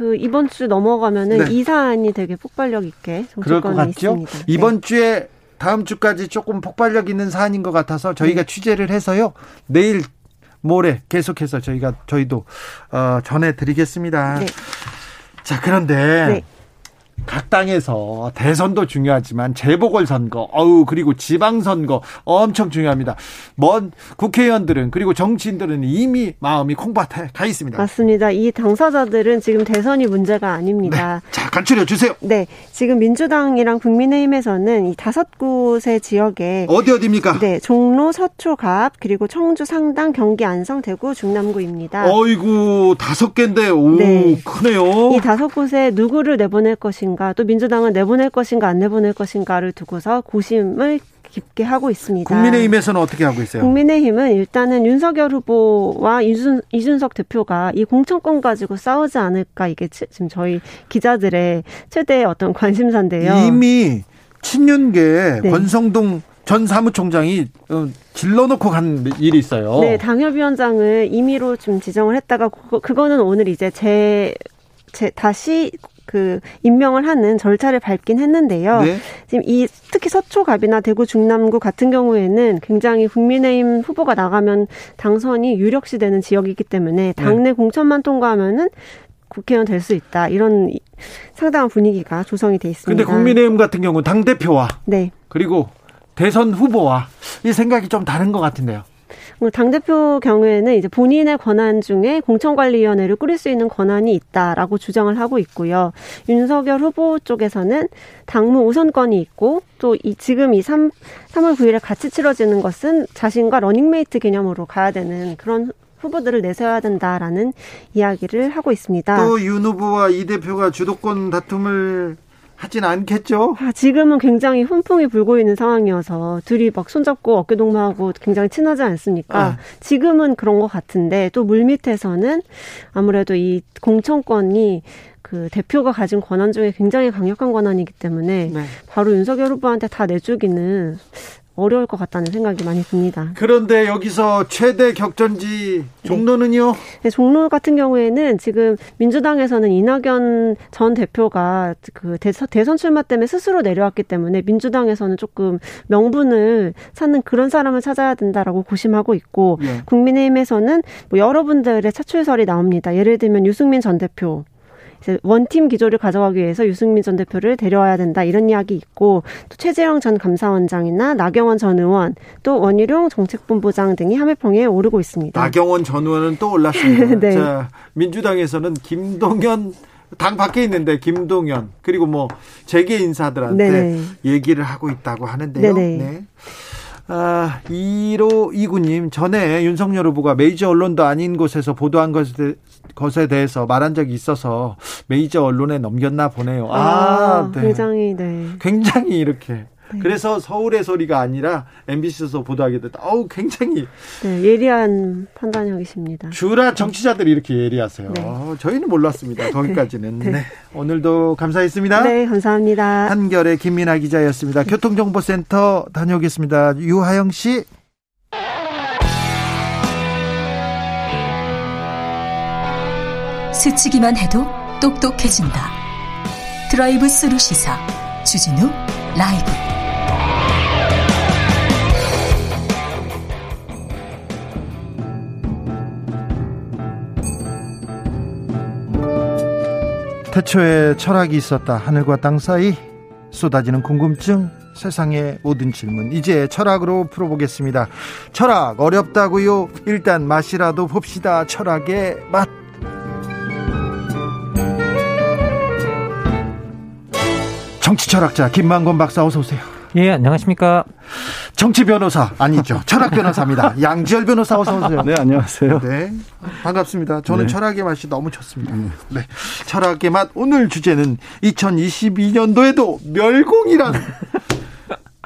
그 이번 주 넘어가면은 네. 이 사안이 되게 폭발력 있게 정치권에 있습니다. 이번 네. 주에 다음 주까지 조금 폭발력 있는 사안인 것 같아서 저희가 네. 취재를 해서요. 내일 모레 계속해서 저희가 저희도 어, 전해드리겠습니다. 네. 자 그런데 네. 각 당에서 대선도 중요하지만 재보궐 선거, 어우 그리고 지방 선거 엄청 중요합니다. 먼 국회의원들은 그리고 정치인들은 이미 마음이 콩밭에 가 있습니다. 맞습니다. 이 당사자들은 지금 대선이 문제가 아닙니다. 네. 자 간추려 주세요. 네, 지금 민주당이랑 국민의힘에서는 이 다섯 곳의 지역에 어디 어디입니까? 네, 종로, 서초 갑 그리고 청주, 상당, 경기, 안성, 대구, 중남구입니다. 어이구 다섯 개인데 오 네. 크네요. 이 다섯 곳에 누구를 내보낼 것인가? 것인가 또 민주당은 내보낼 것인가 안 내보낼 것인가를 두고서 고심을 깊게 하고 있습니다. 국민의힘에서는 어떻게 하고 있어요? 국민의힘은 일단은 윤석열 후보와 이준, 이준석 대표가 이 공천권 가지고 싸우지 않을까 이게 지금 저희 기자들의 최대 어떤 관심사인데요. 이미 친윤계 네. 권성동 전 사무총장이 어, 질러놓고 간 일이 있어요. 네, 당협위원장을 임의로 좀 지정을 했다가 그거는 오늘 이제 제, 제 다시 그 임명을 하는 절차를 밟긴 했는데요. 네. 지금 이 특히 서초갑이나 대구 중남구 같은 경우에는 굉장히 국민의힘 후보가 나가면 당선이 유력시 되는 지역이기 때문에 당내 네. 공천만 통과하면은 국회의원 될 수 있다. 이런 상당한 분위기가 조성이 돼 있습니다. 근데 국민의힘 같은 경우 당 대표와 네. 그리고 대선 후보와 이 생각이 좀 다른 것 같은데요. 뭐 당대표 경우에는 이제 본인의 권한 중에 공천관리위원회를 꾸릴 수 있는 권한이 있다라고 주장을 하고 있고요. 윤석열 후보 쪽에서는 당무 우선권이 있고 또 이 지금 이 3, 3월 9일에 같이 치러지는 것은 자신과 러닝메이트 개념으로 가야 되는 그런 후보들을 내세워야 된다라는 이야기를 하고 있습니다. 또 윤 후보와 이 대표가 주도권 다툼을 하진 않겠죠? 아, 지금은 굉장히 훈풍이 불고 있는 상황이어서 둘이 막 손잡고 어깨 동무하고 굉장히 친하지 않습니까? 아. 지금은 그런 것 같은데 또 물밑에서는 아무래도 이 공천권이 그 대표가 가진 권한 중에 굉장히 강력한 권한이기 때문에 네. 바로 윤석열 후보한테 다 내주기는 어려울 것 같다는 생각이 많이 듭니다. 그런데 여기서 최대 격전지 종로는요? 네. 네, 종로 같은 경우에는 지금 민주당에서는 이낙연 전 대표가 그 대선, 대선 출마 때문에 스스로 내려왔기 때문에 민주당에서는 조금 명분을 찾는 그런 사람을 찾아야 된다라고 고심하고 있고 네. 국민의힘에서는 뭐 여러분들의 차출설이 나옵니다. 예를 들면 유승민 전 대표 원팀 기조를 가져가기 위해서 유승민 전 대표를 데려와야 된다 이런 이야기 있고 또 최재형 전 감사원장이나 나경원 전 의원 또 원희룡 정책본부장 등이 함해평에 오르고 있습니다. 나경원 전 의원은 또 올랐습니다. <laughs> 네. 자, 민주당에서는 김동연 당 밖에 있는데 김동연 그리고 뭐 재계 인사들한테 네네. 얘기를 하고 있다고 하는데요. 네네. 네. 아, 1호 이구님 전에 윤석열 후보가 메이저 언론도 아닌 곳에서 보도한 것에, 것에 대해서 말한 적이 있어서 메이저 언론에 넘겼나 보네요. 아, 아 네. 굉장히, 네. 굉장히 이렇게. 네. 그래서 서울의 소리가 아니라 MBC에서 보도하게 됐다. 어우, 굉장히. 네, 예리한 판단력이십니다. 주라 정치자들이 이렇게 예리하세요. 네. 어, 저희는 몰랐습니다. 네. 거기까지는. 네. 네. 오늘도 감사했습니다. 네, 감사합니다. 한결의 김민아 기자였습니다. 교통정보센터 다녀오겠습니다. 유하영 씨. 스치기만 해도 똑똑해진다. 드라이브 스루 시사 주진우 라이브. 태초에 철학이 있었다. 하늘과 땅 사이 쏟아지는 궁금증, 세상의 모든 질문. 이제 철학으로 풀어보겠습니다. 철학 어렵다고요? 일단 맛이라도 봅시다. 철학의 맛. 정치 철학자 김만권 박사 어서 오세요. 예, 안녕하십니까. 정치 변호사 아니죠. 철학 변호사입니다. <laughs> 양지열 변호사 어서 오세요. 네, 안녕하세요. 네. 반갑습니다. 저는 네. 철학의 맛이 너무 좋습니다. 음. 네. 철학의 맛 오늘 주제는 2022년도에도 멸공이란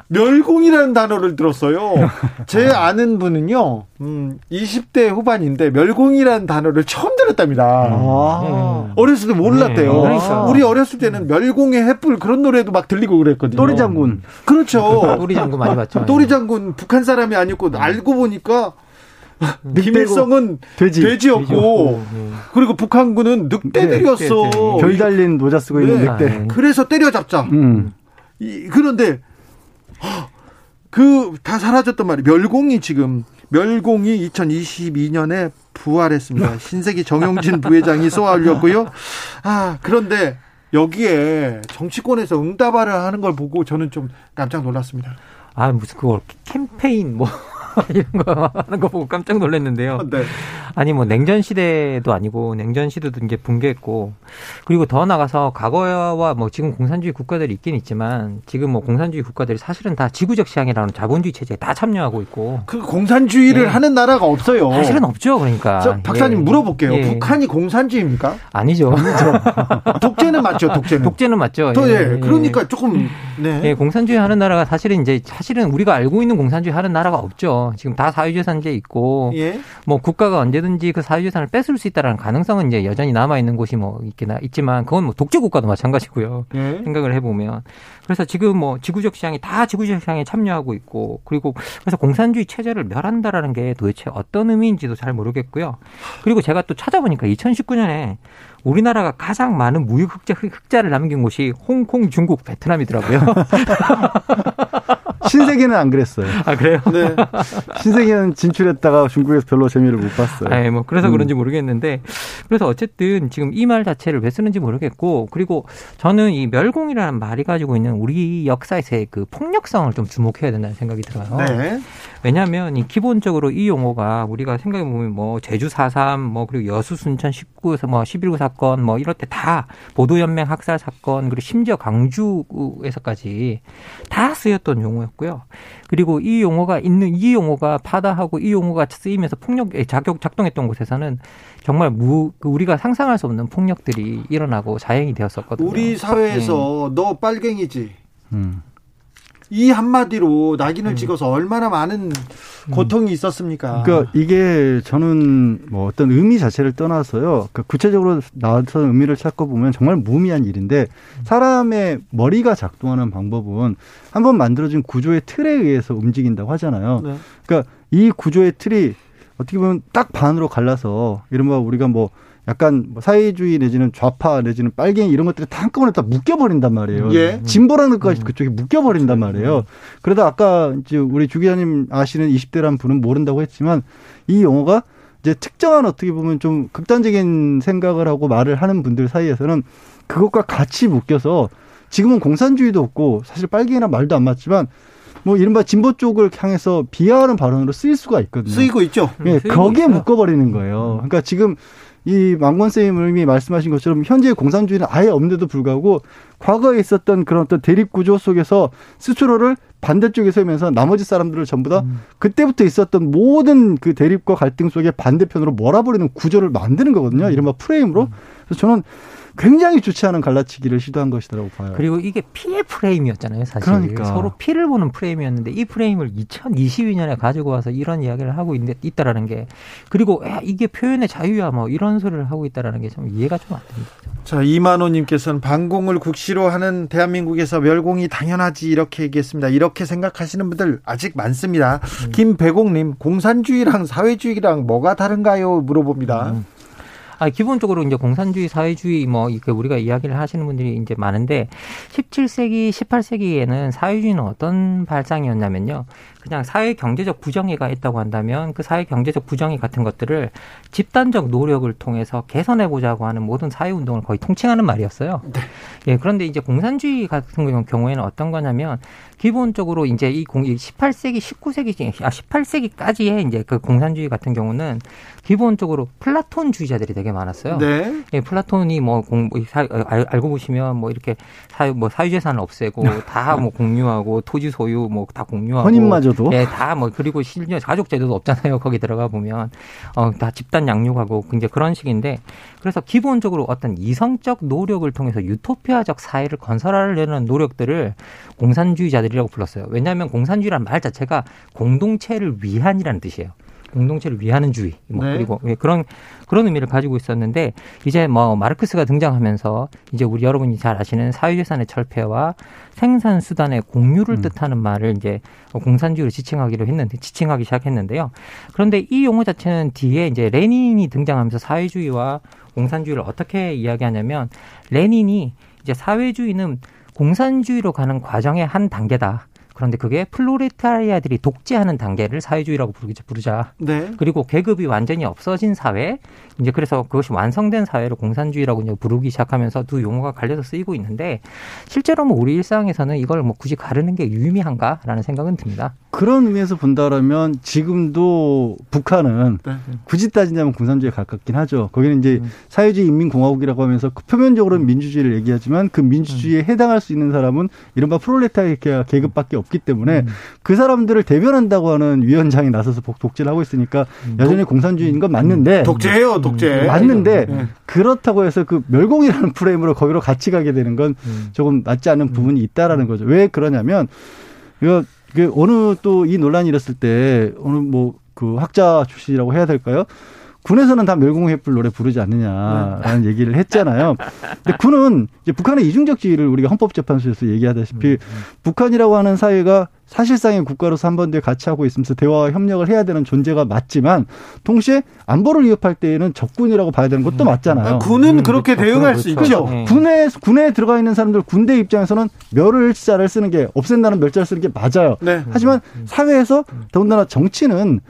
멸공이라는 단어를 들었어요. 제 아는 분은요, 음, 20대 후반인데 멸공이라는 단어를 처음 들었답니다. 아. 네. 어렸을 때 몰랐대요. 네. 그러니까. 우리 어렸을 때는 멸공의 햇불 그런 노래도 막 들리고 그랬거든요. 또리 장군. 그렇죠. 또리 장군 많이 봤죠. <laughs> 또리 장군 북한 사람이 아니고 알고 보니까 김일성은 돼지. 돼지였고 네. 그리고 북한군은 늑대들이었어. 네, 네, 네. 별 달린 모자 쓰고 있는 네. 늑대. 그래서 때려잡자. 음. 이, 그런데 그 다 사라졌단 말이에요. 멸공이 지금 멸공이 2022년에 부활했습니다. <laughs> 신세기 정용진 부회장이 쏘아올렸고요. 아 그런데 여기에 정치권에서 응답하를 하는 걸 보고 저는 좀 깜짝 놀랐습니다. 아 무슨 그걸 캠페인 뭐 <laughs> 이런 거 하는 거 보고 깜짝 놀랐는데요. 네. 아니 뭐 냉전 시대도 아니고 냉전 시대도 이제 붕괴했고 그리고 더 나가서 과거와 뭐 지금 공산주의 국가들이 있긴 있지만 지금 뭐 공산주의 국가들이 사실은 다 지구적 시장이라는 자본주의 체제에 다 참여하고 있고 그 공산주의를 네. 하는 나라가 없어요. 사실은 없죠. 그러니까 저, 박사님 예. 물어볼게요. 예. 북한이 공산주의입니까? 아니죠. <laughs> 독재는 맞죠. 독재는. 독재는 맞죠. 더, 예. 예. 그러니까 조금 네. 예, 공산주의 하는 나라가 사실은 이제 사실은 우리가 알고 있는 공산주의 하는 나라가 없죠. 지금 다 사유재산제 있고 예. 뭐 국가가 언제든지 그 사유재산을 뺏을 수 있다라는 가능성은 이제 여전히 남아 있는 곳이 뭐 있긴 있지만 그건 뭐 독재 국가도 마찬가지고요. 예. 생각을 해보면 그래서 지금 뭐 지구적 시장이 다 지구적 시장에 참여하고 있고 그리고 그래서 공산주의 체제를 멸한다라는 게 도대체 어떤 의미인지도 잘 모르겠고요. 그리고 제가 또 찾아보니까 2019년에 우리나라가 가장 많은 무역 흑자, 흑자를 남긴 곳이 홍콩, 중국, 베트남이더라고요. <laughs> 신세계는 안 그랬어요. 아 그래요? 네. <laughs> 신세계는 진출했다가 중국에서 별로 재미를 못 봤어요. 아, 뭐 그래서 음. 그런지 모르겠는데 그래서 어쨌든 지금 이 말 자체를 왜 쓰는지 모르겠고 그리고 저는 이 멸공이라는 말이 가지고 있는 우리 역사에서의 그 폭력성을 좀 주목해야 된다는 생각이 들어요. 네. 왜냐하면 이 기본적으로 이 용어가 우리가 생각해 보면 뭐 제주 4.3, 뭐 그리고 여수 순천 19 뭐 11구 사건 뭐 이럴 때 다 보도연맹 학살 사건 그리고 심지어 광주에서까지 다 쓰였던 용어였고요. 그리고 이 용어가 있는 이 용어가 파다하고 이 용어가 쓰이면서 폭력 작용 작동했던 곳에서는 정말 무그 우리가 상상할 수 없는 폭력들이 일어나고 자행이 되었었거든요. 우리 사회에서 네. 너 빨갱이지. 음. 이 한마디로 낙인을 음. 찍어서 얼마나 많은 고통이 있었습니까? 그러니까 이게 저는 뭐 어떤 의미 자체를 떠나서요. 그러니까 구체적으로 나와서 의미를 찾고 보면 정말 무의미한 일인데 사람의 머리가 작동하는 방법은 한번 만들어진 구조의 틀에 의해서 움직인다고 하잖아요. 네. 그러니까 이 구조의 틀이 어떻게 보면 딱 반으로 갈라서 이른바 우리가 뭐 약간 뭐 사회주의 내지는 좌파 내지는 빨갱이 이런 것들이 다 한꺼번에 다 묶여버린단 말이에요. 예. 진보라는 것까지 음. 그쪽에 묶여버린단 말이에요. 그러다 아까 이제 우리 주 기자님 아시는 20대라는 분은 모른다고 했지만 이 용어가 이제 특정한 어떻게 보면 좀 극단적인 생각을 하고 말을 하는 분들 사이에서는 그것과 같이 묶여서 지금은 공산주의도 없고 사실 빨갱이랑 말도 안 맞지만 뭐 이른바 진보 쪽을 향해서 비하하는 발언으로 쓰일 수가 있거든요. 쓰이고 있죠. 예, 거기에 묶어버리는 거예요. 그러니까 지금 이 망건 쌤이 말씀하신 것처럼 현재 공산주의는 아예 없는데도 불구하고 과거에 있었던 그런 어떤 대립 구조 속에서 스스로를 반대쪽에 서면서 나머지 사람들을 전부 다 음. 그때부터 있었던 모든 그 대립과 갈등 속에 반대편으로 몰아버리는 구조를 만드는 거거든요. 이른바 프레임으로. 음. 그래서 저는 굉장히 좋지 않은 갈라치기를 시도한 것이라고 봐요. 그리고 이게 피해 프레임이었잖아요, 사실. 그러니까. 서로 피를 보는 프레임이었는데 이 프레임을 2022년에 가지고 와서 이런 이야기를 하고 있, 있다라는 게 그리고 야, 이게 표현의 자유야 뭐 이런 소리를 하고 있다라는 게 좀 이해가 좀 안 됩니다. 자, 이만호 님께서는 반공을 국시로 하는 대한민국에서 멸공이 당연하지 이렇게 얘기했습니다. 이렇게 생각하시는 분들 아직 많습니다. 음. 김배공 님, 공산주의랑 사회주의랑 뭐가 다른가요? 물어봅니다. 음. 아, 기본적으로 이제 공산주의, 사회주의 뭐 이렇게 우리가 이야기를 하시는 분들이 이제 많은데 17세기, 18세기에는 사회주의는 어떤 발상이었냐면요. 그냥 사회 경제적 부정의가 있다고 한다면 그 사회 경제적 부정의 같은 것들을 집단적 노력을 통해서 개선해 보자고 하는 모든 사회 운동을 거의 통칭하는 말이었어요. 네. 예, 그런데 이제 공산주의 같은 경우에는 어떤 거냐면 기본적으로 이제 이 18세기, 19세기, 아 18세기까지의 이제 그 공산주의 같은 경우는 기본적으로 플라톤주의자들이 되게 많았어요. 네. 예, 플라톤이 뭐 공, 사, 어, 알, 알고 보시면 뭐 이렇게 사유, 뭐 사유재산을 없애고 다 뭐 공유하고 토지 소유 뭐 다 공유하고. 혼인마저도? 예, 다 뭐 그리고 실제 가족 제도도 없잖아요. 거기 들어가 보면. 어, 다 집단 양육하고 이제 그런 식인데 그래서 기본적으로 어떤 이성적 노력을 통해서 유토피아적 사회를 건설하려는 노력들을 공산주의자들이라고 불렀어요. 왜냐하면 공산주의란 말 자체가 공동체를 위한이라는 뜻이에요. 공동체를 위하는 주의 뭐 네. 그리고 예, 그런 그런 의미를 가지고 있었는데 이제 뭐 마르크스가 등장하면서 이제 우리 여러분이 잘 아시는 사유재산의 철폐와 생산 수단의 공유를 음. 뜻하는 말을 이제 공산주의로 지칭하기로 했는데 지칭하기 시작했는데요. 그런데 이 용어 자체는 뒤에 이제 레닌이 등장하면서 사회주의와 공산주의를 어떻게 이야기하냐면 레닌이 이제 사회주의는 공산주의로 가는 과정의 한 단계다. 그런데 그게 플로레타리아들이 독재하는 단계를 사회주의라고 부르자. 네. 그리고 계급이 완전히 없어진 사회, 이제 그래서 그것이 완성된 사회를 공산주의라고 이제 부르기 시작하면서 두 용어가 갈려서 쓰이고 있는데 실제로 뭐 우리 일상에서는 이걸 뭐 굳이 가르는 게 유의미한가라는 생각은 듭니다. 그런 의미에서 본다라면 지금도 북한은 네. 굳이 따지자면 공산주의에 가깝긴 하죠. 거기는 이제 음. 사회주의 인민공화국이라고 하면서 그 표면적으로는 민주주의를 얘기하지만 그 민주주의에 음. 해당할 수 있는 사람은 이른바 프롤레타리아 계급밖에 없기 때문에 음. 그 사람들을 대변한다고 하는 위원장이 나서서 독재를 하고 있으니까 음. 여전히 공산주의인 건 맞는데 음. 독재예요, 독재. 음. 맞는데 네. 그렇다고 해서 그 멸공이라는 프레임으로 거기로 같이 가게 되는 건 조금 맞지 않는 부분이 있다라는 거죠. 왜 그러냐면 이거 그 어느 또 이 논란이 일었을 때 어느 뭐 그 학자 출신이라고 해야 될까요? 군에서는 다 멸공회불 노래 부르지 않느냐라는 네. 얘기를 했잖아요. 근데 <laughs> 군은 이제 북한의 이중적지를 우리가 헌법재판소에서 얘기하다시피 음, 음. 북한이라고 하는 사회가 사실상의 국가로서 한 번 더 같이 하고 있으면서 대화와 협력을 해야 되는 존재가 맞지만 동시에 안보를 위협할 때에는 적군이라고 봐야 되는 것도 음. 맞잖아요. 군은 음, 그렇게 그렇죠. 대응할 그렇죠. 수 있죠. 네. 군에 군에 들어가 있는 사람들 군대 입장에서는 멸을자를 쓰는 게 없앤다는 멸자를 쓰는 게 맞아요. 네. 하지만 사회에서 더군다나 정치는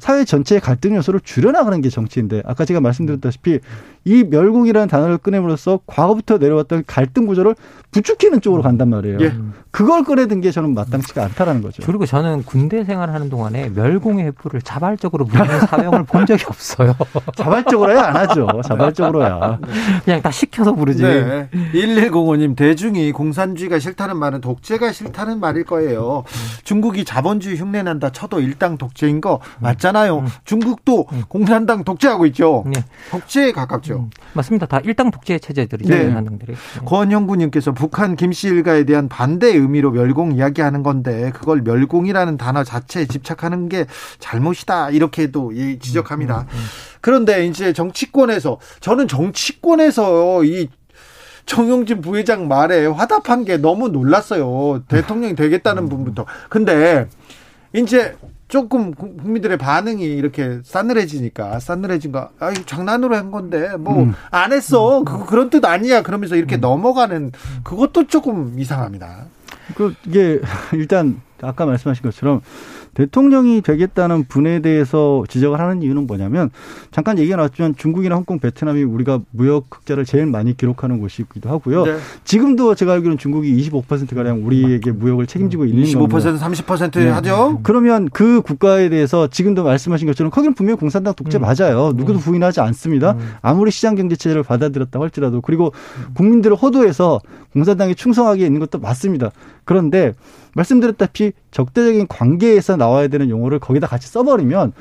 사회 전체의 갈등 요소를 줄여나가는 게 정치인데 아까 제가 말씀드렸다시피 이 멸공이라는 단어를 꺼내므로써 과거부터 내려왔던 갈등 구조를 부추기는 쪽으로 간단 말이에요. 예. 그걸 꺼내든 게 저는 마땅치가 않다 라는 거죠. 그리고 저는 군대 생활하는 동안에 멸공의 해프를 자발적으로 부르는 사용을 본 적이 없어요. <laughs> 자발적으로야 안 하죠. 자발적으로야. 그냥 다 시켜서 부르지. 네. 1105님 대중이 공산주의가 싫다는 말은 독재가 싫다는 말일 거예요. 중국이 자본주의 흉내난다 쳐도 일당 독재인 거 맞잖아요. 음. 중국도 음. 공산당 독재하고 있죠. 네. 독재에 가깝죠. 음, 맞습니다. 다 일당 독재 체제들이죠. 네. 네. 권형구님께서 북한 김씨 일가에 대한 반대 의미로 멸공 이야기하는 건데 그걸 멸공이라는 단어 자체에 집착하는 게 잘못이다 이렇게도 지적합니다. 음, 음, 음. 그런데 이제 정치권에서 저는 정치권에서 이 정용진 부회장 말에 화답한 게 너무 놀랐어요. 대통령이 되겠다는 부분부터. 근데 이제 조금 국민들의 반응이 이렇게 싸늘해지니까 싸늘해진 거, 아, 이 장난으로 한 건데 뭐안 음. 했어. 음. 그 그런 뜻 아니야. 그러면서 이렇게 음. 넘어가는 그것도 조금 이상합니다. 그 이게 <laughs> 일단 아까 말씀하신 것처럼 대통령이 되겠다는 분에 대해서 지적을 하는 이유는 뭐냐면 잠깐 얘기가 나왔지만 중국이나 홍콩, 베트남이 우리가 무역 흑자를 제일 많이 기록하는 곳이기도 하고요. 네. 지금도 제가 알기로는 중국이 25% 가량 우리에게 무역을 책임지고 있는 25% 겁니다. 30% 네. 하죠. 그러면 그 국가에 대해서 지금도 말씀하신 것처럼 거기는 분명히 공산당 독재 음. 맞아요. 누구도 음. 부인하지 않습니다. 음. 아무리 시장 경제 체제를 받아들였다고 할지라도 그리고 국민들을 호도해서 공산당에 충성하게 있는 것도 맞습니다. 그런데 말씀드렸다시피 적대적인 관계에서 나와야 되는 용어를 거기다 같이 써버리면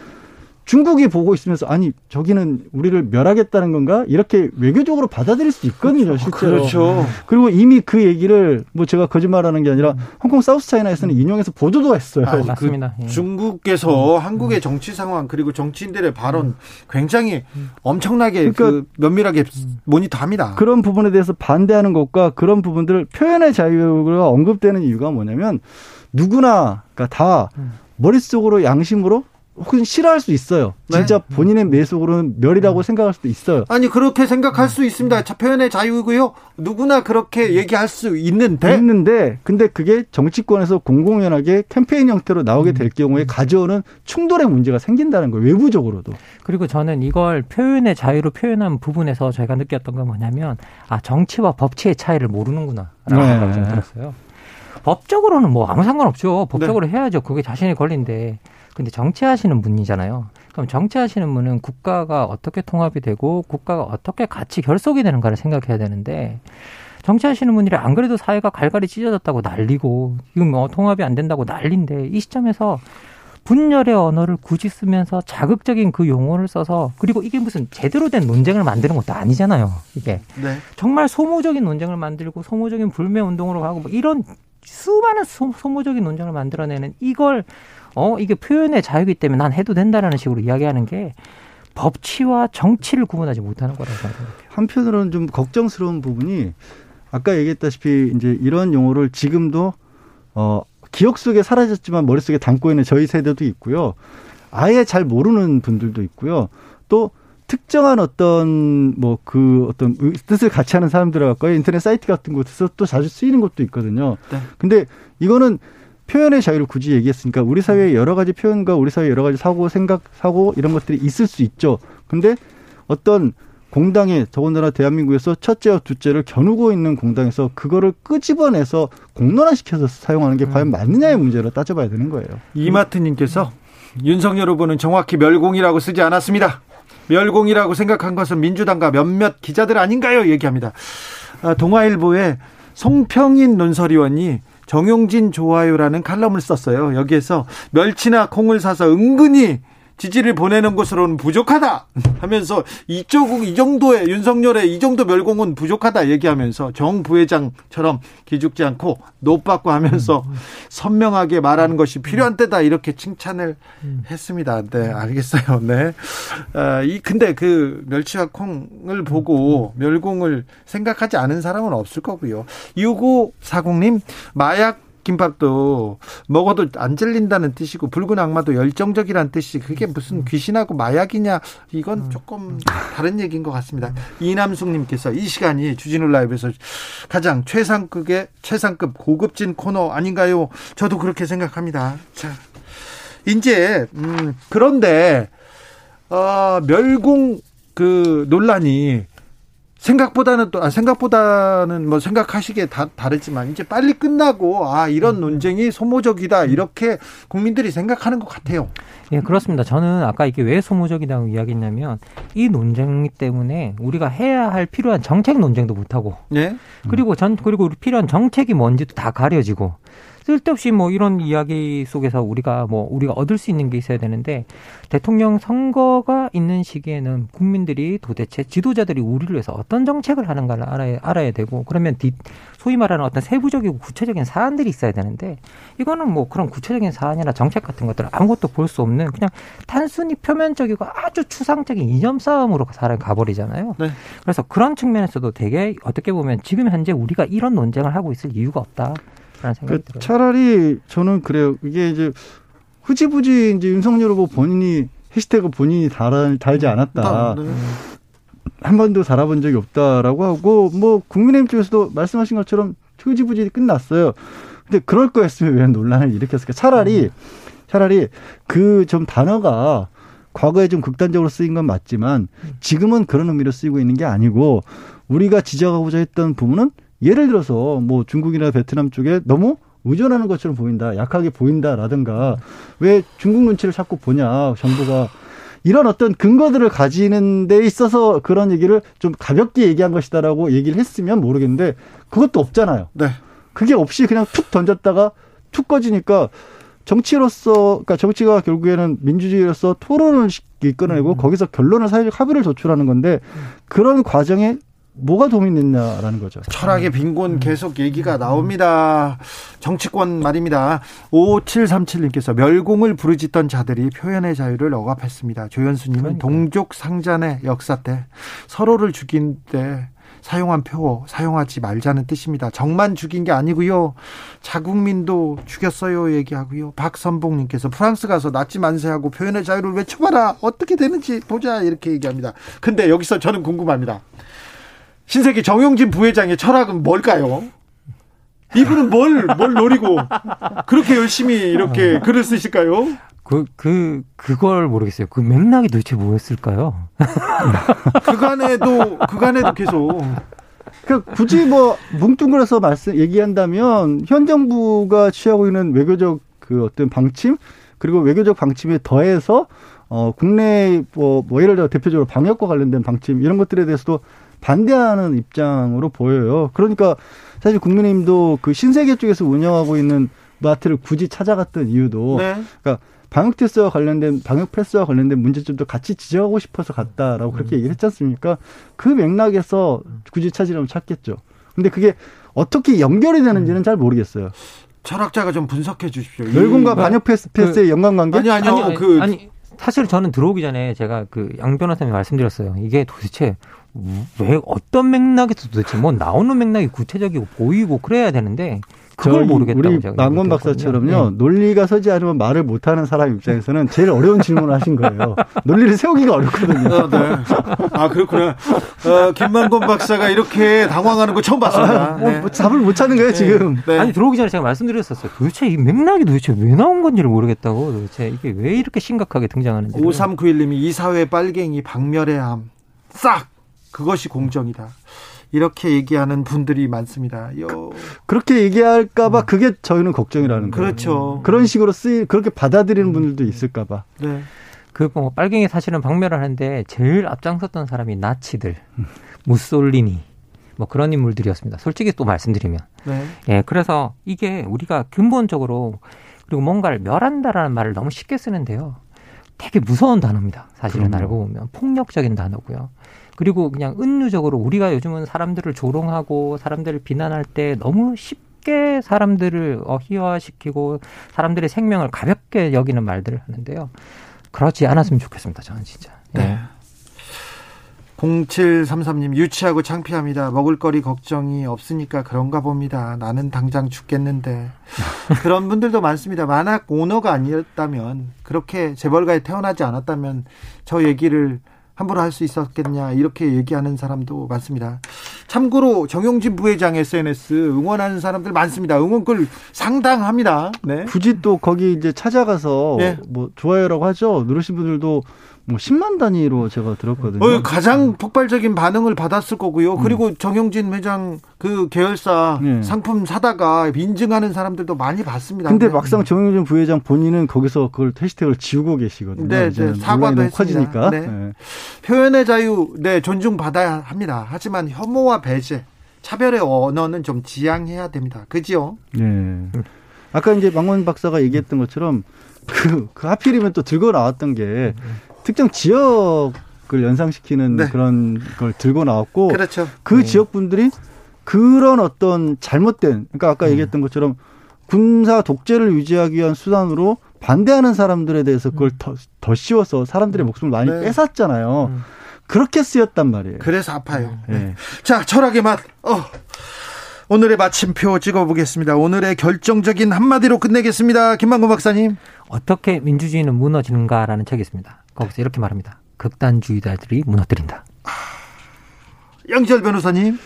중국이 보고 있으면서 아니 저기는 우리를 멸하겠다는 건가 이렇게 외교적으로 받아들일 수 있거든요 그렇죠. 실제로 그렇죠. 그리고 이미 그 얘기를 뭐 제가 거짓말하는 게 아니라 홍콩 사우스차이나에서는 인용해서 보도도 했어요. 아, 맞습니다. 그 중국에서 음. 한국의 정치 상황 그리고 정치인들의 발언 음. 굉장히 엄청나게 그러니까 그 면밀하게 모니터합니다. 그런 부분에 대해서 반대하는 것과 그런 부분들 표현의 자유가 언급되는 이유가 뭐냐면 누구나 그러니까 다 음. 머릿속으로 양심으로 혹은 싫어할 수 있어요. 네. 진짜 본인의 매속으로는 멸이라고 음. 생각할 수도 있어요. 아니 그렇게 생각할 수 있습니다. 표현의 자유고요. 누구나 그렇게 얘기할 수 있는데 있는데 근데 그게 정치권에서 공공연하게 캠페인 형태로 나오게 될 음. 경우에 가져오는 충돌의 문제가 생긴다는 거예요. 외부적으로도. 그리고 저는 이걸 표현의 자유로 표현한 부분에서 저희가 느꼈던 건 뭐냐면 아 정치와 법치의 차이를 모르는구나라는 네. 생각이 좀 들었어요. 법적으로는 뭐 아무 상관없죠. 법적으로 네. 해야죠. 그게 자신의 권리인데. 근데 정치하시는 분이잖아요. 그럼 정치하시는 분은 국가가 어떻게 통합이 되고 국가가 어떻게 같이 결속이 되는가를 생각해야 되는데 정치하시는 분들이 안 그래도 사회가 갈갈이 찢어졌다고 난리고 이건 뭐 통합이 안 된다고 난리인데 이 시점에서 분열의 언어를 굳이 쓰면서 자극적인 그 용어를 써서 그리고 이게 무슨 제대로 된 논쟁을 만드는 것도 아니잖아요. 이게 네. 정말 소모적인 논쟁을 만들고 소모적인 불매 운동으로 가고 뭐 이런 수많은 소, 소모적인 논쟁을 만들어내는 이걸 어 이게 표현의 자유이기 때문에 난 해도 된다라는 식으로 이야기하는 게 법치와 정치를 구분하지 못하는 거라고 생각해요. 한편으로는 좀 걱정스러운 부분이 아까 얘기했다시피 이제 이런 용어를 지금도 어 기억 속에 사라졌지만 머릿속에 담고 있는 저희 세대도 있고요. 아예 잘 모르는 분들도 있고요. 또 특정한 어떤 뭐 그 어떤 뜻을 같이 하는 사람들하고 인터넷 사이트 같은 곳에서 또 자주 쓰이는 것도 있거든요. 네. 근데 이거는 표현의 자유를 굳이 얘기했으니까 우리 사회에 여러 가지 표현과 우리 사회에 여러 가지 사고, 생각, 사고 이런 것들이 있을 수 있죠. 근데 어떤 공당에 더군다나 대한민국에서 첫째와 둘째를 겨누고 있는 공당에서 그거를 끄집어내서 공론화시켜서 사용하는 게 과연 맞느냐의 문제로 따져봐야 되는 거예요. 이마트님께서 윤석열 후보는 정확히 멸공이라고 쓰지 않았습니다. 멸공이라고 생각한 것은 민주당과 몇몇 기자들 아닌가요? 얘기합니다. 아, 동아일보에 송평인 논설위원이 정용진 좋아요라는 칼럼을 썼어요. 여기에서 멸치나 콩을 사서 은근히 지지를 보내는 것으로는 부족하다 하면서 이쪽 이 정도의 윤석열의 이 정도 멸공은 부족하다 얘기하면서 정 부회장처럼 기죽지 않고 노받고 하면서 선명하게 말하는 것이 필요한 때다 이렇게 칭찬을 했습니다. 네, 알겠어요. 네. 아, 이 근데 그 멸치와 콩을 보고 멸공을 생각하지 않은 사람은 없을 거고요. 6540님 마약 김밥도 먹어도 안 질린다는 뜻이고 붉은 악마도 열정적이라는 뜻이 그게 무슨 음. 귀신하고 마약이냐 이건 음. 조금 다른 얘기인 것 같습니다. 음. 이남숙님께서 이 시간이 주진우 라이브에서 가장 최상급의 최상급 고급진 코너 아닌가요? 저도 그렇게 생각합니다. 자, 이제 음, 그런데 어, 멸공 그 논란이 생각보다는 또 아, 생각보다는 뭐 생각하시기에 다 다르지만 이제 빨리 끝나고 아 이런 음. 논쟁이 소모적이다 이렇게 국민들이 생각하는 것 같아요. 예, 그렇습니다. 저는 아까 이게 왜 소모적이라고 이야기했냐면 이 논쟁 때문에 우리가 해야 할 필요한 정책 논쟁도 못 하고, 예? 그리고 전 그리고 필요한 정책이 뭔지도 다 가려지고 쓸데없이 뭐 이런 이야기 속에서 우리가 뭐 우리가 얻을 수 있는 게 있어야 되는데 대통령 선거가 있는 시기에는 국민들이 도대체 지도자들이 우리를 위해서 어떤 정책을 하는가를 알아야, 알아야 되고 그러면 뒤, 소위 말하는 어떤 세부적이고 구체적인 사안들이 있어야 되는데 이거는 뭐 그런 구체적인 사안이나 정책 같은 것들 아무것도 볼 수 없는 그냥 단순히 표면적이고 아주 추상적인 이념 싸움으로 사람이 가버리잖아요. 네. 그래서 그런 측면에서도 되게 어떻게 보면 지금 현재 우리가 이런 논쟁을 하고 있을 이유가 없다. 라는 생각이 그 들어요. 차라리 저는 그래요. 이게 이제 흐지부지 이제 윤석열 후보 본인이 해시태그 본인이 달, 달지 않았다. 아, 네. 한 번도 달아본 적이 없다라고 하고 뭐 국민의힘 쪽에서도 말씀하신 것처럼 흐지부지 끝났어요. 근데 그럴 거였으면 왜 논란을 일으켰을까? 차라리 음. 차라리 그 좀 단어가 과거에 좀 극단적으로 쓰인 건 맞지만 지금은 그런 의미로 쓰이고 있는 게 아니고 우리가 지적하고자 했던 부분은 예를 들어서 뭐 중국이나 베트남 쪽에 너무 의존하는 것처럼 보인다, 약하게 보인다라든가 왜 중국 눈치를 자꾸 보냐 정부가 이런 어떤 근거들을 가지는 데 있어서 그런 얘기를 좀 가볍게 얘기한 것이다라고 얘기를 했으면 모르겠는데 그것도 없잖아요. 네. 그게 없이 그냥 툭 던졌다가 툭 꺼지니까 정치로서 그러니까 정치가 결국에는 민주주의로서 토론을 이끌어내고 음. 거기서 결론을 사회적 합의를 도출하는 건데 그런 과정에 뭐가 도움이 됐냐라는 거죠. 철학의 빈곤 계속 얘기가 나옵니다. 정치권 말입니다. 5737님께서 멸공을 부르짖던 자들이 표현의 자유를 억압했습니다. 조현수님은 그러니까. 동족 상잔의 역사 때 서로를 죽인 때 사용한 표 사용하지 말자는 뜻입니다. 정만 죽인 게 아니고요. 자국민도 죽였어요 얘기하고요. 박선봉님께서 프랑스 가서 나치 만세하고 표현의 자유를 외쳐봐라 어떻게 되는지 보자 이렇게 얘기합니다. 근데 여기서 저는 궁금합니다. 신세계 정용진 부회장의 철학은 뭘까요? 이분은 뭘, 뭘 노리고 그렇게 열심히 이렇게 어. 글을 쓰실까요? 그, 그, 그걸 모르겠어요. 그 맥락이 도대체 뭐였을까요? <laughs> 그간에도, 그간에도 계속. 그 굳이 뭐 뭉뚱그려서 말씀 얘기한다면 현 정부가 취하고 있는 외교적 그 어떤 방침 그리고 외교적 방침에 더해서 어, 국내 뭐, 뭐 예를 들어 대표적으로 방역과 관련된 방침 이런 것들에 대해서도 반대하는 입장으로 보여요. 그러니까 사실 국민의힘도 그 신세계 쪽에서 운영하고 있는 마트를 굳이 찾아갔던 이유도 네. 그러니까 방역 테스트와 관련된 방역 패스와 관련된 문제점도 같이 지적하고 싶어서 갔다라고 그렇게 음. 얘기를 했지 않습니까? 그 맥락에서 굳이 찾으려면 찾겠죠. 근데 그게 어떻게 연결이 되는지는 잘 모르겠어요. 철학자가 좀 분석해 주십시오. 열공과 반역 패스 패스의 그, 연관관계? 아니 아니요. 아니, 그 아니 사실 저는 들어오기 전에 제가 그 양 변호사님 말씀드렸어요. 이게 도대체 왜 어떤 맥락에서 도대체 뭐 나오는 맥락이 구체적이고 보이고 그래야 되는데 그걸 모르겠다고 우리 망건 박사처럼요 네. 논리가 서지 않으면 말을 못하는 사람 입장에서는 제일 어려운 질문을 하신 거예요. 논리를 세우기가 어렵거든요. 어, 네. 아 그렇구나. 어, 김만건 박사가 이렇게 당황하는 거 처음 봤습니다. 아, 뭐, 네. 뭐 답을 못 찾는 거예요 네. 지금. 네. 아니 들어오기 전에 제가 말씀드렸었어요. 도대체 이 맥락이 도대체 왜 나온 건지를 모르겠다고. 도대체 이게 왜 이렇게 심각하게 등장하는지. 5391님이 이사회 빨갱이 박멸의 함 싹 그것이 공정이다. 이렇게 얘기하는 분들이 많습니다. 요. 그렇게 얘기할까봐 음. 그게 저희는 걱정이라는 거예요. 그렇죠. 그런 식으로 쓰이 그렇게 받아들이는 음. 분들도 있을까봐. 네. 그 뭐 빨갱이 사실은 박멸을 하는데 제일 앞장섰던 사람이 나치들, 음. 무솔리니 뭐 그런 인물들이었습니다. 솔직히 또 말씀드리면. 네. 예, 그래서 이게 우리가 근본적으로 그리고 뭔가를 멸한다라는 말을 너무 쉽게 쓰는데요. 되게 무서운 단어입니다. 사실은 그럼요. 알고 보면 폭력적인 단어고요. 그리고 그냥 은유적으로 우리가 요즘은 사람들을 조롱하고 사람들을 비난할 때 너무 쉽게 사람들을 어희화시키고 사람들의 생명을 가볍게 여기는 말들을 하는데요. 그렇지 않았으면 좋겠습니다. 저는 진짜. 네. 네. 0733님 유치하고 창피합니다. 먹을거리 걱정이 없으니까 그런가 봅니다. 나는 당장 죽겠는데 <laughs> 그런 분들도 많습니다. 만약 오너가 아니었다면 그렇게 재벌가에 태어나지 않았다면 저 얘기를 함부로 할 수 있었겠냐 이렇게 얘기하는 사람도 많습니다. 참고로 정용진 부회장 SNS 응원하는 사람들 많습니다. 응원글 상당합니다. 네. 굳이 또 거기 이제 찾아가서 네. 뭐 좋아요라고 하죠. 누르신 분들도 뭐 10만 단위로 제가 들었거든요. 어, 가장 폭발적인 반응을 받았을 거고요. 음. 그리고 음. 정영진 회장 그 계열사 네. 상품 사다가 인증하는 사람들도 많이 봤습니다. 근데 네. 막상 정영진 부회장 본인은 거기서 그걸 해시태그를 지우고 계시거든요. 네, 네. 사과도. 커지니까. 네. 네. 표현의 자유, 네, 존중받아야 합니다. 하지만 혐오와 배제, 차별의 언어는 좀 지양해야 됩니다. 그지요? 네. 아까 이제 망원 박사가 얘기했던 것처럼 그, 그 하필이면 또 들고 나왔던 게 특정 지역을 연상시키는 네. 그런 걸 들고 나왔고 그렇죠. 그 네. 지역 분들이 그런 어떤 잘못된 그러니까 아까 음. 얘기했던 것처럼 군사 독재를 유지하기 위한 수단으로 반대하는 사람들에 대해서 그걸 음. 더, 더 씌워서 사람들의 목숨을 많이 네. 뺏었잖아요. 음. 그렇게 쓰였단 말이에요. 그래서 아파요. 네. 자, 철학의 맛. 어. 오늘의 마침표 찍어보겠습니다. 오늘의 결정적인 한마디로 끝내겠습니다. 김만구 박사님. 어떻게 민주주의는 무너지는가라는 책이 있습니다. 거기서 이렇게 말합니다. 극단주의자들이 무너뜨린다. 양지열 변호사님.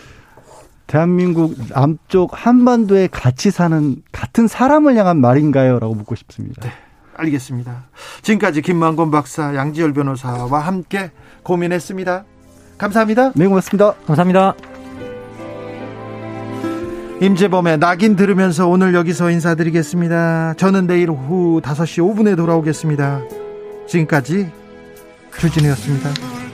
대한민국 남쪽 한반도에 같이 사는 같은 사람을 향한 말인가요? 라고 묻고 싶습니다. 네, 알겠습니다. 지금까지 김만곤 박사, 양지열 변호사와 함께 고민했습니다. 감사합니다. 네, 고맙습니다. 감사합니다. 임재범의 낙인 들으면서 오늘 여기서 인사드리겠습니다. 저는 내일 오후 5시 5분에 돌아오겠습니다. 지금까지 주진이었습니다.